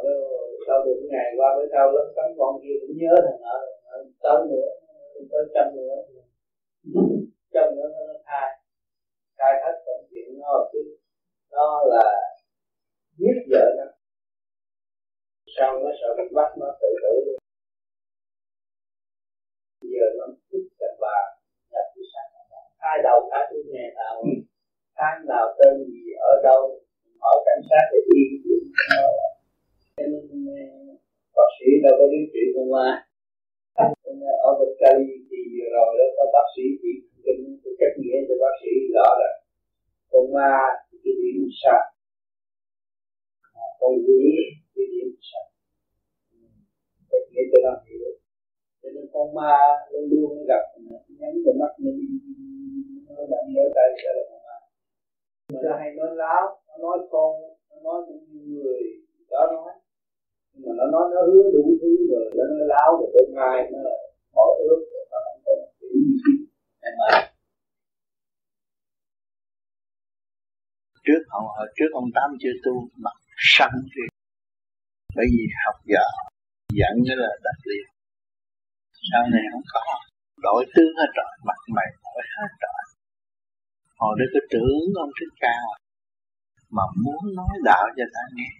sau được ngày qua bữa sau lớn cắn con kia cũng nhớ thằng nọ tới nữa tới trăm nữa. Trăm nữa nó khai khai hết mọi chuyện nó chứ. Nó là giết vợ nó sau nó sợ bị bắt nó tự tử luôn? Giờ nó thích đàn bà nhập cái sắc hai đầu cả tôi nghe nào tháng nào tên gì ở đâu hỏi cảnh sát để đi cho nên bác sĩ đâu có điều trị con ma ở bên Cali thì vừa rồi đó có bác sĩ chỉ kinh cái cách nghĩa cho bác sĩ rõ là con ma thì cái điểm sao? Con quỷ cái điểm sạch Vậy nghĩa cho nó hiểu. Cho nên con ma luôn luôn gặp nhắm vào mắt mình nó đã nhớ tay sẽ là con ma. Mà nó hay nói láo nó nói con nó nói những người đó nói. Nhưng mà nó nói nó hứa đủ thứ rồi nó nói láo rồi bên mai nó bỏ ước rồi nó không có cái gì. Em ơi. Trước họ, hồi trước ông tám chưa tu mặt săn thì bởi vì học giả dẫn nghĩa là đặt liền sau này không có. Đổi tướng hết rồi mặt mày đổi hết rồi. Hồi đó có tưởng ông thích cao mà muốn nói đạo cho ta nghe.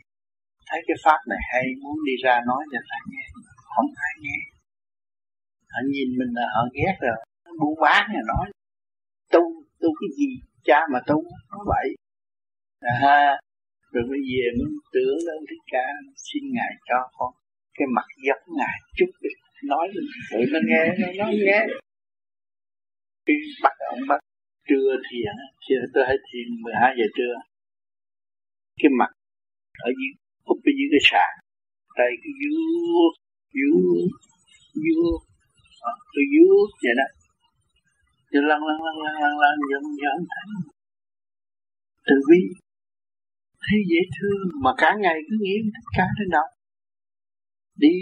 Thấy cái pháp này hay muốn đi ra nói cho ta nghe. Không ai nghe. Họ nhìn mình là họ ghét rồi. Buôn bán rồi nói. Tu tu cái gì? Cha mà tu nó vậy. À, rồi bây giờ muốn tưởng đâu thích ca xin ngài cho con. Cái mặt giống ngài chút đi. Nói lên. Tự nó nghe nó nói nghe khi bắt ông bắt. Trưa thiền thì tôi hay thiền 12 giờ trưa. Cái mặt ở dưới úp ở dưới cái sàn. Tay cái vuốt vuốt vuốt. Tôi vuốt vậy đó. Cho lăn lăn lăn lăn lăn lăn dần dần thấy từ bi thấy dễ thương, mà cả ngày cứ nghĩ tất cả trên đâu đi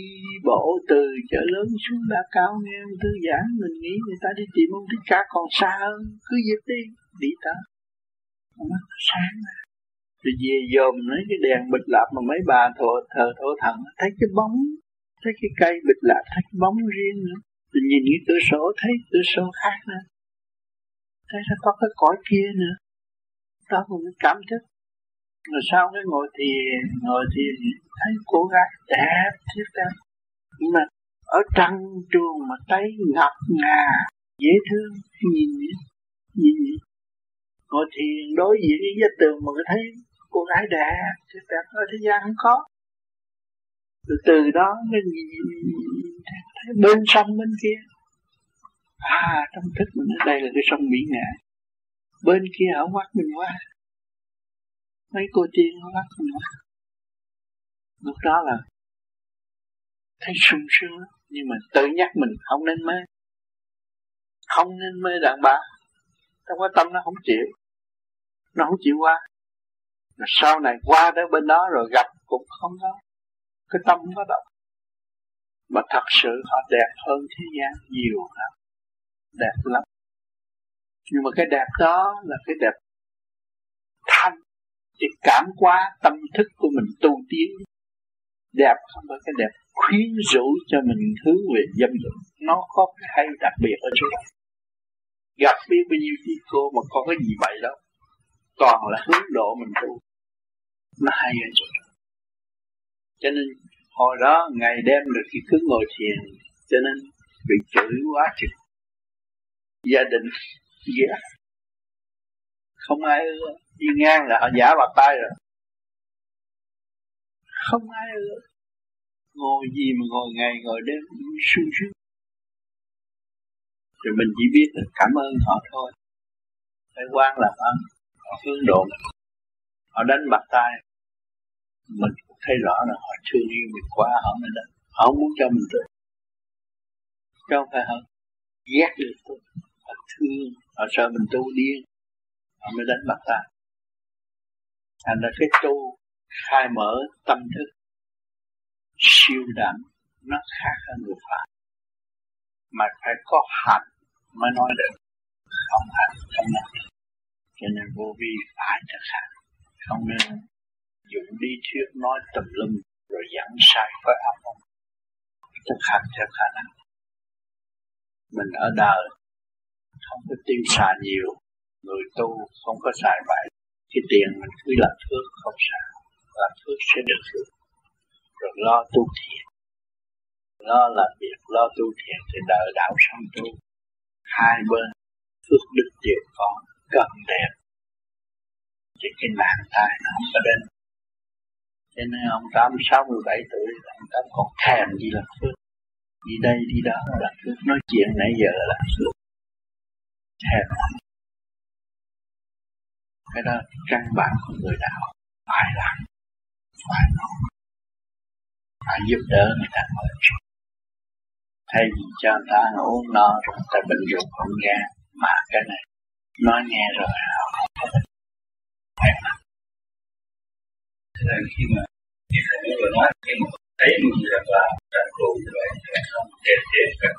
bộ từ chợ lớn xuống đã cao nghe ông thư giãn, mình nghĩ người ta đi tìm ông thích ca còn xa hơn, cứ việc đi đi ta. Mắt sáng rồi về dòm lấy cái đèn bịch lạp mà mấy bà thờ thờ thổ thần, thấy cái bóng, thấy cái cây bịch lạp, thấy cái bóng riêng nữa. Rồi nhìn cái cửa sổ, thấy cửa sổ khác nữa. Thấy nó có cái cõi kia nữa. Đó là cảm thức rồi sau cái ngồi thiền ngồi thiền thấy cô gái đẹp thiết đẹp nhưng mà ở trăng trường mà tay ngập ngà, dễ thương, nhìn nhìn. Ngồi thiền đối diện với gia tường mà thấy cô gái đẹp thiết đẹp ở thế gian không có. Từ từ đó mình thấy bên sông bên kia. À trong thức mình đây là cái sông Mỹ Ngạn bên kia ở quát mình qua mấy cô tiên nó bắt nữa lúc đó là thấy sung sướng nhưng mà tự nhắc mình không nên mê. Không nên mê đàn bà. Trong cái tâm nó không chịu. Nó không chịu qua. Rồi sau này qua tới bên đó rồi gặp cũng không có. Cái tâm không có động. Mà thật sự họ đẹp hơn thế gian nhiều lắm. Đẹp lắm. Nhưng mà cái đẹp đó là cái đẹp thanh để cảm hóa tâm thức của mình tu tiến. Đẹp không phải cái đẹp khuyến rũ cho mình hướng về dâm dục nó có cái hay đặc biệt ở chỗ đó. Gặp biết bao nhiêu chi cô mà có cái gì vậy đâu. Toàn là hướng độ mình tu. Nó hay ở chỗ đó. Cho nên hồi đó ngày đêm được khi cứ ngồi thiền, cho nên bị chửi quá chừng. Gia đình ghét. Không ai ưa đi ngang là họ giả bạc tay rồi. Không ai ưa ngồi gì mà ngồi ngày ngồi đêm sung sướng. Rồi mình chỉ biết là cảm ơn họ thôi. Phải quan làm ơn họ hướng độ mình họ đánh bạc tay. Mình cũng thấy rõ là họ thương yêu mình quá họ mới đánh. Họ không muốn cho mình được. Chứ không phải họ ghét được tôi. Họ thương họ sợ mình tu điên họ mới đánh bạc tay thành ra cái tu khai mở tâm thức, siêu đẳng, nó khác hơn người phạm mà phải có hạnh mới nói được không hạnh không nói được cho nên vô vi phải thực hành. Không nên dùng đi thuyết nói tùm lum rồi dẫn sai phải không thực hành theo khả năng. Mình ở đời không có tiêu xài nhiều, người tu không có xài vậy cái tiền mình cứ làm phước không sao, làm phước sẽ được phước rồi lo tu thiện lo làm việc, lo tu thiện thì đợi đạo xong tu. Hai bên phước đức đều có, cần đẹp. Thì cái nạn tai nó không có đến. Cho nên ông tám sáu mươi bảy tuổi, ông tám còn thèm gì là phước. Đi đây đi đó là phước. Nói chuyện nãy giờ là phước. Thèm cái đó căn bản của người đạo phải làm. Phải nói. Phải giúp đỡ người ta mở thay vì cho người ta uống no rồi người ta bệnh ruột không nghe. Mà cái này nói nghe rồi họ không có bệnh khỏe mạnh. Thế là khi mà như thầy vừa nói khi mà thấy một người là trật trụ như vậy thì không kiềm chế được.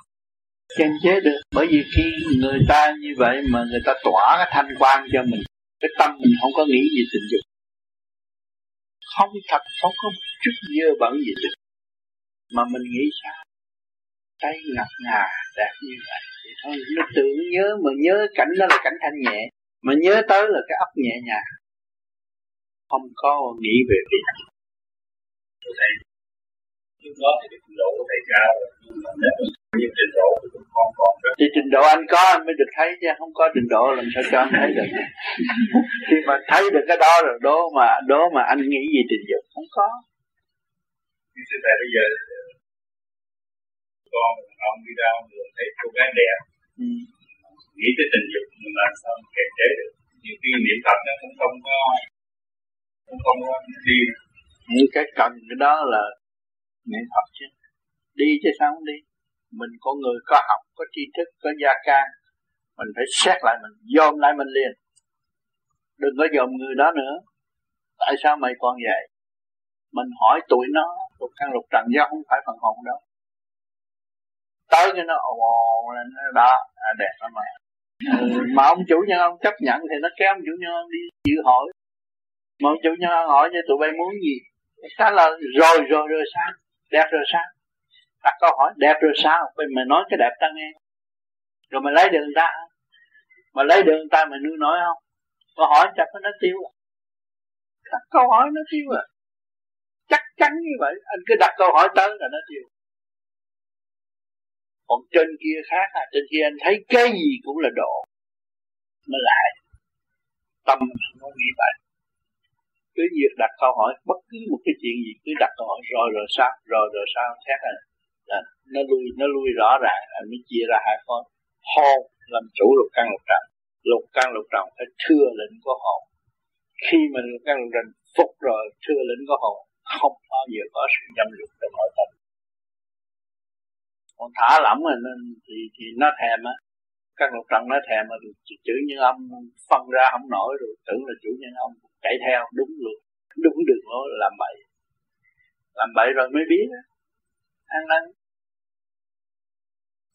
Kiềm chế được bởi vì khi người ta như vậy mà người ta tỏa cái thanh quan cho mình cái tâm mình không có nghĩ gì tình dục. Không thật, không có chút dơ bẩn gì được. Mà mình nghĩ sao? Tay ngập ngà đẹp như vậy thì thôi, nó tưởng nhớ mà nhớ cảnh đó là cảnh thanh nhẹ, mà nhớ tới là cái ấp nhẹ nhàng. Không có nghĩ về việc lúc đó thì trình độ của thầy cao nhưng trình độ của con còn rất thì trình độ anh có anh mới được thấy chứ không có trình độ làm sao cho anh thấy được. <laughs> Khi mà thấy được cái đó rồi đó mà đó mà anh nghĩ gì trình dục không có. Như thầy bây giờ con ông đi ra đường thấy cô gái đẹp. Ừ. nghĩ tới tình dục mình làm sao kiềm chế được. Nhiều khi niệm phật nó cũng không có cũng không có đi. Những cái cần cái đó là niệm phật chứ. Đi chứ sao không đi? Mình có người có học có tri thức có gia can. Mình phải xét lại mình dòm lại mình liền. Đừng có dòm người đó nữa. Tại sao mày còn vậy? Mình hỏi tuổi nó lục căn lục trần do không phải phần hồn đâu. Tới cho nó ồn lên đó à, đẹp lắm mà. Ừ, <laughs> mà ông chủ nhân ông chấp nhận thì nó kéo ông chủ nhân ông đi chịu hỏi mà ông chủ nhân ông hỏi cho tụi bay muốn gì? Trả lời rồi rồi rồi sao đẹp rồi sao? Đặt câu hỏi đẹp rồi sao? Mày, mày nói cái đẹp ta nghe. Rồi mày lấy được người ta. Mà lấy được người ta mày nuôi nói không? Mà hỏi chắc nó tiêu à? Đặt câu hỏi nó tiêu à? Chắc chắn như vậy. Anh cứ đặt câu hỏi tới là nó tiêu. Còn trên kia khác à? Trên kia anh thấy cái gì cũng là độ. Mới lại tâm nó nghĩ vậy cứ việc đặt câu hỏi bất cứ một cái chuyện gì cứ đặt câu hỏi rồi rồi sao rồi rồi sao xét là, là nó lui nó lui rõ ràng là mới chia ra hai con. Hồn làm chủ lục căn lục trần. Lục căn lục trần phải thưa lệnh của hồn khi mình lục căn lục trần phục rồi thưa lệnh của hồn không bao giờ có sự dâm dục trong nội tâm. Còn thả lỏng rồi nên thì thì nó thèm á. Các lục trần nó thèm mà chữ nhân âm phân ra không nổi rồi tưởng là chủ nhân ông chạy theo, đúng luôn. Đúng đường lối làm bậy. Làm bậy rồi mới biết á. Ăn năn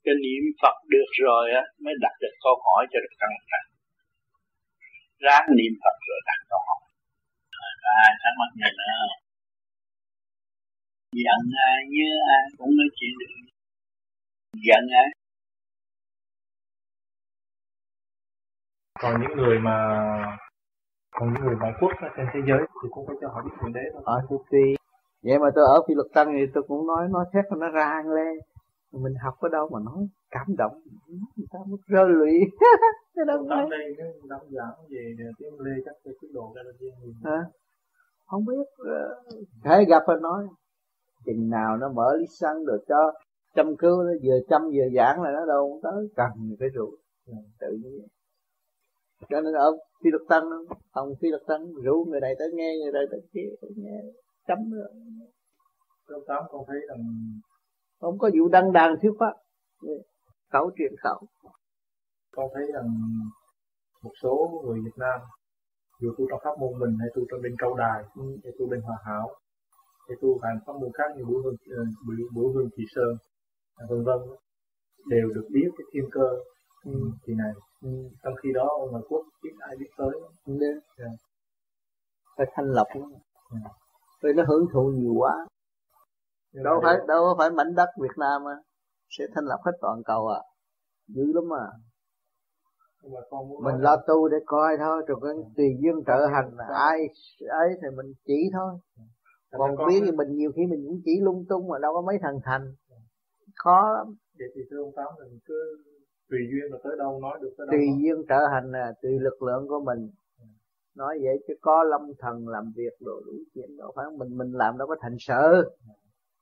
cái niệm Phật được rồi á, mới đặt được câu hỏi cho được căn bản ráng niệm Phật rồi đặt câu hỏi. Ai thắc mắc này nữa giận ai, nhớ ai cũng nói chuyện được. Giận ai? Còn những người mà còn những người ngoại quốc ở trên thế giới thì cũng phải cho họ biết thượng đế thôi. Ờ, thì tùy. Vậy mà tôi ở Phi Luật Tân thì tôi cũng nói nói thét nó ra lên. Mình học ở đâu mà nói cảm động người ta mất rơi lụy <laughs> cái đâu nói đây cái đóng giảng về tiếng lê chắc cái chế độ ra là không biết ờ, thấy gặp anh nói chừng nào nó mở lý xăng rồi cho chăm cứu nó vừa chăm vừa giảng là nó đâu tới cần phải rượu tự nhiên cho nên ở phi luật tăng ông phi luật tăng rủ người này tới nghe người này tới kia tới nghe chấm nữa trong tám con thấy rằng không có vụ đăng đàn thuyết pháp khẩu truyền khẩu con thấy rằng một số người Việt Nam dù tu trong pháp môn mình hay tu trong bên câu đài ừ. hay tu bên hòa hảo hay tu hàng pháp môn khác như buổi hương ờ, buổi, buổi hương kỳ sơn vân vân đều được biết cái thiên cơ ừ. kỳ này ừ. trong khi đó ở ngoài quốc ít ai biết tới ừ. yeah. Dạ. phải thanh lọc nó yeah. vì nó hưởng thụ nhiều quá Nhưng đâu phải đâu phải mảnh đất Việt Nam à. sẽ thanh lọc hết toàn cầu à dữ lắm à mình lo tu để coi thôi rồi cái tùy duyên trợ hành là ai ấy thì mình chỉ thôi còn biết thì mình nhiều khi mình cũng chỉ lung tung mà đâu có mấy thằng thành khó lắm vậy thì thưa ông tám mình cứ tùy duyên là tới đâu nói được tới đâu tùy duyên trợ hành là tùy lực lượng của mình. Nói vậy chứ có lâm thần làm việc đồ đủ chuyện đâu phải mình mình làm đâu có thành sự.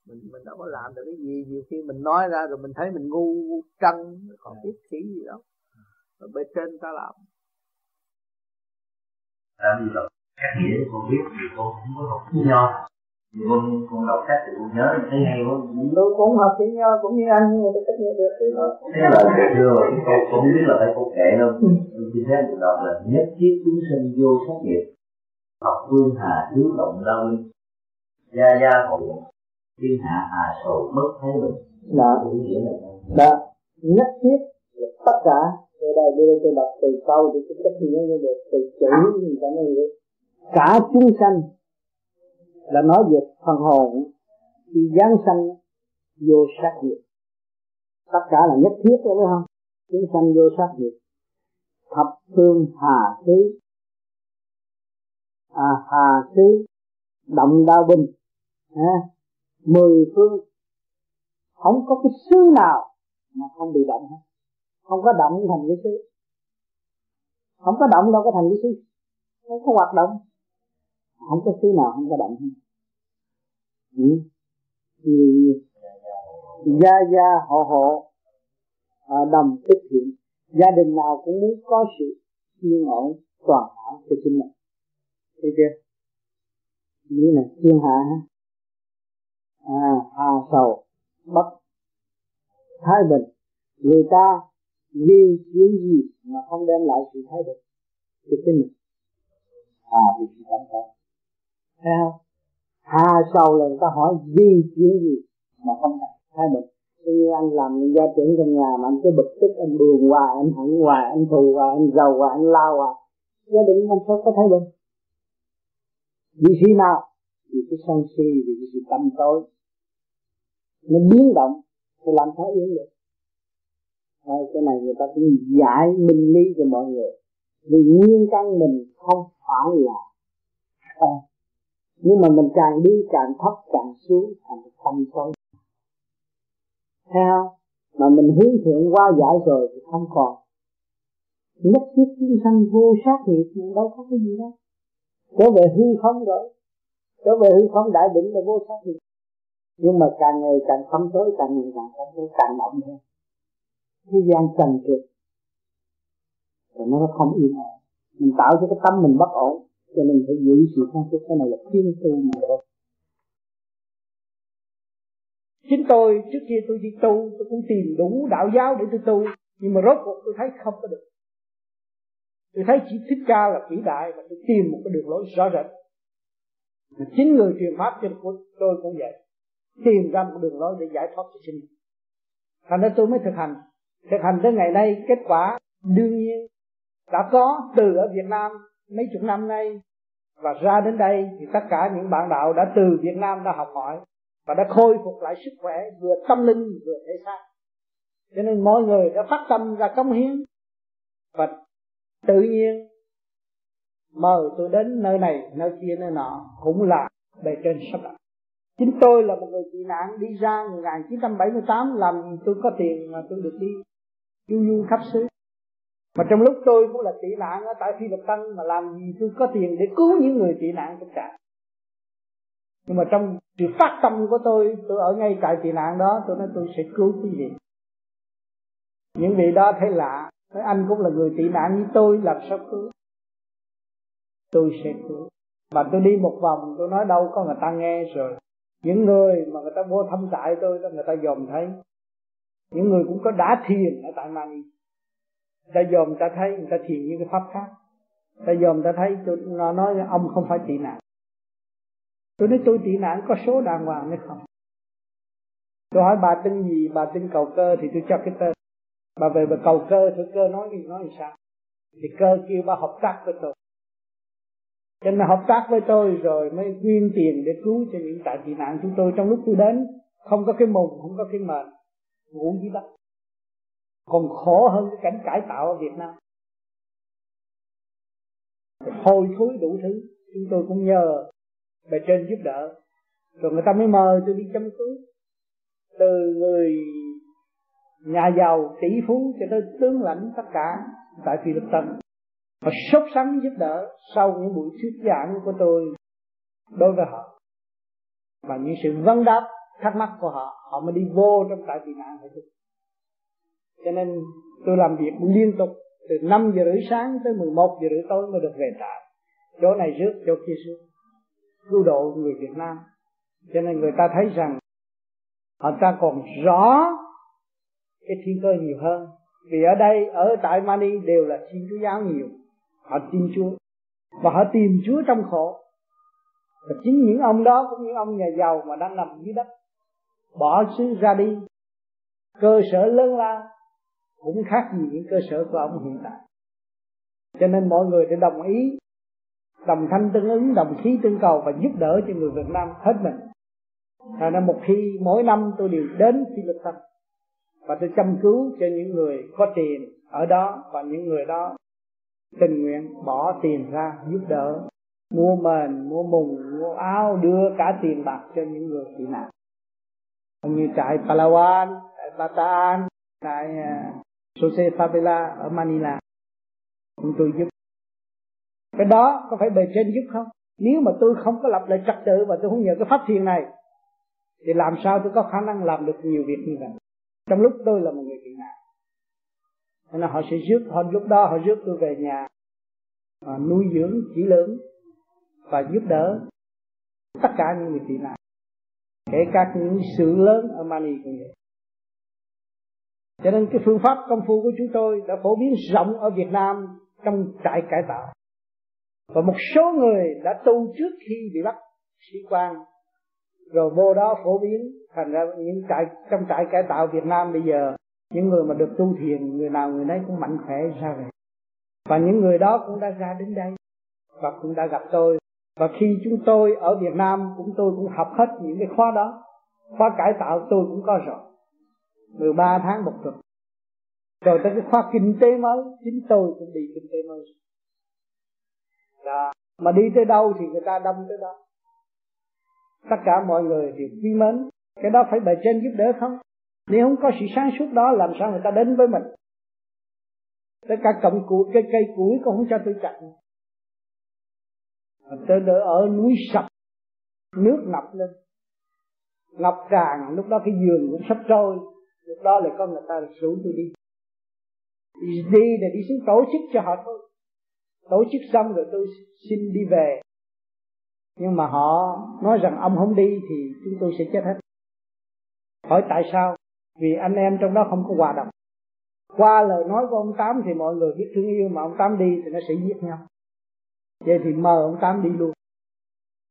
Mình mình đâu có làm được cái gì. Nhiều khi mình nói ra rồi mình thấy mình ngu trăng còn biết khí gì đâu. Ở bên trên ta làm. À, bây giờ các nghĩa con biết thì con không có học chữ nho thì con con đọc sách thì con nhớ thấy hay quá tôi cũng học chữ nho cũng như anh nhưng mà tôi cách nghĩa được thế đó. Thế là được cái câu cũng biết là phải câu kệ đâu. Tôi xin phép được đọc là nhất thiết chúng sinh vô sát nghiệp học phương hà thiếu động đau linh gia gia hộ thiên hạ hà sầu bất thái bình đó nghĩa là đó nhất thiết tất cả. Ở đây đưa tôi đọc từ câu thì cái cách nghĩa như được từ chữ gì cả như vậy cả chúng sanh là nói về phần hồn khi giáng sanh vô sát nghiệp. Tất cả là nhất thiết đó phải không? Chúng sanh vô sát nghiệp. Thập phương hà xứ. À hà xứ động đao binh à, mười phương. Không có cái xứ nào mà không bị động hết. Không có động thành cái xứ. Không có động đâu có thành cái xứ. Không có hoạt động không có xứ nào không có động ừ. thì gia gia họ họ à, đồng tích thiện. Gia đình nào cũng muốn có sự yên ổn toàn hảo cho chính mình. Thấy chưa? Như là thiên hạ à hà sầu bất thái bình. Người ta vì chuyện gì mà không đem lại sự thái bình cho chính mình? À thì sự cảm thấy thấy không hà sầu là người ta hỏi vì chuyện gì mà không thay bực như anh làm gia trưởng trong nhà mà anh cứ bực tức anh buồn hoài anh hận hoài anh thù hoài anh giàu hoài anh lao hoài gia đình anh sao có thái bình vì khi nào? Vì cái sân si vì cái sự tâm tối. Nó biến động thì làm sao yên được? Thôi, cái này người ta cũng giải minh lý cho mọi người. Vì nguyên căn mình không phải là con nhưng mà mình càng đi càng thấp, càng xuống thành tâm tối theo mà mình hướng thượng qua giải rồi thì không còn. Nhất thiết chúng sanh vô sát nghiệp đâu có cái gì đâu. Trở về hư không rồi. Trở về hư không đại định là vô sát nghiệp. Nhưng mà càng ngày càng thâm tối càng ngày càng thâm tối càng động thêm. Thế gian trần trượt. Rồi nó không yên ổn. Mình tạo cho cái tâm mình bất ổn cho nên phải giữ sự sáng suốt cái này là thiên tu mà thôi. Chính tôi, trước kia tôi đi tu, tôi cũng tìm đủ đạo giáo để tôi tu, nhưng mà rốt cuộc tôi thấy không có được. Tôi thấy chỉ thích ca là vĩ đại và tôi tìm một cái đường lối rõ rệt. Mà chính người truyền pháp cho tôi cũng vậy. Tìm ra một đường lối để giải thoát cho sinh. thành ra tôi mới thực hành. Thực hành tới ngày nay, kết quả đương nhiên đã có từ ở Việt Nam mấy chục năm nay, và ra đến đây thì tất cả những bạn đạo đã từ Việt Nam đã học hỏi và đã khôi phục lại sức khỏe, vừa tâm linh, vừa thể xác. Cho nên mọi người đã phát tâm ra công hiến và tự nhiên mời tôi đến nơi này, nơi kia, nơi nọ, cũng là bề trên sắp đặt. Chính tôi là một người tị nạn, đi ra 1978 làm tôi có tiền mà tôi được đi du du khắp xứ mà trong lúc tôi cũng là tị nạn ở tại phi lục tân mà làm gì tôi có tiền để cứu những người tị nạn tất cả. Nhưng mà trong sự phát tâm của tôi tôi ở ngay tại tị nạn đó, tôi nói tôi sẽ cứu quý vị. Những vị đó thấy lạ, nói anh cũng là người tị nạn như tôi, làm sao cứu? Tôi sẽ cứu. Và tôi đi một vòng, tôi nói đâu có người ta nghe rồi. Những người mà người ta vô thăm trại tôi, đó, người ta dòm thấy. Những người cũng có đã thiền ở tại Mani ta dòm người ta thấy người ta thiền như cái pháp khác. Ta dòm người ta thấy tôi, nó nói ông không phải tị nạn. Tôi nói tôi tị nạn có số đàng hoàng hay không? Tôi hỏi, bà tin gì? Bà tin cầu cơ thì tôi cho cái tên. Bà về, bà cầu cơ thử cơ nói gì nói gì sao? Thì cơ kêu, bà hợp tác với tôi. Cho nên hợp tác với tôi rồi mới quyên tiền để cứu cho những tại tị nạn chúng tôi trong lúc tôi đến. Không có cái mùng, không có cái mền, ngủ dưới đất còn khổ hơn cái cảnh cải tạo ở Việt Nam. Hôi thối đủ thứ, chúng tôi cũng nhờ bề trên giúp đỡ. Rồi người ta mới mời tôi đi chăm cứu. Từ người nhà giàu tỷ phú cho tới tướng lãnh tất cả tại Philippines. Họ sốt sắng giúp đỡ sau những buổi thuyết giảng của tôi đối với họ. Và những sự vấn đáp thắc mắc của họ họ mới đi vô trong tại tị nạn phải cho nên tôi làm việc liên tục từ 5 giờ rưỡi sáng tới 11 giờ rưỡi tối mới được về trại. Chỗ này rước, chỗ kia rước. Cứu độ người Việt Nam. Cho nên người ta thấy rằng họ ta còn rõ cái thiên cơ nhiều hơn. Vì ở đây, ở tại Mani đều là thiên chúa giáo nhiều. Họ tin Chúa. Và họ tìm Chúa trong khổ. Và chính những ông đó cũng những ông nhà giàu mà đang nằm dưới đất, bỏ xứ ra đi. Cơ sở lớn lao cũng khác gì những cơ sở của ông hiện tại. Cho nên mọi người để đồng ý, đồng thanh tương ứng, đồng khí tương cầu và giúp đỡ cho người Việt Nam hết mình. Thành ra một khi mỗi năm tôi đều đến Philippines và tôi chăm cứu cho những người có tiền ở đó và những người đó tình nguyện bỏ tiền ra giúp đỡ, mua mền, mua mùng, mua áo, đưa cả tiền bạc cho những người bị nạn. Như trại Palawan, trại Bataan tại à, Jose Favela ở Manila. Chúng tôi giúp. Cái đó có phải bề trên giúp không? Nếu mà tôi không có lập lại trật tự và tôi không nhờ cái pháp thiền này thì làm sao tôi có khả năng làm được nhiều việc như vậy? Trong lúc tôi là một người bị nạn nên là họ sẽ rước họ lúc đó họ rước tôi về nhà à, nuôi dưỡng chỉ lớn và giúp đỡ tất cả những người tị nạn kể cả những sự lớn ở Mani cũng vậy cho nên cái phương pháp công phu của chúng tôi đã phổ biến rộng ở Việt Nam trong trại cải tạo. Và một số người đã tu trước khi bị bắt sĩ quan. Rồi vô đó phổ biến thành ra những trại, trong trại cải tạo Việt Nam bây giờ, những người mà được tu thiền, người nào người nấy cũng mạnh khỏe ra về. Và những người đó cũng đã ra đến đây và cũng đã gặp tôi. Và khi chúng tôi ở Việt Nam, cũng tôi cũng học hết những cái khóa đó. Khóa cải tạo tôi cũng có rồi. 13 tháng một tuần rồi tới cái khoa kinh tế mới, chính tôi cũng đi kinh tế mới. Đó. mà đi tới đâu thì người ta đông tới đó. Tất cả mọi người đều quý mến. Cái đó phải bề trên giúp đỡ không? Nếu không có sự sáng suốt đó, làm sao người ta đến với mình? Tất cả cọng củi cây cây củi cũng không cho tôi chặt tôi đỡ ở núi sập, nước ngập lên. Ngập tràn, lúc đó cái giường cũng sắp trôi lúc đó là có người ta rủ tôi đi. Đi để đi xuống tổ chức cho họ thôi. Tổ chức xong rồi tôi xin đi về. Nhưng mà họ nói rằng ông không đi thì chúng tôi sẽ chết hết. Hỏi tại sao? Vì anh em trong đó không có hòa đồng. Qua lời nói của ông tám thì mọi người biết thương yêu mà ông tám đi thì nó sẽ giết nhau. Vậy thì mời ông tám đi luôn.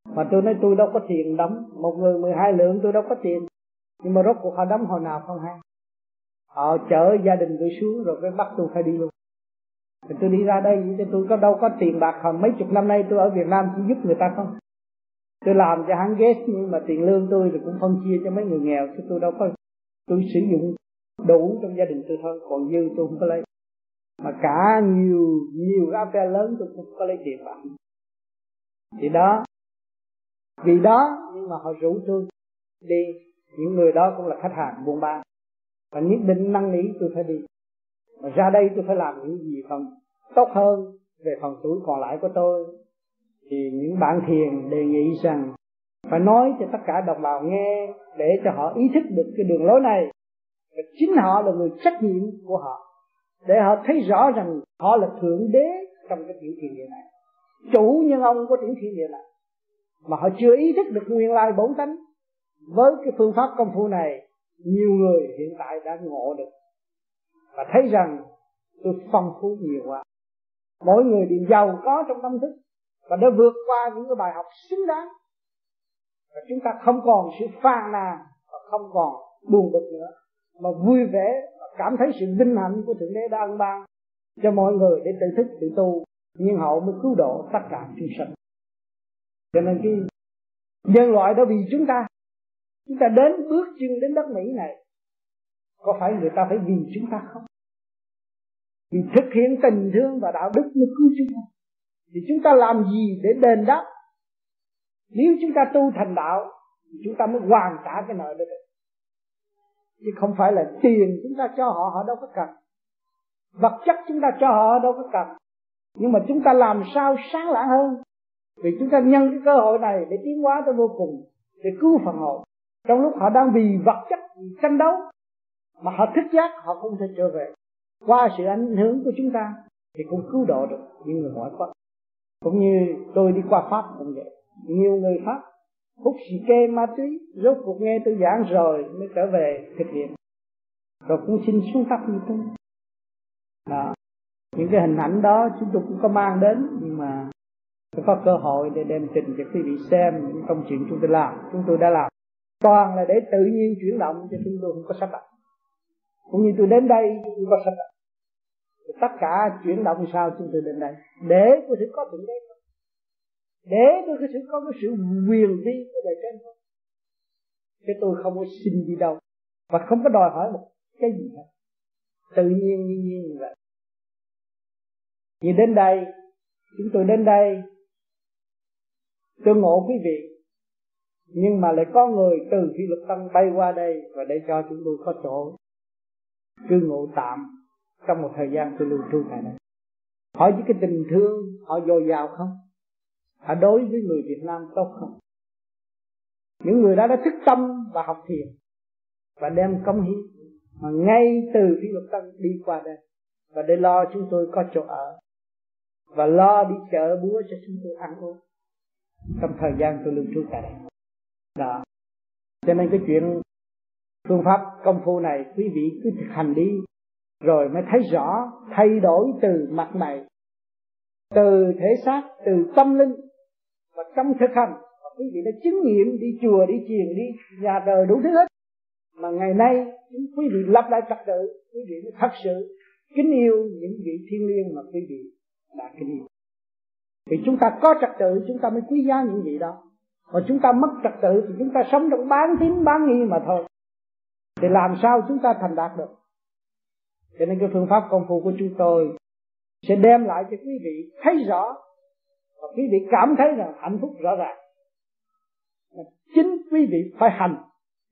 Mà tôi nói tôi đâu có tiền đóng. Một người 12 lượng tôi đâu có tiền nhưng mà rốt cuộc họ đóng hồi nào không hay. Họ chở gia đình tôi xuống rồi cái bắt tôi phải đi luôn. Thì tôi đi ra đây thì tôi có đâu có tiền bạc hồi mấy chục năm nay tôi ở Việt Nam chỉ giúp người ta không? Tôi làm cho hắn ghét nhưng mà tiền lương tôi thì cũng phân chia cho mấy người nghèo, chứ tôi đâu có tôi sử dụng đủ trong gia đình tôi thôi, còn dư tôi không có lấy. Mà cả nhiều nhiều cái affair lớn tôi cũng có lấy tiền bạc. Thì đó, vì đó nhưng mà họ rủ tôi đi những người đó cũng là khách hàng buôn bán. Và nhất định năng lý tôi phải đi. Mà ra đây tôi phải làm những gì phần tốt hơn về phần tuổi còn lại của tôi. Thì những bạn thiền đề nghị rằng phải nói cho tất cả đồng bào nghe để cho họ ý thức được cái đường lối này. Và chính họ là người trách nhiệm của họ. Để họ thấy rõ rằng họ là thượng đế trong cái tiểu thiên địa này. Chủ nhân ông của tiểu thiên địa này. Mà họ chưa ý thức được nguyên lai bổn tánh với cái phương pháp công phu này, nhiều người hiện tại đã ngộ được và thấy rằng tôi phong phú nhiều quá. Mỗi người đều giàu có trong tâm thức và đã vượt qua những cái bài học xứng đáng. Và chúng ta không còn sự phàn nàn và không còn buồn bực nữa, mà vui vẻ và cảm thấy sự vinh hạnh của thượng đế đã ân ban cho mọi người để tự thức, tự tu, nhưng họ mới cứu độ tất cả chúng sinh. Cho nên cái nhân loại đã vì chúng ta chúng ta đến bước chân đến đất mỹ này, có phải người ta phải vì chúng ta không? Vì thực hiện tình thương và đạo đức mới cứu chúng ta thì chúng ta làm gì để đền đáp? Nếu chúng ta tu thành đạo, thì chúng ta mới hoàn trả cái nợ đó được. Chứ không phải là tiền chúng ta cho họ họ đâu có cần. Vật chất chúng ta cho họ đâu có cần. Nhưng mà chúng ta làm sao sáng lạng hơn? Vì chúng ta nhân cái cơ hội này để tiến hóa tới vô cùng, để cứu phần hồn trong lúc họ đang vì vật chất vì tranh đấu mà họ thích giác, họ không thể trở về. Qua sự ảnh hưởng của chúng ta thì cũng cứu độ được những người ngoại quốc. Cũng như tôi đi qua pháp cũng vậy. Nhiều người pháp hút xì kê ma túy, rốt cuộc nghe tôi giảng rồi mới trở về thực hiện. Rồi cũng xin xuống thấp như tôi đó. Những cái hình ảnh đó chúng tôi cũng có mang đến, nhưng mà tôi có cơ hội để đem trình cho quý vị xem những công chuyện chúng tôi làm, chúng tôi đã làm toàn là để tự nhiên chuyển động cho chúng tôi không có sắp đặt. Cũng như tôi đến đây tôi có sắp đặt. Tất cả chuyển động sao chúng tôi đến đây? Để tôi sẽ có thượng đế để tôi có sự có cái sự quyền vi của đời trên thôi. Chứ tôi không có xin đi đâu. Và không có đòi hỏi một cái gì hết. Tự nhiên như nhiên như vậy. Như đến đây, chúng tôi đến đây, tôi ngộ quý vị nhưng mà lại có người từ phi luật tăng bay qua đây và để cho chúng tôi có chỗ cư ngụ tạm trong một thời gian tôi lưu trú tại đây. Hỏi với cái tình thương, họ dồi dào không? Họ đối với người Việt Nam tốt không? Những người đó đã thức tâm và học thiền và đem công hiến mà ngay từ phi luật tăng đi qua đây và để lo chúng tôi có chỗ ở và lo đi chợ búa cho chúng tôi ăn uống trong thời gian tôi lưu trú tại đây đó. Cho nên cái chuyện phương pháp công phu này quý vị cứ thực hành đi, rồi mới thấy rõ, thay đổi từ mặt này từ thể xác, từ tâm linh và trong thực hành. Và quý vị đã chứng nghiệm đi chùa, đi chiền, đi nhà đời đủ thứ hết. Mà ngày nay quý vị lập lại trật tự, quý vị mới thật sự kính yêu những vị thiên liêng mà quý vị đã kính yêu. Vì chúng ta có trật tự, chúng ta mới quý giá những vị đó mà chúng ta mất trật tự thì chúng ta sống trong bán tín, bán nghi mà thôi. Thì làm sao chúng ta thành đạt được? Cho nên cái phương pháp công phu của chúng tôi sẽ đem lại cho quý vị thấy rõ và quý vị cảm thấy là hạnh phúc rõ ràng. Chính quý vị phải hành,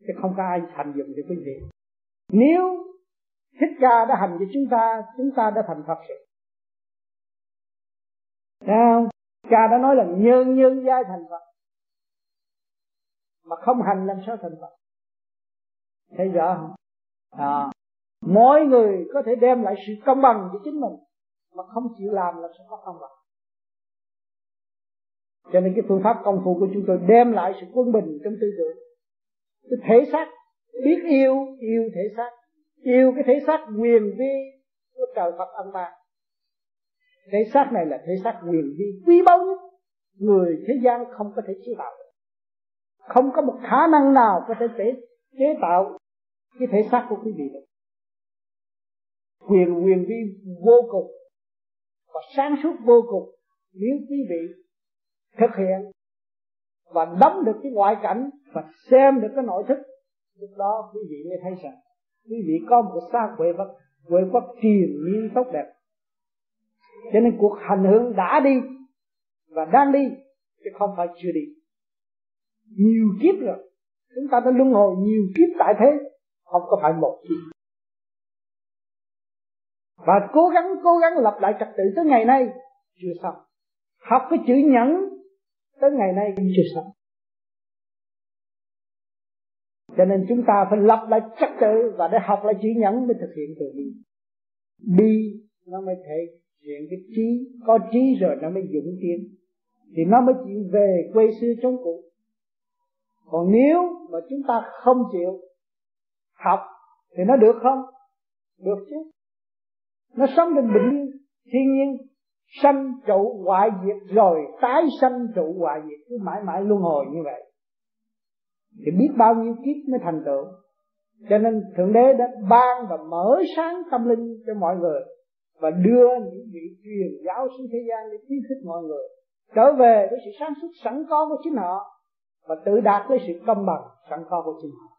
chứ không có ai hành dụng cho quý vị. Nếu thích ca đã hành cho chúng ta chúng ta đã thành phật rồi. Thấy Cha đã nói là nhân nhân giai thành Phật. Mà không hành làm sao thành Phật. Thấy rõ không? À, mỗi người có thể đem lại sự công bằng cho chính mình Mà không chịu làm là sẽ có công bằng. Cho nên cái phương pháp công phu của chúng tôi đem lại sự quân bình trong tư tưởng. Cái thể xác biết yêu yêu thể xác. Yêu cái thể xác quyền vi của trời Phật ân ban thể xác này là thể xác quyền vi quý báu nhất. Người thế gian không có thể chế tạo không có một khả năng nào có thể chế, chế tạo cái thể xác của quý vị được. Quyền quyền vi vô cùng và sáng suốt vô cùng nếu quý vị thực hiện và đóng được cái ngoại cảnh và xem được cái nội thức lúc đó quý vị mới thấy rằng quý vị có một xác huệ vật huệ vật triền miên tốt đẹp. Cho nên cuộc hành hương đã đi và đang đi chứ không phải chưa đi nhiều kiếp rồi. Chúng ta đã luân hồi nhiều kiếp tại thế. Không có phải một kiếp. Và cố gắng cố gắng lập lại trật tự tới ngày nay, chưa xong. Học cái chữ nhẫn, tới ngày nay cũng chưa xong. Cho nên chúng ta phải lập lại trật tự và để học lại chữ nhẫn mới thực hiện từ bi. Bi nó mới thể hiện cái trí, có trí rồi nó mới dũng tiến. Thì nó mới chịu về quê xưa chống cũ còn nếu mà chúng ta không chịu học thì nó được không? Được chứ. Nó sống trên bình yên, thiên nhiên, sanh trụ hoại diệt rồi, tái sanh trụ hoại diệt, cứ mãi mãi luân hồi như vậy. Thì biết bao nhiêu kiếp mới thành tựu. Cho nên thượng đế đã ban và mở sáng tâm linh cho mọi người và đưa những vị truyền giáo xuống thế gian để khuyến khích mọi người trở về với sự sáng suốt sẵn có của chính họ và tự đạt lấy sự công bằng, sẵn có của chính họ.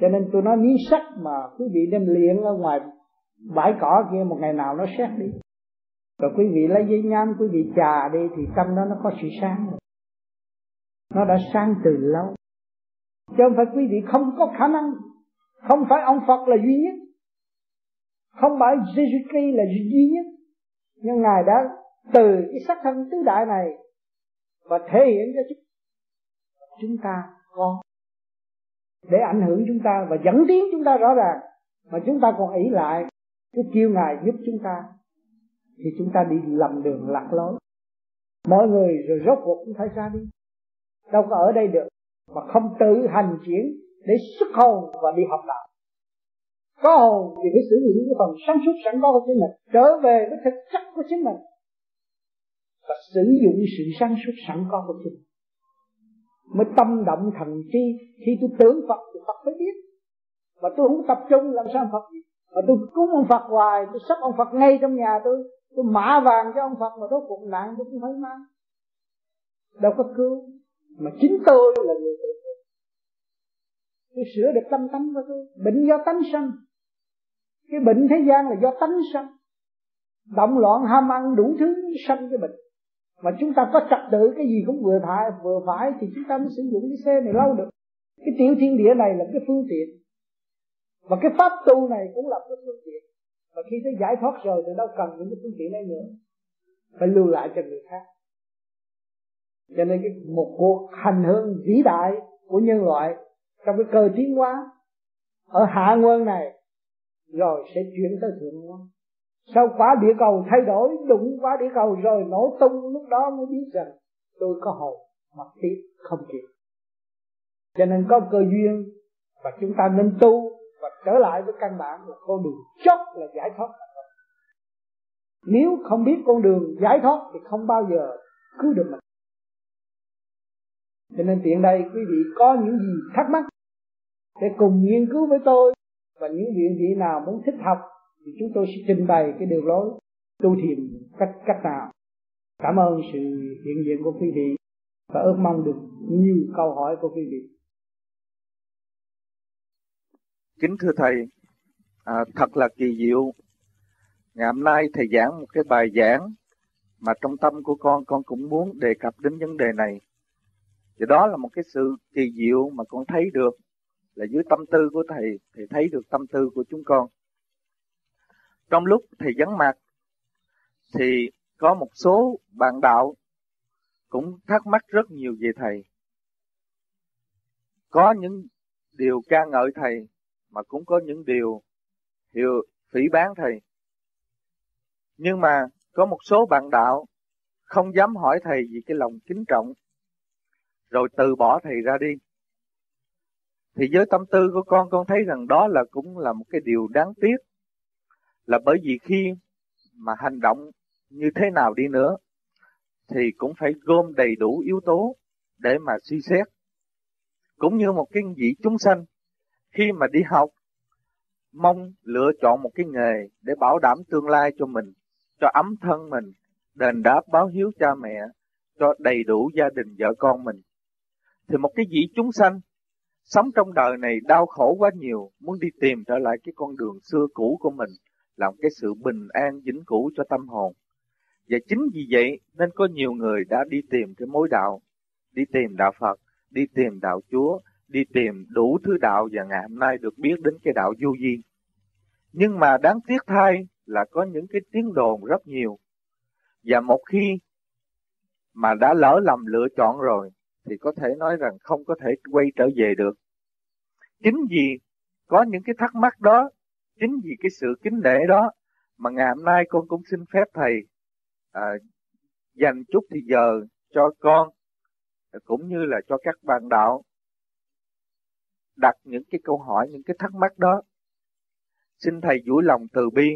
Cho nên tôi nói miếng sắt mà quý vị đem luyện ở ngoài bãi cỏ kia, một ngày nào nó xét đi. Rồi quý vị lấy giấy nhám, quý vị trà đi, thì trong đó nó có sự sáng. Rồi nó đã sáng từ lâu. Chứ không phải quý vị không có khả năng. Không phải ông Phật là duy nhất. Không phải Jesus Christ là duy nhất. Nhưng ngài đã từ cái sắc thân tứ đại này và thể hiện cho chúng ta có để ảnh hưởng chúng ta và dẫn tiến chúng ta rõ ràng, mà chúng ta còn ỷ lại cái kêu ngài giúp chúng ta, thì chúng ta đi lầm đường lạc lối. Mọi người rồi rốt cuộc cũng phải ra đi. Đâu có ở đây được mà không tự hành chuyển để xuất hồn và đi học đạo. Có hồn thì phải sử dụng cái phần sáng suốt sẵn có của chính mình, trở về với thực chất của chính mình và sử dụng sự sáng suốt sẵn có của chính mình mới tâm động thần chi khi tôi tưởng Phật thì Phật phải biết. Và tôi không tập trung làm sao Phật biết. Tôi cúng ông Phật hoài, tôi sắp ông Phật ngay trong nhà tôi. Tôi mã vàng cho ông Phật mà rốt cuộc nạn tôi cũng phải mang. Đâu có cứu. Mà chính tôi là người tự cứu. Tôi sửa được tâm tánh của tôi. Bệnh do tánh sanh. Cái bệnh thế gian là do tánh sanh. Động loạn ham ăn đủ thứ sanh cái bệnh mà chúng ta có trật tự cái gì cũng vừa phải vừa phải thì chúng ta mới sử dụng cái xe này lâu được. Cái tiểu thiên địa này là cái phương tiện. Và cái pháp tu này cũng là cái phương tiện. Và khi tới giải thoát rồi thì đâu cần những cái phương tiện này nữa. Phải lưu lại cho người khác. Cho nên cái một cuộc hành hương vĩ đại của nhân loại trong cái cơ tiến hóa ở hạ nguyên này rồi sẽ chuyển tới thượng nguyên sau quả địa cầu thay đổi? Đụng quả địa cầu rồi nổ tung. Lúc đó mới biết rằng tôi có hồn, mà tiếp không kịp. Cho nên có cơ duyên và chúng ta nên tu và trở lại với căn bản là con đường chót là giải thoát. Nếu không biết con đường giải thoát thì không bao giờ cứu được mình. Cho nên tiện đây quý vị có những gì thắc mắc để cùng nghiên cứu với tôi và những vị vị nào muốn thích học thì chúng tôi sẽ trình bày cái đường lối tu thiền cách cách nào. Cảm ơn sự hiện diện của quý vị và ước mong được nhiều câu hỏi của quý vị. Kính thưa thầy à, thật là kỳ diệu. Ngày hôm nay thầy giảng một cái bài giảng mà trong tâm của con con cũng muốn đề cập đến vấn đề này. Thì đó là một cái sự kỳ diệu mà con thấy được là dưới tâm tư của thầy thì thấy được tâm tư của chúng con trong lúc thầy vắng mặt, thì có một số bạn đạo cũng thắc mắc rất nhiều về thầy. Có những điều ca ngợi thầy, mà cũng có những điều hiệu phỉ bán thầy. Nhưng mà có một số bạn đạo không dám hỏi thầy vì cái lòng kính trọng, rồi từ bỏ thầy ra đi. Thì với tâm tư của con con thấy rằng đó là cũng là một cái điều đáng tiếc là bởi vì khi mà hành động như thế nào đi nữa, thì cũng phải gom đầy đủ yếu tố để mà suy xét. Cũng như một cái vị chúng sanh, khi mà đi học, mong lựa chọn một cái nghề để bảo đảm tương lai cho mình, cho ấm thân mình, đền đáp báo hiếu cha mẹ, cho đầy đủ gia đình vợ con mình, thì một cái vị chúng sanh sống trong đời này đau khổ quá nhiều, muốn đi tìm trở lại cái con đường xưa cũ của mình làm cái sự bình an vĩnh cửu cho tâm hồn. Và chính vì vậy nên có nhiều người đã đi tìm cái mối đạo, đi tìm đạo phật, đi tìm đạo chúa, đi tìm đủ thứ đạo và ngày hôm nay được biết đến cái đạo vô vi. Nhưng mà đáng tiếc thay là có những cái tiếng đồn rất nhiều. Và một khi mà đã lỡ lầm lựa chọn rồi, thì có thể nói rằng không có thể quay trở về được. Chính vì có những cái thắc mắc đó chính vì cái sự kính nể đó mà ngày hôm nay con cũng xin phép thầy à, dành chút thì giờ cho con cũng như là cho các bạn đạo đặt những cái câu hỏi những cái thắc mắc đó. Xin thầy vui lòng từ bi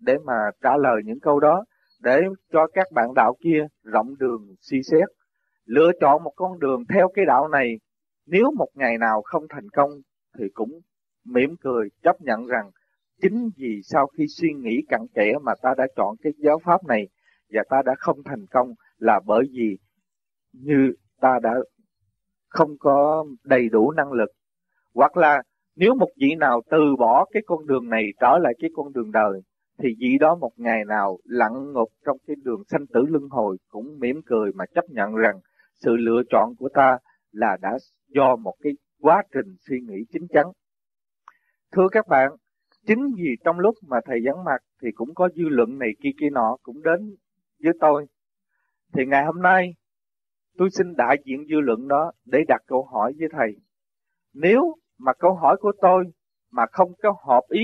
để mà trả lời những câu đó để cho các bạn đạo kia rộng đường suy xét lựa chọn một con đường theo cái đạo này. Nếu một ngày nào không thành công thì cũng mỉm cười chấp nhận rằng chính vì sau khi suy nghĩ cặn kẽ mà ta đã chọn cái giáo pháp này và ta đã không thành công là bởi vì như ta đã không có đầy đủ năng lực hoặc là nếu một vị nào từ bỏ cái con đường này trở lại cái con đường đời thì vị đó một ngày nào lặn ngục trong cái đường sanh tử luân hồi cũng mỉm cười mà chấp nhận rằng sự lựa chọn của ta là đã do một cái quá trình suy nghĩ chính chắn. Thưa các bạn, chính vì trong lúc mà thầy vắng mặt thì cũng có dư luận này kia kia nọ cũng đến với tôi. Thì ngày hôm nay, tôi xin đại diện dư luận đó để đặt câu hỏi với thầy. Nếu mà câu hỏi của tôi mà không có hợp ý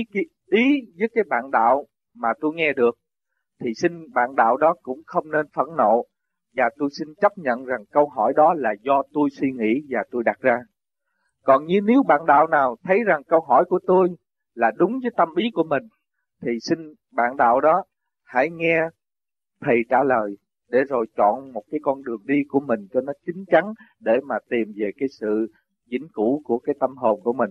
ý với cái bạn đạo mà tôi nghe được, thì xin bạn đạo đó cũng không nên phẫn nộ và tôi xin chấp nhận rằng câu hỏi đó là do tôi suy nghĩ và tôi đặt ra. Còn như nếu bạn đạo nào thấy rằng câu hỏi của tôi là đúng với tâm ý của mình, thì xin bạn đạo đó hãy nghe thầy trả lời để rồi chọn một cái con đường đi của mình cho nó chính chắn để mà tìm về cái sự vĩnh cửu của cái tâm hồn của mình.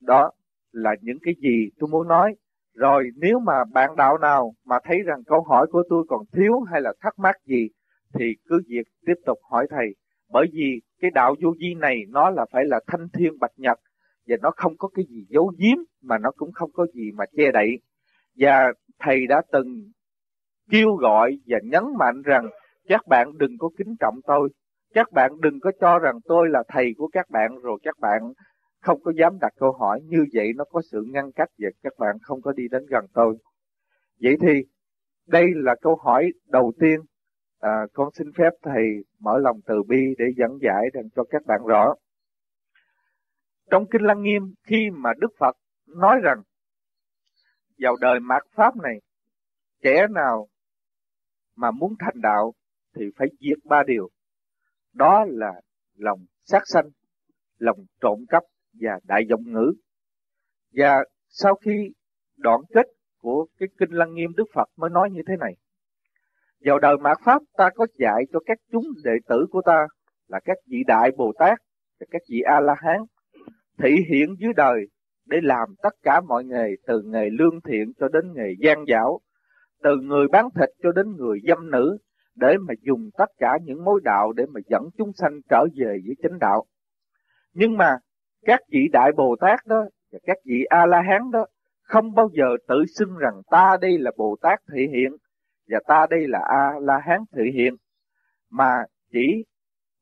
Đó là những cái gì tôi muốn nói. Rồi nếu mà bạn đạo nào mà thấy rằng câu hỏi của tôi còn thiếu hay là thắc mắc gì, thì cứ việc tiếp tục hỏi thầy. Bởi vì cái đạo vô vi này nó là phải là thanh thiên bạch nhật và nó không có cái gì giấu giếm mà nó cũng không có gì mà che đậy. Và thầy đã từng kêu gọi và nhấn mạnh rằng các bạn đừng có kính trọng tôi các bạn đừng có cho rằng tôi là thầy của các bạn rồi các bạn không có dám đặt câu hỏi như vậy nó có sự ngăn cách và các bạn không có đi đến gần tôi. Vậy thì đây là câu hỏi đầu tiên à, con xin phép thầy mở lòng từ bi để dẫn giải rằng cho các bạn rõ. Trong Kinh Lăng Nghiêm khi mà Đức Phật nói rằng vào đời mạt Pháp này kẻ nào mà muốn thành đạo thì phải diệt ba điều đó là lòng sát sanh, lòng trộm cắp và đại vọng ngữ. Và sau khi đoạn kết của cái kinh Lăng Nghiêm Đức Phật mới nói như thế này. Vào đời mạt Pháp ta có dạy cho các chúng đệ tử của ta là các vị đại Bồ Tát và các vị A-la-hán thị hiện dưới đời để làm tất cả mọi nghề từ nghề lương thiện cho đến nghề gian dảo, từ người bán thịt cho đến người dâm nữ, để mà dùng tất cả những mối đạo để mà dẫn chúng sanh trở về với chánh đạo. Nhưng mà các vị Đại Bồ Tát đó và các vị A-la-hán đó không bao giờ tự xưng rằng ta đây là Bồ Tát thể hiện và ta đây là A-la-hán thể hiện mà chỉ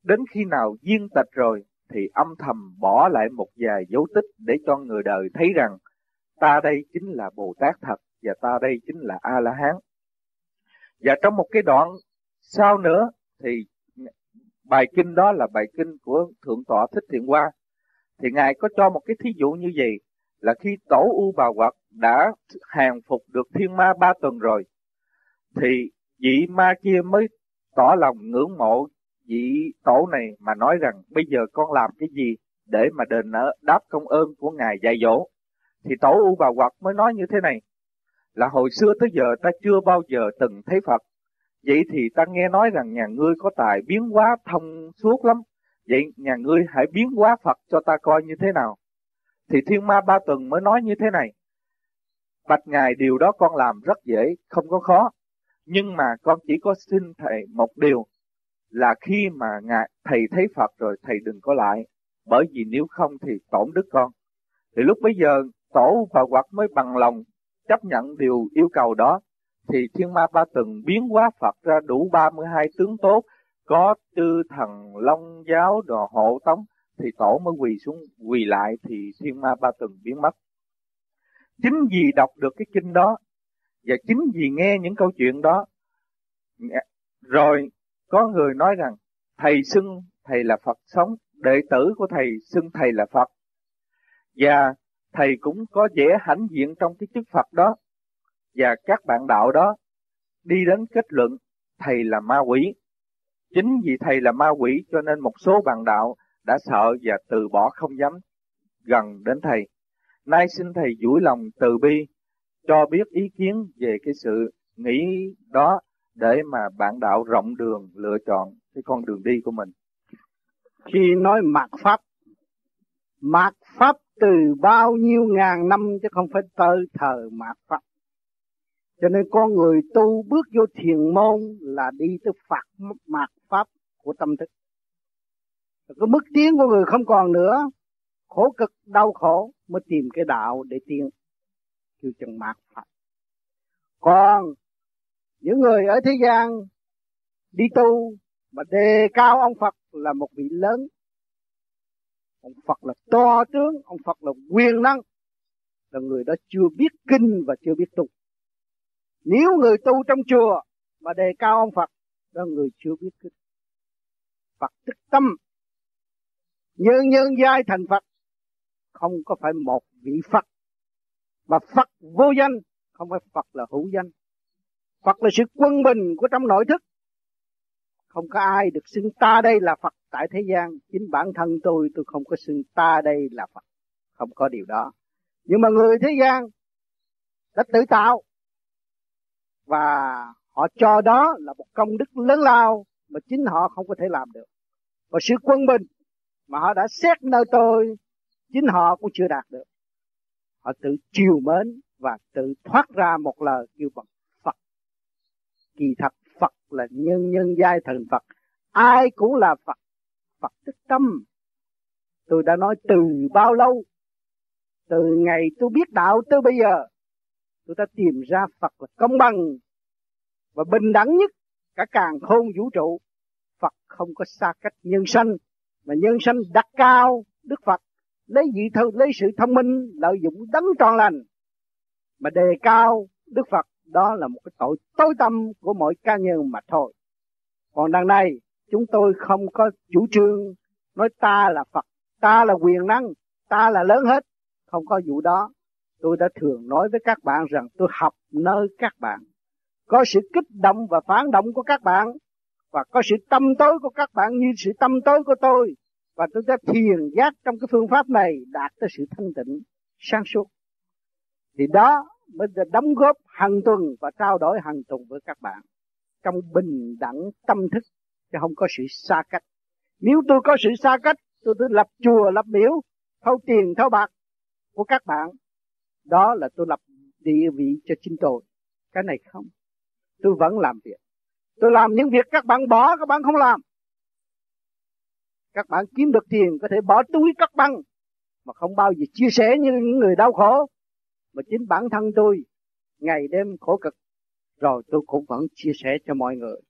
đến khi nào duyên tịch rồi thì âm thầm bỏ lại một vài dấu tích để cho người đời thấy rằng, ta đây chính là Bồ Tát thật và ta đây chính là A-la-hán. Và trong một cái đoạn sau nữa thì bài kinh đó là bài kinh của Thượng tọa Thích Thiện Hoa. Thì Ngài có cho một cái thí dụ như vậy, là khi tổ U Bà Quật đã hàng phục được thiên ma ba tuần rồi, thì vị ma kia mới tỏ lòng ngưỡng mộ vị tổ này mà nói rằng bây giờ con làm cái gì để mà đền đáp công ơn của Ngài dạy dỗ. Thì tổ U Bà Quật mới nói như thế này là hồi xưa tới giờ ta chưa bao giờ từng thấy Phật Vậy thì ta nghe nói rằng nhà ngươi có tài biến hóa thông suốt lắm. Vậy nhà ngươi hãy biến hóa Phật cho ta coi như thế nào. Thì Thiên Ma Ba Tuần mới nói như thế này. Bạch Ngài điều đó con làm rất dễ, không có khó. Nhưng mà con chỉ có xin Thầy một điều là khi mà ngài, Thầy thấy Phật rồi Thầy đừng có lại. Bởi vì nếu không thì tổn đức con. Thì lúc bây giờ tổ và quật mới bằng lòng chấp nhận điều yêu cầu đó thì thiên ma ba từng biến hóa Phật ra đủ 32 tướng tốt, có tư thần long giáo đồ hộ tống, thì tổ mới quỳ xuống quỳ lại thì thiên ma ba từng biến mất. Chính vì đọc được cái kinh đó, và chính vì nghe những câu chuyện đó, rồi có người nói rằng thầy xưng thầy là Phật sống, đệ tử của thầy xưng thầy là Phật. và thầy cũng có vẻ hãnh diện trong cái chức Phật đó và các bạn đạo đó đi đến kết luận thầy là ma quỷ. Chính vì thầy là ma quỷ cho nên một số bạn đạo đã sợ và từ bỏ không dám gần đến thầy. Nay xin thầy duỗi lòng từ bi cho biết ý kiến về cái sự nghĩ đó để mà bạn đạo rộng đường lựa chọn cái con đường đi của mình. Khi nói mạt pháp, mạt pháp từ bao nhiêu ngàn năm chứ không phải tới thờ mạt pháp. Cho nên con người tu bước vô thiền môn là đi tới phạt mạt pháp của tâm thức. Cái mức tiến của người không còn nữa, khổ cực đau khổ mới tìm cái đạo để tiến. Kêu chân mạt pháp. Còn những người ở thế gian đi tu mà đề cao ông Phật là một vị lớn. Ông Phật là to tướng, ông Phật là quyền năng. Là người đó chưa biết kinh và chưa biết tu. Nếu người tu trong chùa mà đề cao ông Phật, đó người chưa biết kinh. Phật tức tâm. Nhân nhân giai thành Phật. Không có phải một vị Phật. Mà Phật vô danh, không phải Phật là hữu danh. Phật là sự quân bình của trong nội thức. Không có ai được xưng ta đây là Phật tại thế gian. Chính bản thân tôi, tôi không có xưng ta đây là Phật. Không có điều đó. Nhưng mà người thế gian đã tự tạo và họ cho đó là một công đức lớn lao mà chính họ không có thể làm được. Và sự quân bình mà họ đã xét nơi tôi, chính họ cũng chưa đạt được. Họ tự chiều mến và tự thoát ra một lời kêu bằng Kỳ thật Phật là nhân nhân giai thần Phật. Ai cũng là Phật. Phật tức tâm. Tôi đã nói từ bao lâu. Từ ngày tôi biết đạo tới bây giờ. Tôi đã tìm ra Phật là công bằng. Và bình đẳng nhất cả càng khôn vũ trụ. Phật không có xa cách nhân sanh. Mà nhân sanh đặt cao Đức Phật. Lấy dị thư, lấy sự thông minh, lợi dụng đấng tròn lành. Mà đề cao Đức Phật đó là một cái tội tối tâm của mỗi cá nhân mà thôi. Còn đằng này chúng tôi không có chủ trương nói ta là Phật, ta là quyền năng, ta là lớn hết. Không có vụ đó. Tôi đã thường nói với các bạn rằng tôi học nơi các bạn. Có sự kích động và phản động của các bạn và có sự tâm tối của các bạn như sự tâm tối của tôi và tôi đã thiền giác trong cái phương pháp này đạt tới sự thanh tịnh sáng suốt thì đó mới đóng góp hàng tuần và trao đổi hàng tuần với các bạn trong bình đẳng tâm thức, chứ không có sự xa cách. Nếu tôi có sự xa cách, tôi tôi lập chùa, lập miếu, thâu tiền, thâu bạc của các bạn. Đó là tôi lập địa vị cho chính tôi. Cái này không. Tôi vẫn làm việc. Tôi làm những việc các bạn bỏ, các bạn không làm. Các bạn kiếm được tiền có thể bỏ túi các băng mà không bao giờ chia sẻ như những người đau khổ mà chính bản thân tôi, ngày đêm khổ cực, rồi tôi cũng vẫn chia sẻ cho mọi người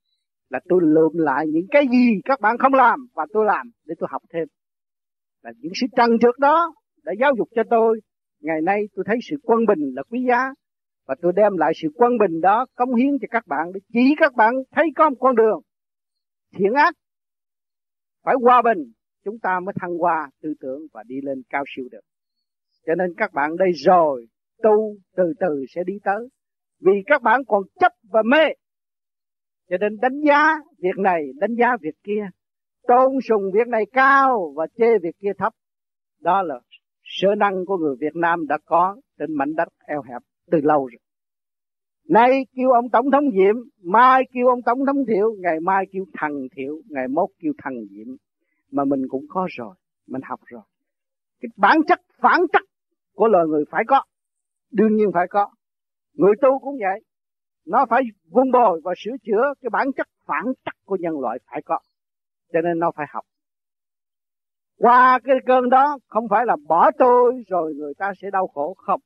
là tôi lượm lại những cái gì các bạn không làm và tôi làm để tôi học thêm. Là những sự trần trượt đó đã giáo dục cho tôi. Ngày nay tôi thấy sự quân bình là quý giá và tôi đem lại sự quân bình đó cống hiến cho các bạn để chỉ các bạn thấy có một con đường thiện ác, phải hòa bình. Chúng ta mới thăng hoa tư tưởng và đi lên cao siêu được. Cho nên các bạn đây rồi tu từ từ sẽ đi tới. Vì các bạn còn chấp và mê, cho nên đánh giá việc này, đánh giá việc kia. Tôn sùng việc này cao và chê việc kia thấp. Đó là sở năng của người Việt Nam đã có trên mảnh đất eo hẹp từ lâu rồi. Nay kêu ông tổng thống diệm, mai kêu ông tổng thống thiệu, ngày mai kêu thằng thiệu, ngày mốt kêu thằng diệm. Mà mình cũng có rồi, mình học rồi. Cái bản chất, phản chất của loài người phải có đương nhiên phải có. Người tu cũng vậy. Nó phải vun bồi và sửa chữa cái bản chất, phản chất của nhân loại phải có. Cho nên nó phải học. Qua cái cơn đó, không phải là bỏ tôi rồi người ta sẽ đau khổ. Không.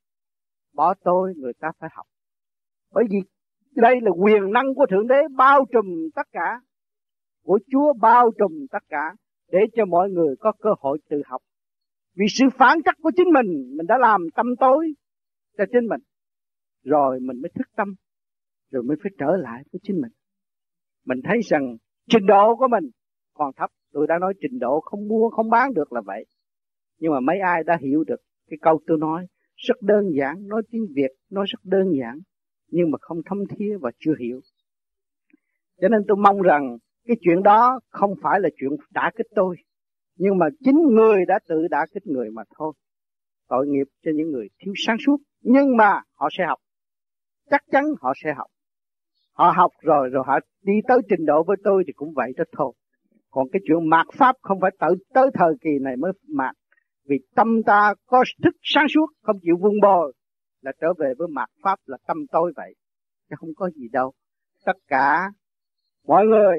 Bỏ tôi, người ta phải học. Bởi vì đây là quyền năng của thượng đế bao trùm tất cả. Của chúa bao trùm tất cả. Để cho mọi người có cơ hội tự học. Vì sự phản chất của chính mình mình đã làm tâm tối cho chính mình. Rồi mình mới thức tâm, rồi mới phải trở lại với chính mình. Mình thấy rằng trình độ của mình còn thấp. Tôi đã nói trình độ không mua, không bán được là vậy. Nhưng mà mấy ai đã hiểu được cái câu tôi nói, rất đơn giản, nói tiếng việt, nói rất đơn giản, nhưng mà không thâm thía và chưa hiểu. Cho nên tôi mong rằng cái chuyện đó không phải là chuyện đã kích tôi, nhưng mà chính người đã tự đã kích người mà thôi tội nghiệp cho những người thiếu sáng suốt. Nhưng mà họ sẽ học. Chắc chắn họ sẽ học. Họ học rồi rồi họ đi tới trình độ với tôi thì cũng vậy đó thôi. Còn cái chuyện mạt pháp không phải tới tới thời kỳ này mới mạt. Vì tâm ta có thức sáng suốt, không chịu vun bồi, là trở về với mạt pháp là tâm tôi vậy. Chứ không có gì đâu. Tất cả, mọi người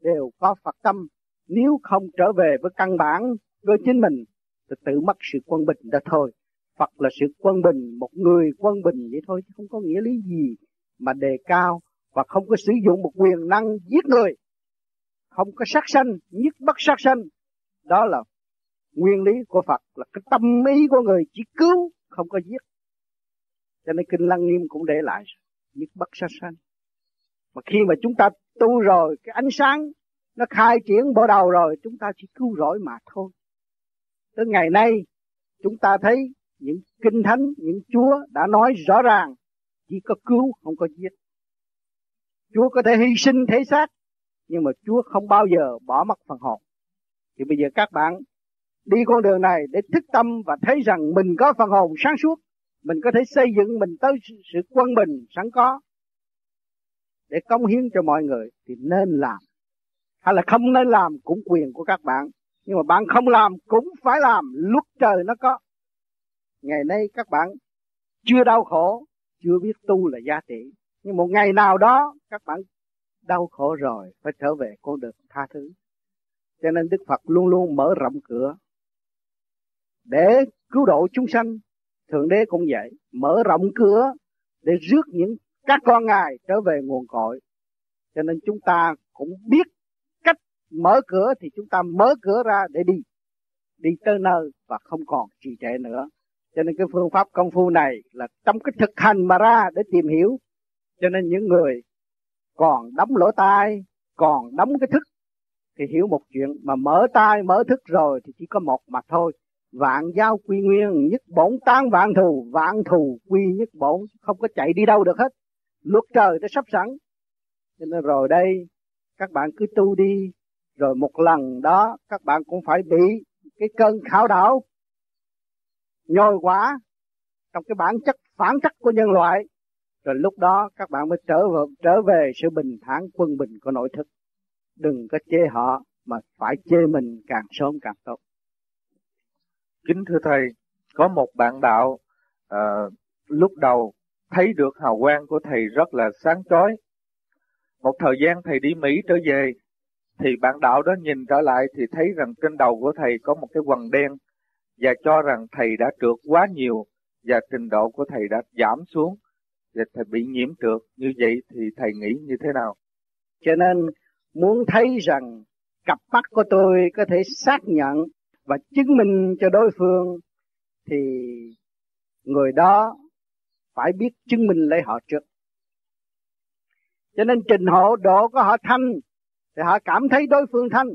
đều có Phật tâm. Nếu không trở về với căn bản với chính mình thì tự mất sự quân bình đó thôi. Phật là sự quân bình, một người quân bình vậy thôi, chứ không có nghĩa lý gì mà đề cao và không có sử dụng một quyền năng giết người. Không có sát sanh, nhất bất sát sanh. Đó là nguyên lý của Phật, là cái tâm ý của người chỉ cứu, không có giết. Cho nên kinh lăng nghiêm cũng để lại, nhất bất sát sanh. Mà khi mà chúng ta tu rồi, cái ánh sáng nó khai triển bộ đầu rồi, chúng ta chỉ cứu rỗi mà thôi tới ngày nay, chúng ta thấy những kinh thánh, những chúa đã nói rõ ràng, chỉ có cứu, không có giết. Chúa có thể hy sinh thể xác, nhưng mà chúa không bao giờ bỏ mất phần hồn. Thì bây giờ các bạn đi con đường này để thức tâm và thấy rằng mình có phần hồn sáng suốt, mình có thể xây dựng mình tới sự quân bình, sẵn có, để công hiến cho mọi người, thì nên làm. Hay là không nên làm cũng quyền của các bạn nhưng mà bạn không làm cũng phải làm, lúc trời nó có. Ngày nay các bạn chưa đau khổ, chưa biết tu là giá trị. Nhưng một ngày nào đó các bạn đau khổ rồi phải trở về con đường tha thứ. Cho nên đức phật luôn luôn mở rộng cửa để cứu độ chúng sanh. Thượng đế cũng vậy, mở rộng cửa để rước những các con ngài trở về nguồn cội. Cho nên chúng ta cũng biết mở cửa thì chúng ta mở cửa ra để đi. Đi tới nơi và không còn trì trệ nữa. Cho nên cái phương pháp công phu này là trong cái thực hành mà ra để tìm hiểu. Cho nên những người còn đóng lỗ tai, còn đóng cái thức thì hiểu một chuyện. Mà mở tai, mở thức rồi thì chỉ có một mặt thôi. Vạn giao quy nguyên, nhất bổn tán vạn thù. Vạn thù quy nhất bổn, không có chạy đi đâu được hết. Luật trời đã sắp sẵn. Cho nên rồi đây, các bạn cứ tu đi rồi một lần đó các bạn cũng phải bị cái cơn khảo đảo nhồi quá trong cái bản chất phản chất của nhân loại. Rồi lúc đó các bạn mới trở về, trở về sự bình thản quân bình của nội thức. Đừng có chê họ mà phải chê mình càng sớm càng tốt. Kính thưa thầy có một bạn đạo à, lúc đầu thấy được hào quang của thầy rất là sáng chói. Một thời gian thầy đi mỹ trở về thì bạn đạo đó nhìn trở lại thì thấy rằng trên đầu của thầy có một cái quần đen và cho rằng thầy đã trượt quá nhiều và trình độ của thầy đã giảm xuống và thầy bị nhiễm trượt. Như vậy thì thầy nghĩ như thế nào? Cho nên muốn thấy rằng cặp mắt của tôi có thể xác nhận và chứng minh cho đối phương thì người đó phải biết chứng minh lấy họ trước. Cho nên trình hộ độ của họ thanh thì họ cảm thấy đối phương thanh.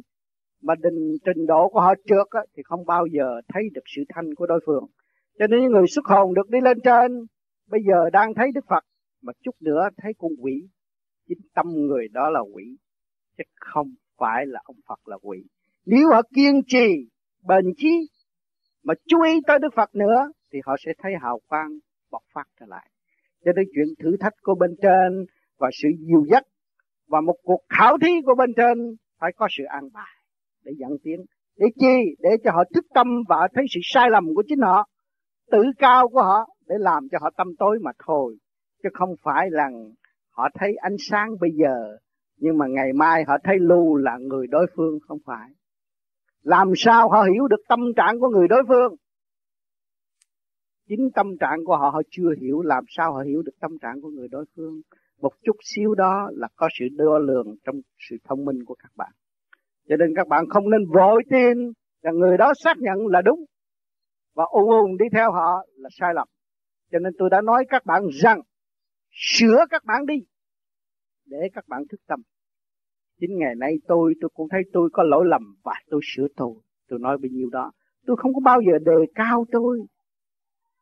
Mà đình trình độ của họ trượt á, thì không bao giờ thấy được sự thanh của đối phương. Cho nên những người xuất hồn được đi lên trên bây giờ đang thấy đức phật mà chút nữa thấy con quỷ. Chính tâm người đó là quỷ chứ không phải là ông phật là quỷ. Nếu họ kiên trì bền chí mà chú ý tới đức phật nữa thì họ sẽ thấy hào quang bộc phát trở lại. Cho nên chuyện thử thách của bên trên và sự dìu dắt và một cuộc khảo thí của bên trên phải có sự an bài để dẫn tiến. Để chi? Để cho họ thức tâm và thấy sự sai lầm của chính họ, tự cao của họ, để làm cho họ tâm tối mà thôi. Chứ không phải là họ thấy ánh sáng bây giờ, nhưng mà ngày mai họ thấy lưu là người đối phương, không phải. Làm sao họ hiểu được tâm trạng của người đối phương? Chính tâm trạng của họ họ chưa hiểu làm sao họ hiểu được tâm trạng của người đối phương một chút xíu đó là có sự đo lường trong sự thông minh của các bạn. Cho nên các bạn không nên vội tin là người đó xác nhận là đúng và ù ù đi theo họ là sai lầm. Cho nên tôi đã nói các bạn rằng, sửa các bạn đi để các bạn thức tâm. Chính ngày nay tôi tôi cũng thấy tôi có lỗi lầm và tôi sửa tôi tôi nói bao nhiêu đó. Tôi không có bao giờ đề cao tôi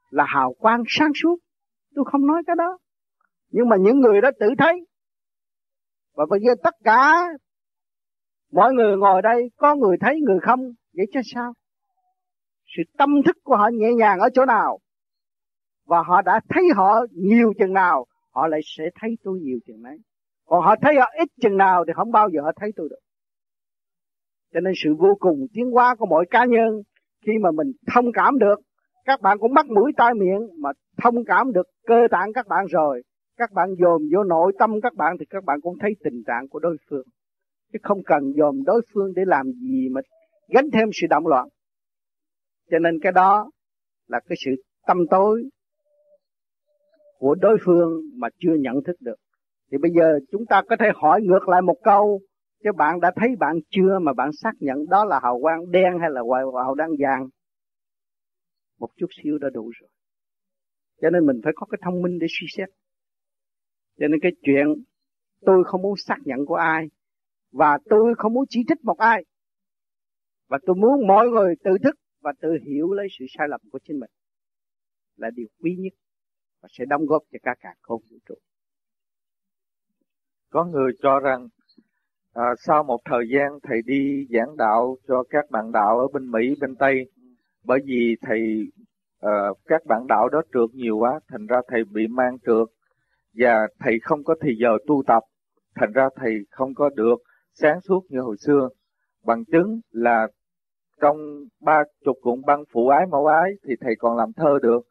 là hào quang sáng suốt. Tôi không nói cái đó nhưng mà những người đó tự thấy. Và bây giờ tất cả mọi người ngồi đây, có người thấy, người không, vậy chứ sao? Sự tâm thức của họ nhẹ nhàng ở chỗ nào? Và họ đã thấy họ nhiều chừng nào, họ lại sẽ thấy tôi nhiều chừng đấy. Còn họ thấy họ ít chừng nào thì không bao giờ họ thấy tôi được. Cho nên sự vô cùng tiến hóa của mỗi cá nhân, khi mà mình thông cảm được, các bạn cũng bắt mũi tai miệng mà thông cảm được cơ tạng các bạn rồi các bạn dồn vô nội tâm các bạn thì các bạn cũng thấy tình trạng của đối phương. Chứ không cần dồn đối phương để làm gì mà gánh thêm sự động loạn. Cho nên cái đó là cái sự tâm tối của đối phương mà chưa nhận thức được. Thì bây giờ chúng ta có thể hỏi ngược lại một câu, chứ bạn đã thấy bạn chưa mà bạn xác nhận đó là hào quang đen hay là hào quang vàng? Một chút xíu đã đủ rồi. Cho nên mình phải có cái thông minh để suy xét cho nên cái chuyện tôi không muốn xác nhận của ai và tôi không muốn chỉ trích một ai. Và tôi muốn mọi người tự thức và tự hiểu lấy sự sai lầm của chính mình là điều quý nhất và sẽ đóng góp cho cả cả không vũ trụ. Có người cho rằng à, sau một thời gian thầy đi giảng đạo cho các bạn đạo ở bên Mỹ bên Tây bởi vì thầy à, các bạn đạo đó trượt nhiều quá thành ra thầy bị mang trượt và thầy không có thì giờ tu tập. Thành ra thầy không có được sáng suốt như hồi xưa. Bằng chứng là trong ba chục cuộn băng phụ ái mẫu ái thì thầy còn làm thơ được.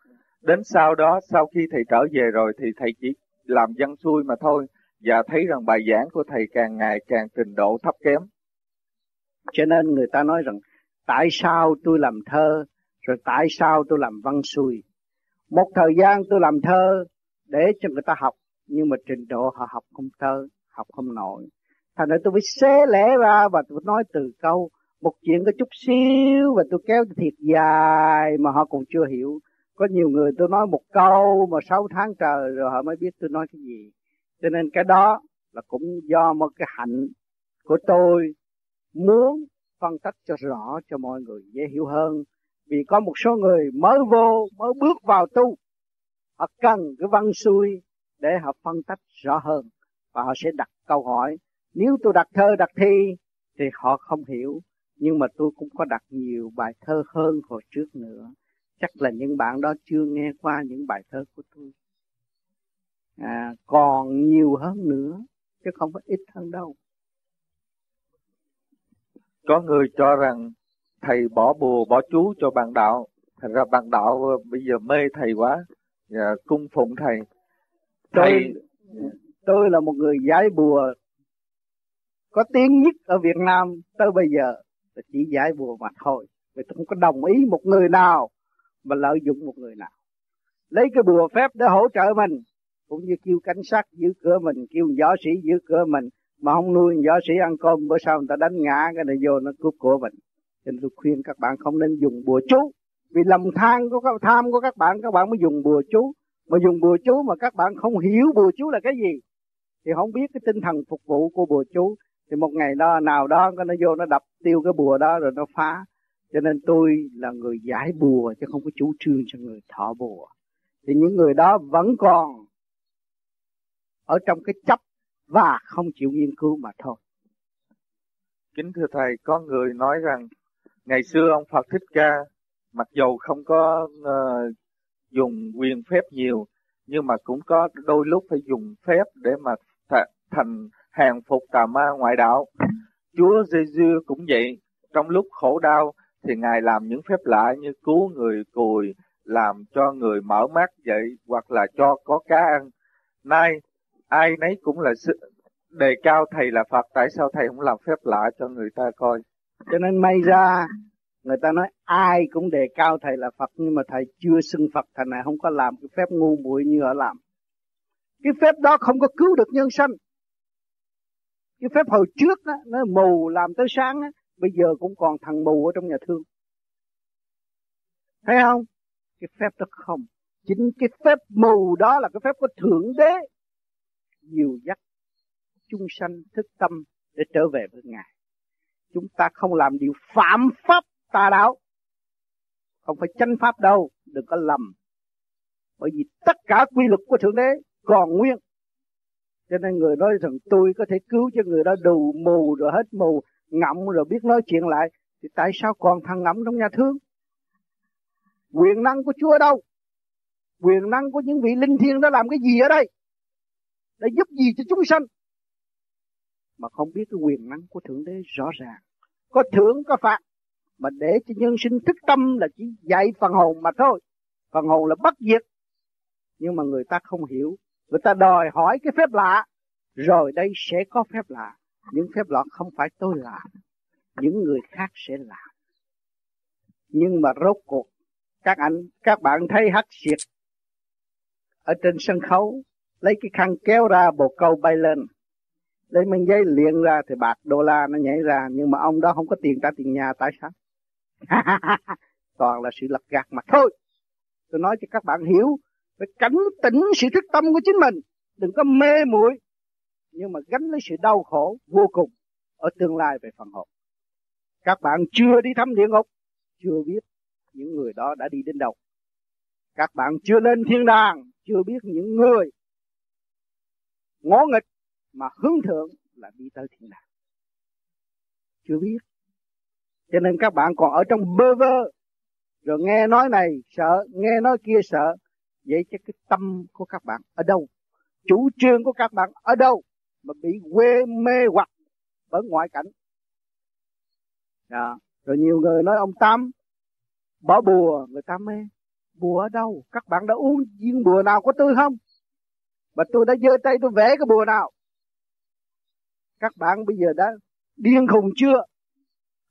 Đến sau đó, sau khi thầy trở về rồi thì thầy chỉ làm dân xuôi mà thôi. Và thấy rằng bài giảng của thầy càng ngày càng trình độ thấp kém. Cho nên người ta nói rằng, tại sao tôi làm thơ, rồi tại sao tôi làm văn xuôi? Một thời gian tôi làm thơ để cho người ta học. Nhưng mà trình độ họ học không thơ học không nổi. Thành ra tôi phải xé lẻ ra và tôi nói từ câu, một chuyện có chút xíu và tôi kéo thiệt dài mà họ còn chưa hiểu. Có nhiều người tôi nói một câu mà sáu tháng trời rồi họ mới biết tôi nói cái gì. Cho nên cái đó là cũng do một cái hạnh của tôi muốn phân tích cho rõ cho mọi người dễ hiểu hơn. Vì có một số người mới vô, mới bước vào tu họ cần cái văn xuôi để họ phân tích rõ hơn và họ sẽ đặt câu hỏi. Nếu tôi đặt thơ đặt thi thì họ không hiểu nhưng mà tôi cũng có đặt nhiều bài thơ hơn hồi trước nữa. Chắc là những bạn đó chưa nghe qua những bài thơ của tôi. À, còn nhiều hơn nữa chứ không phải ít hơn đâu. Có người cho rằng thầy bỏ bùa bỏ chú cho bạn đạo. Thành ra bạn đạo bây giờ mê thầy quá và cung phụng thầy. Thầy tôi, tôi là một người giải bùa. Có tiếng nhất ở Việt Nam tới bây giờ là chỉ giải bùa mà thôi. Vì tôi không có đồng ý một người nào mà lợi dụng một người nào. Lấy cái bùa phép để hỗ trợ mình cũng như kêu cảnh sát giữ cửa mình kêu võ sĩ giữ cửa mình mà không nuôi võ sĩ ăn cơm bữa sau người ta đánh ngã cái này vô nó cướp của mình. Cho nên tôi khuyên các bạn không nên dùng bùa chú vì lòng tham của các, tham của các bạn các bạn mới dùng bùa chú. Mà dùng bùa chú mà các bạn không hiểu bùa chú là cái gì, thì không biết cái tinh thần phục vụ của bùa chú. Thì một ngày đó, nào đó nó vô, nó đập tiêu cái bùa đó rồi nó phá. Cho nên tôi là người giải bùa chứ không có chủ trương cho người thọ bùa. Thì những người đó vẫn còn ở trong cái chấp và không chịu nghiên cứu mà thôi. Kính thưa thầy, có người nói rằng, ngày xưa ông Phật Thích Ca mặc dù không có uh, dùng quyền phép nhiều nhưng mà cũng có đôi lúc phải dùng phép để mà th- thành hàng phục tà ma ngoại đạo. Chúa Giêsu cũng vậy, trong lúc khổ đau thì Ngài làm những phép lạ như cứu người cùi, làm cho người mở mắt dậy hoặc là cho có cá ăn. Nay ai nấy cũng là sự đề cao thầy là Phật, tại sao thầy không làm phép lạ cho người ta coi? Cho nên may ra người ta nói ai cũng đề cao thầy là Phật nhưng mà thầy chưa xưng Phật thầy này không có làm cái phép ngu muội như họ làm. Cái phép đó không có cứu được nhân sanh. Cái phép hồi trước đó, nó mù làm tới sáng đó, bây giờ cũng còn thằng mù ở trong nhà thương. Thấy không? Cái phép đó không. Chính cái phép mù đó là cái phép của Thượng Đế. nhiều dắt chung sanh thức tâm để trở về với Ngài. Chúng ta không làm điều phạm pháp tà đạo. Không phải chánh pháp đâu, đừng có lầm. bởi vì tất cả quy luật của thượng đế còn nguyên. Cho nên người nói rằng tôi có thể cứu cho người đó đủ mù rồi hết mù ngậm rồi biết nói chuyện lại thì tại sao còn thằng ngậm trong nhà thương? Quyền năng của Chúa ở đâu? Quyền năng của những vị linh thiêng đó làm cái gì ở đây? Để giúp gì cho chúng sanh? Mà không biết cái quyền năng của thượng đế rõ ràng. Có thưởng có phạt mà để cho nhân sinh thức tâm là chỉ dạy phần hồn mà thôi. Phần hồn là bất diệt. Nhưng mà người ta không hiểu. Người ta đòi hỏi cái phép lạ. Rồi đây sẽ có phép lạ. Những phép lạ không phải tôi làm. Những người khác sẽ làm. Nhưng mà rốt cuộc, các anh, các bạn thấy hắt xiệt ở trên sân khấu, lấy cái khăn kéo ra, bồ câu bay lên. Lấy miếng giấy liền ra thì bạc đô la nó nhảy ra. Nhưng mà ông đó không có tiền trả tiền nhà, tại sao? <laughs> toàn là sự lật gạt mà thôi. Tôi nói cho các bạn hiểu phải cảnh tỉnh, sự thức tâm của chính mình. Đừng có mê muội, nhưng mà gánh lấy sự đau khổ vô cùng ở tương lai về phần hồn. Các bạn chưa đi thăm địa ngục, chưa biết những người đó đã đi đến đâu. Các bạn chưa lên thiên đàng, chưa biết những người ngỗ nghịch mà hướng thượng là đi tới thiên đàng. Chưa biết cho nên các bạn còn ở trong bơ vơ. Rồi nghe nói này sợ, nghe nói kia sợ. Vậy chứ cái tâm của các bạn ở đâu? Chủ trương của các bạn ở đâu mà bị quê mê hoặc bởi ngoại cảnh? Đó. rồi nhiều người nói ông tám, bỏ bùa, người ta mê. Bùa ở đâu? Các bạn đã uống viên bùa nào của tôi không? Mà tôi đã giơ tay tôi vẽ cái bùa nào? Các bạn bây giờ đã điên khùng chưa?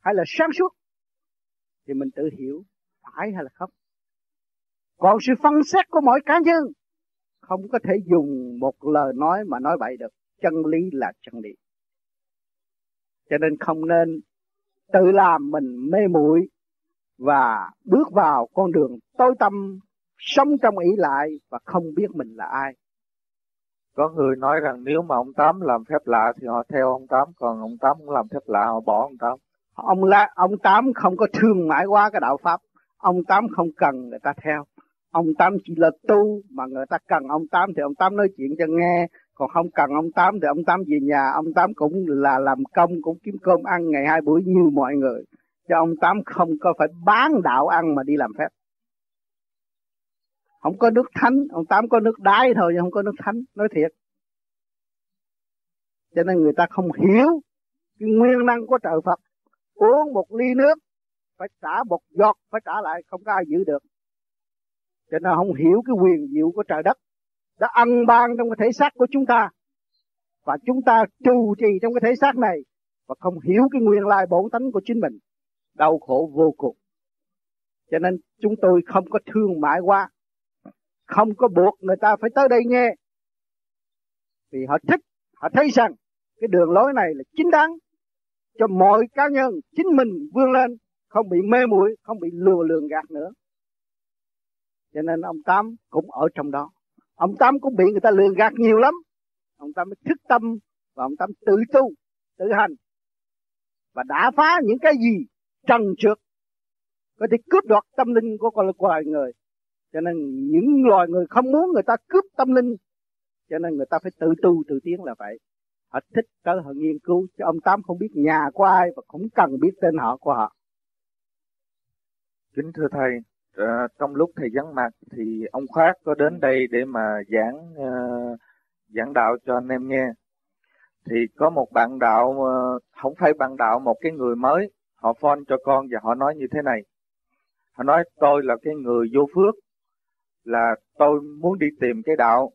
Hay là sáng suốt, thì mình tự hiểu phải hay là không. Còn sự phân xét của mỗi cá nhân không có thể dùng một lời nói mà nói bậy được. Chân lý là chân lý. Cho nên không nên tự làm mình mê muội và bước vào con đường tối tâm sống trong ý lại và không biết mình là ai. Có người nói rằng nếu mà ông tám làm phép lạ thì họ theo ông tám, còn ông tám cũng làm phép lạ, họ bỏ ông tám ông la, ông tám không có thương mãi quá cái đạo pháp. Ông tám không cần người ta theo. Ông tám chỉ là tu mà người ta cần ông tám. Thì ông tám nói chuyện cho nghe. Còn không cần ông tám thì ông tám về nhà. Ông tám cũng là làm công, cũng kiếm cơm ăn ngày hai buổi như mọi người. Cho ông tám không có phải bán đạo ăn mà đi làm phép. Không có nước thánh. Ông tám có nước đái thôi chứ không có nước thánh. Nói thiệt. Cho nên người ta không hiểu cái nguyên năng của trời Phật uống một ly nước, phải trả một giọt, phải trả lại, không có ai giữ được. Cho nên không hiểu cái quyền diệu của trời đất đã ăn ban trong cái thể xác của chúng ta. Và chúng ta trù trì trong cái thể xác này và không hiểu cái nguyên lai bổn tánh của chính mình. Đau khổ vô cùng. Cho nên chúng tôi không có thương mại qua, không có buộc người ta phải tới đây nghe. Vì họ thích, họ thấy rằng cái đường lối này là chính đáng cho mọi cá nhân, chính mình vươn lên, không bị mê muội, không bị lừa lường gạt nữa. Cho nên ông tám cũng ở trong đó. Ông tám cũng bị người ta lừa gạt nhiều lắm. Ông tám mới thức tâm và ông tám tự tu, tự hành. Và đã phá những cái gì trần trượt, có thể cướp đoạt tâm linh của con loài người. Cho nên những loài người không muốn người ta cướp tâm linh, cho nên người ta phải tự tu, tự tiến là vậy họ thích tới họ nghiên cứu chứ ông tám không biết nhà của ai và cũng cần biết tên họ của họ. Kính thưa thầy à, trong lúc thầy vắng mặt thì ông khoát có đến đây để mà giảng uh, giảng đạo cho anh em nghe. Thì có một bạn đạo uh, không phải bạn đạo một cái người mới. Họ phone cho con và họ nói như thế này. Họ nói tôi là cái người vô phước là tôi muốn đi tìm cái đạo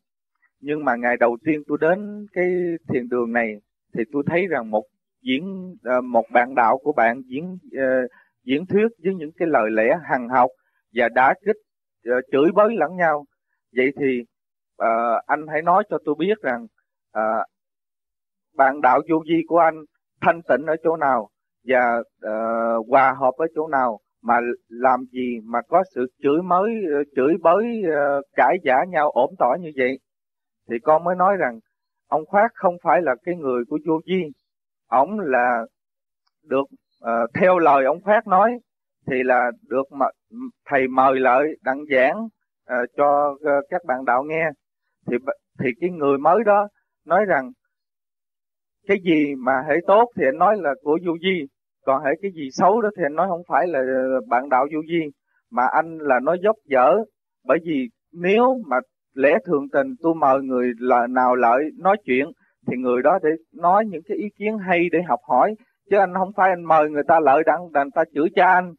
nhưng mà ngày đầu tiên tôi đến cái thiền đường này thì tôi thấy rằng một diễn ờ, một bạn đạo của bạn diễn ờ, diễn thuyết với những cái lời lẽ hằng học và đã kích ờ, chửi bới lẫn nhau. Vậy thì uh, anh hãy nói cho tôi biết rằng uh, bạn đạo vô vi của anh thanh tịnh ở chỗ nào và uh, hòa hợp ở chỗ nào? Mà làm gì mà có sự chửi mới chửi bới uh, cãi giả nhau ổn tỏi như vậy? Thì con mới nói rằng ông khoát không phải là cái người của vua vi ổng là được uh, theo lời ông khoát nói thì là được mà thầy mời lại đặng giảng uh, cho uh, các bạn đạo nghe. Thì thì cái người mới đó nói rằng cái gì mà hệ tốt thì anh nói là của Du vi còn hệ cái gì xấu đó thì anh nói không phải là bạn đạo Du vi mà anh là nói dốc dở bởi vì nếu mà lẽ thường tình tôi mời người là nào lợi nói chuyện thì người đó để nói những cái ý kiến hay để học hỏi. Chứ anh không phải anh mời người ta lợi đặng đành ta chửi cha anh.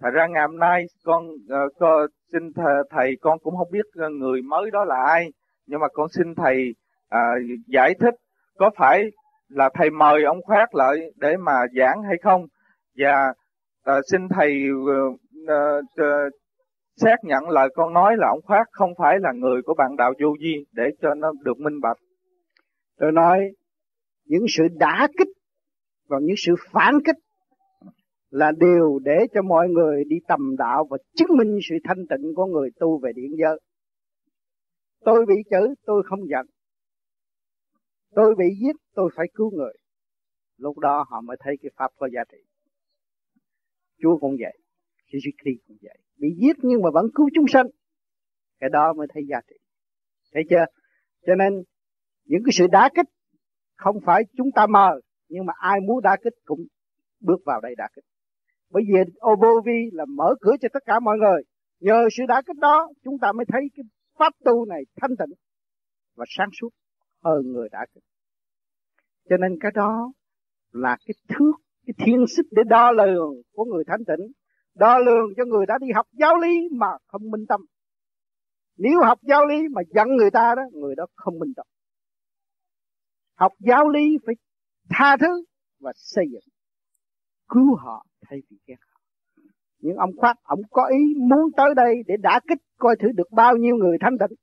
Thật ra ngày hôm nay con ờ, uh, con xin thầy, thầy con cũng không biết ờ, người mới đó là ai. Nhưng mà con xin thầy uh, giải thích có phải là thầy mời ông khoát lại để mà giảng hay không. Và uh, xin thầy uh, uh, xác nhận lời con nói là ông khoát không phải là người của bạn đạo vô vi để cho nó được minh bạch tôi nói những sự đả kích và những sự phản kích là điều để cho mọi người đi tầm đạo và chứng minh sự thanh tịnh của người tu về điện giới. Tôi bị chửi, tôi không giận. Tôi bị giết, tôi phải cứu người. Lúc đó họ mới thấy cái pháp có giá trị. Chúa cũng vậy, Jesus Christ cũng vậy. Bị giết nhưng mà vẫn cứu chúng sanh. Cái đó mới thấy giá trị. Thấy chưa? Cho nên, những cái sự đá kích không phải chúng ta mờ, nhưng mà ai muốn đá kích cũng bước vào đây đá kích bởi vì Obovi là mở cửa cho tất cả mọi người nhờ sự đá kích đó, chúng ta mới thấy cái pháp tu này thanh tịnh và sáng suốt hơn người đã kích cho nên cái đó là cái thước, cái thiên xích để đo lường của người thanh tịnh đo lường cho người đã đi học giáo lý mà không minh tâm. Nếu học giáo lý mà giận người ta đó, người đó không minh tâm. Học giáo lý phải tha thứ và xây dựng, cứu họ thay vì ghét họ. Nhưng ông khoát ông có ý muốn tới đây để đả kích coi thử được bao nhiêu người thanh tịnh.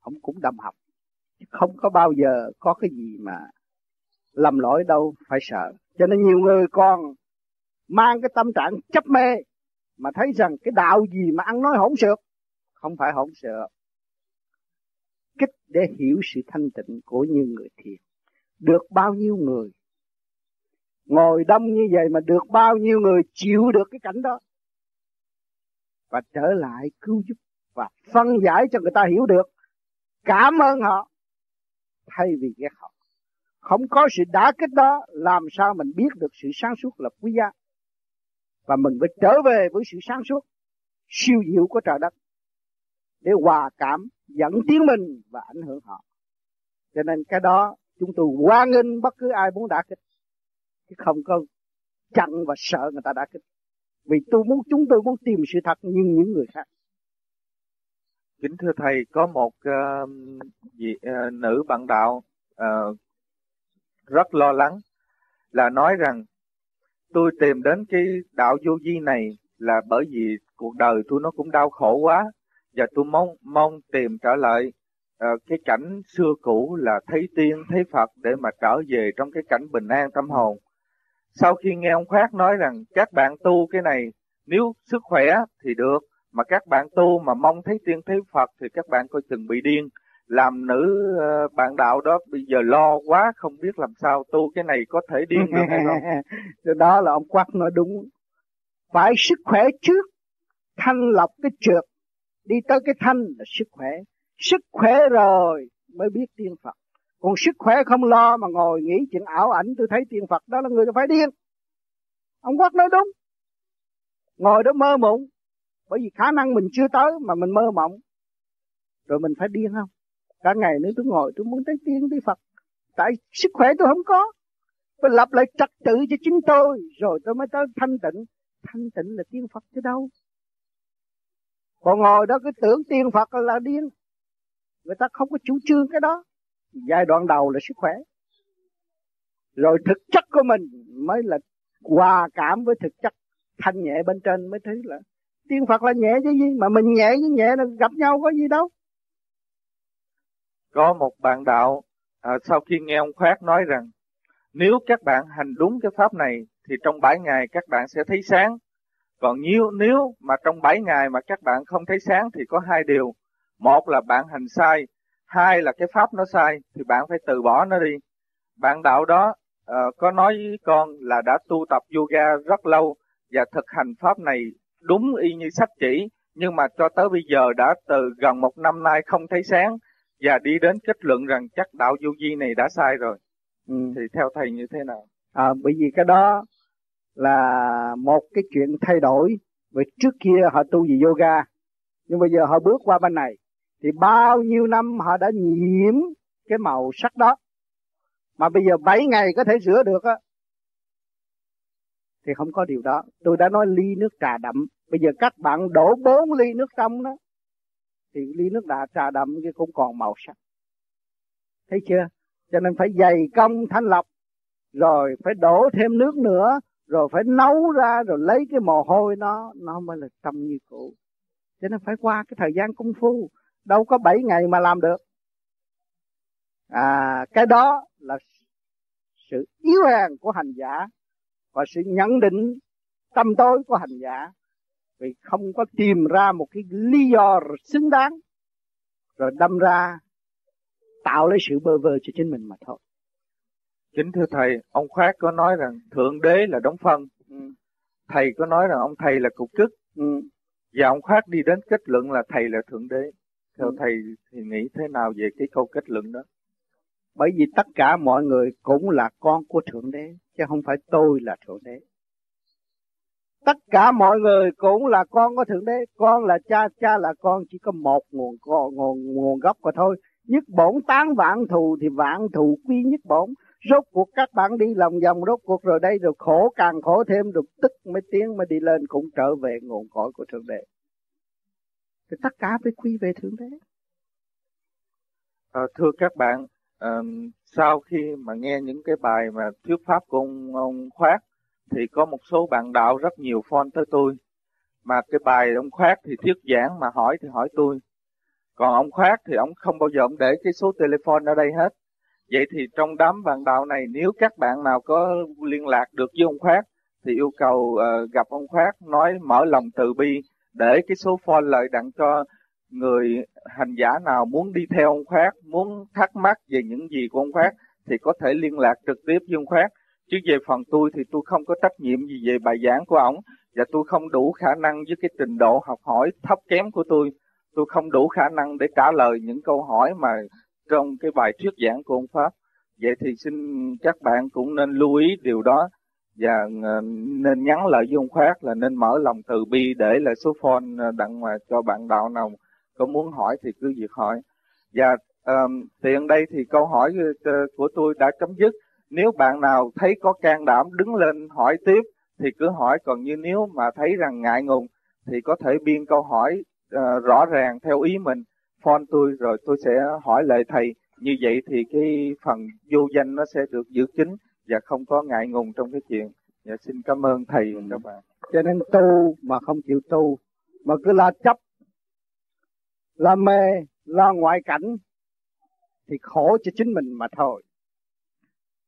Ông cũng đâm học không có bao giờ có cái gì mà lầm lỗi đâu, phải sợ. Cho nên nhiều người còn mang cái tâm trạng chấp mê, mà thấy rằng cái đạo gì mà ăn nói hỗn xược, không phải hỗn xược. Kích để hiểu sự thanh tịnh của những người thiền. Được bao nhiêu người ngồi đông như vậy mà được bao nhiêu người chịu được cái cảnh đó? Và trở lại cứu giúp và phân giải cho người ta hiểu được cảm ơn họ thay vì ghét họ. Không có sự đả kích đó, làm sao mình biết được sự sáng suốt là quý giá? Và mình phải trở về với sự sáng suốt siêu diệu của trời đất để hòa cảm dẫn tiến mình và ảnh hưởng họ. Cho nên cái đó chúng tôi hoan nghênh bất cứ ai muốn đả kích. Chứ không có chặn và sợ người ta đả kích. Vì tôi muốn chúng tôi muốn tìm sự thật như những người khác. Kính thưa thầy có một uh, vị, uh, nữ bạn đạo uh, rất lo lắng là nói rằng tôi tìm đến cái đạo vô vi này là bởi vì cuộc đời tôi nó cũng đau khổ quá và tôi mong mong tìm trở lại uh, cái cảnh xưa cũ là thấy tiên thấy Phật để mà trở về trong cái cảnh bình an tâm hồn. Sau khi nghe ông Khoát nói rằng các bạn tu cái này nếu sức khỏe thì được mà các bạn tu mà mong thấy tiên thấy Phật thì các bạn coi chừng bị điên. Làm nữ ờ, bạn đạo đó bây giờ lo quá, không biết làm sao. Tu cái này có thể điên được hay không. <laughs> đó là ông quắc nói đúng. Phải sức khỏe trước. Thanh lọc cái trượt. Đi tới cái thanh là sức khỏe. Sức khỏe rồi mới biết tiên phật. Còn sức khỏe không lo mà ngồi nghĩ chuyện ảo ảnh, tôi thấy tiên phật đó là người phải điên. Ông quắc nói đúng. Ngồi đó mơ mộng. Bởi vì khả năng mình chưa tới mà mình mơ mộng. Rồi mình phải điên không? Cả ngày nữa tôi ngồi tôi muốn tới tiên tới phật. Tại sức khỏe tôi không có. Phải lập lại trật tự cho chính tôi. Rồi tôi mới tới thanh tịnh. Thanh tịnh là tiên phật chứ đâu. Còn ngồi đó cứ tưởng tiên Phật là điên. Người ta không có chủ trương cái đó. Giai đoạn đầu là sức khỏe. Rồi thực chất của mình mới là hòa cảm với thực chất. Thanh nhẹ bên trên mới thấy là tiên Phật là nhẹ chứ gì? Mà mình nhẹ với nhẹ là gặp nhau có gì đâu có một bạn đạo à, sau khi nghe ông khoát nói rằng nếu các bạn hành đúng cái pháp này thì trong bảy ngày các bạn sẽ thấy sáng còn nếu, nếu mà trong 7 ngày mà các bạn không thấy sáng thì có hai điều. Một là bạn hành sai, hai là cái pháp nó sai thì bạn phải từ bỏ nó đi. Bạn đạo đó à, có nói với con là đã tu tập yoga rất lâu và thực hành pháp này đúng y như sách chỉ nhưng mà cho tới bây giờ đã từ gần một năm nay không thấy sáng và đi đến kết luận rằng chắc đạo vô vi này đã sai rồi. Ừ. thì theo thầy như thế nào? À, bởi vì cái đó là một cái chuyện thay đổi. Vì trước kia họ tu về yoga nhưng bây giờ họ bước qua bên này. Thì bao nhiêu năm họ đã nhiễm cái màu sắc đó. Mà bây giờ 7 ngày có thể rửa được á. Thì không có điều đó. Tôi đã nói ly nước trà đậm. Bây giờ các bạn đổ bốn ly nước trong đó thì ly nước đã trà đậm kia cũng còn màu sắc. Thấy chưa? Cho nên phải dày công thanh lọc, rồi phải đổ thêm nước nữa, rồi phải nấu ra, rồi lấy cái mồ hôi nó nó mới là trong như cũ. Cho nên phải qua cái thời gian công phu, đâu có bảy ngày mà làm được. À cái đó là sự yếu hèn của hành giả và sự nhận định tâm tối của hành giả vì không có tìm ra một cái lý do xứng đáng rồi đâm ra tạo lấy sự bơ vơ cho chính mình mà thôi Chính thưa thầy, ông Khoát có nói rằng Thượng Đế là đóng phân. Ừ. Thầy có nói rằng ông thầy là cục chức. Ừ. Và ông Khoát đi đến kết luận là thầy là Thượng Đế. Theo ừ. thầy thì nghĩ thế nào về cái câu kết luận đó? Bởi vì tất cả mọi người cũng là con của Thượng Đế, chứ không phải tôi là Thượng Đế. Tất cả mọi người cũng là con của Thượng Đế, con là cha, cha là con, chỉ có một nguồn nguồn nguồn gốc mà thôi. Nhất bổn tán vạn thù thì vạn thù quy nhất bổn. Rốt cuộc các bạn đi lòng vòng rốt cuộc rồi đây rồi khổ càng khổ thêm được tức mới tiến mới đi lên cũng trở về nguồn cội của thượng đế. Thì tất cả phải quy về thượng đế. À, thưa các bạn à, sau khi mà nghe những cái bài mà thuyết pháp của ông, ông khoát thì có một số bạn đạo rất nhiều phone tới tôi. Mà cái bài ông khoát thì thuyết giảng mà hỏi thì hỏi tôi. Còn ông khoát thì ông không bao giờ ông để cái số telephone ở đây hết. Vậy thì trong đám bạn đạo này nếu các bạn nào có liên lạc được với ông Khoát thì yêu cầu uh, gặp ông Khoát nói mở lòng từ bi để cái số phone lợi đặng cho người hành giả nào muốn đi theo ông Khoát, muốn thắc mắc về những gì của ông Khoát thì có thể liên lạc trực tiếp với ông Khoát. Chứ về phần tôi thì tôi không có trách nhiệm gì về bài giảng của ông và tôi không đủ khả năng với cái trình độ học hỏi thấp kém của tôi. Tôi không đủ khả năng để trả lời những câu hỏi mà trong cái bài thuyết giảng của ông Pháp. Vậy thì xin các bạn cũng nên lưu ý điều đó và ờ, nên nhắn lại với ông Khoát là nên mở lòng từ bi để lại số phone ờ, đặng mà cho bạn đạo nào có muốn hỏi thì cứ việc hỏi. Và um, tiện đây thì câu hỏi ờ, của tôi đã chấm dứt. Nếu bạn nào thấy có can đảm đứng lên hỏi tiếp thì cứ hỏi, còn như nếu mà thấy rằng ngại ngùng thì có thể biên câu hỏi uh, rõ ràng theo ý mình. Phone tôi rồi tôi sẽ hỏi lại thầy. Như vậy thì cái phần vô danh nó sẽ được giữ chính và không có ngại ngùng trong cái chuyện. Dạ xin cảm ơn thầy và các bạn. Cho nên tu mà không chịu tu mà cứ la chấp la mê la ngoại cảnh thì khổ cho chính mình mà thôi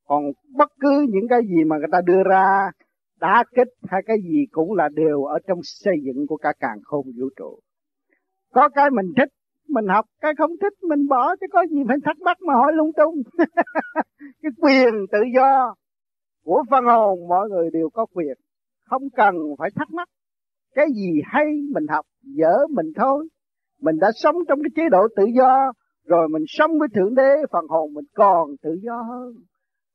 còn bất cứ những cái gì mà người ta đưa ra, đá kích hay cái gì cũng là đều ở trong xây dựng của cả càng khôn vũ trụ. Có cái mình thích, mình học, cái không thích mình bỏ, chứ có gì phải thắc mắc mà hỏi lung tung. <laughs> Cái quyền tự do của phân hồn, mọi người đều có quyền. Không cần phải thắc mắc cái gì hay mình học, dở mình thôi. Mình đã sống trong cái chế độ tự do, rồi mình sống với thượng đế, phần hồn mình còn tự do hơn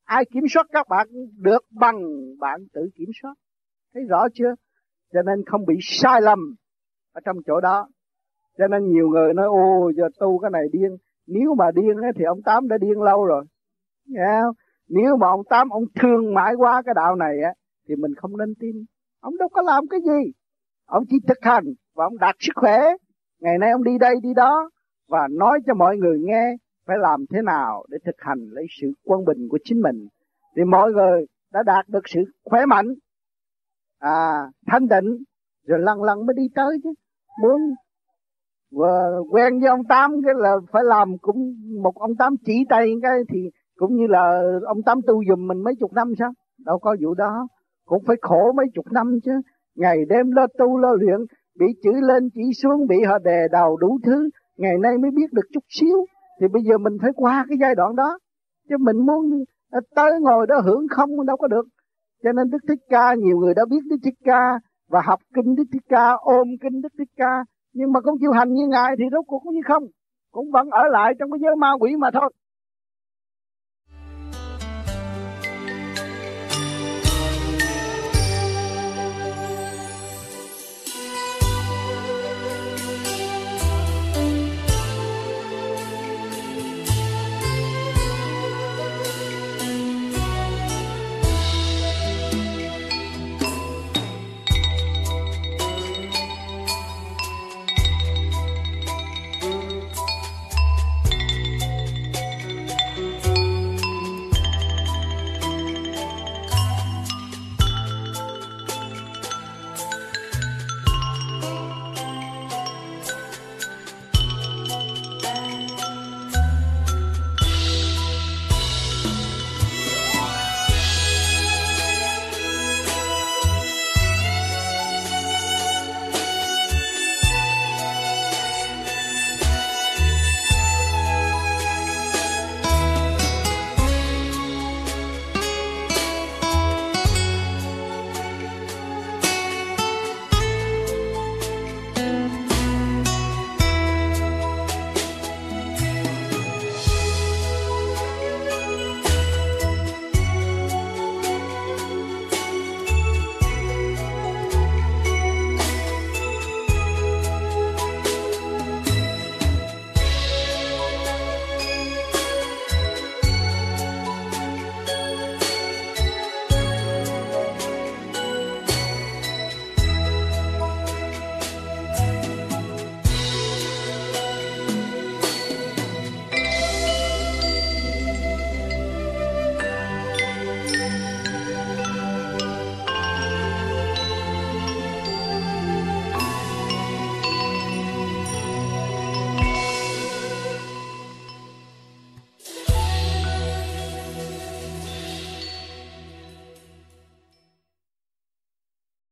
ai kiểm soát các bạn được bằng bạn tự kiểm soát. Thấy rõ chưa? Cho nên không bị sai lầm ở trong chỗ đó. Cho nên nhiều người nói ô giờ tu cái này điên. Nếu mà điên ấy, thì ông tám đã điên lâu rồi. Nghe không? nếu mà ông tám ông thương mãi qua cái đạo này á thì mình không nên tin. Ông đâu có làm cái gì. Ông chỉ thực hành và ông đạt sức khỏe. Ngày nay ông đi đây đi đó và nói cho mọi người nghe phải làm thế nào để thực hành lấy sự quân bình của chính mình thì mọi người đã đạt được sự khỏe mạnh à thanh định rồi lần lần mới đi tới chứ. Muốn quen với ông tám cái là phải làm cũng một ông tám chỉ tay cái thì cũng như là ông tám tu dùm mình mấy chục năm sao? Đâu có vụ đó, cũng phải khổ mấy chục năm chứ. Ngày đêm lo tu lo luyện, bị chữ lên chỉ xuống, bị họ đè đầu đủ thứ, ngày nay mới biết được chút xíu thì bây giờ mình phải qua cái giai đoạn đó. Chứ mình muốn tới ngồi đó hưởng không đâu có được. Cho nên đức thích ca, nhiều người đã biết đức thích ca và học kinh đức thích ca, ôm kinh đức thích ca. Nhưng mà không chịu hành như ngài thì rốt cuộc cũng như không? Cũng vẫn ở lại trong cái giới ma quỷ mà thôi.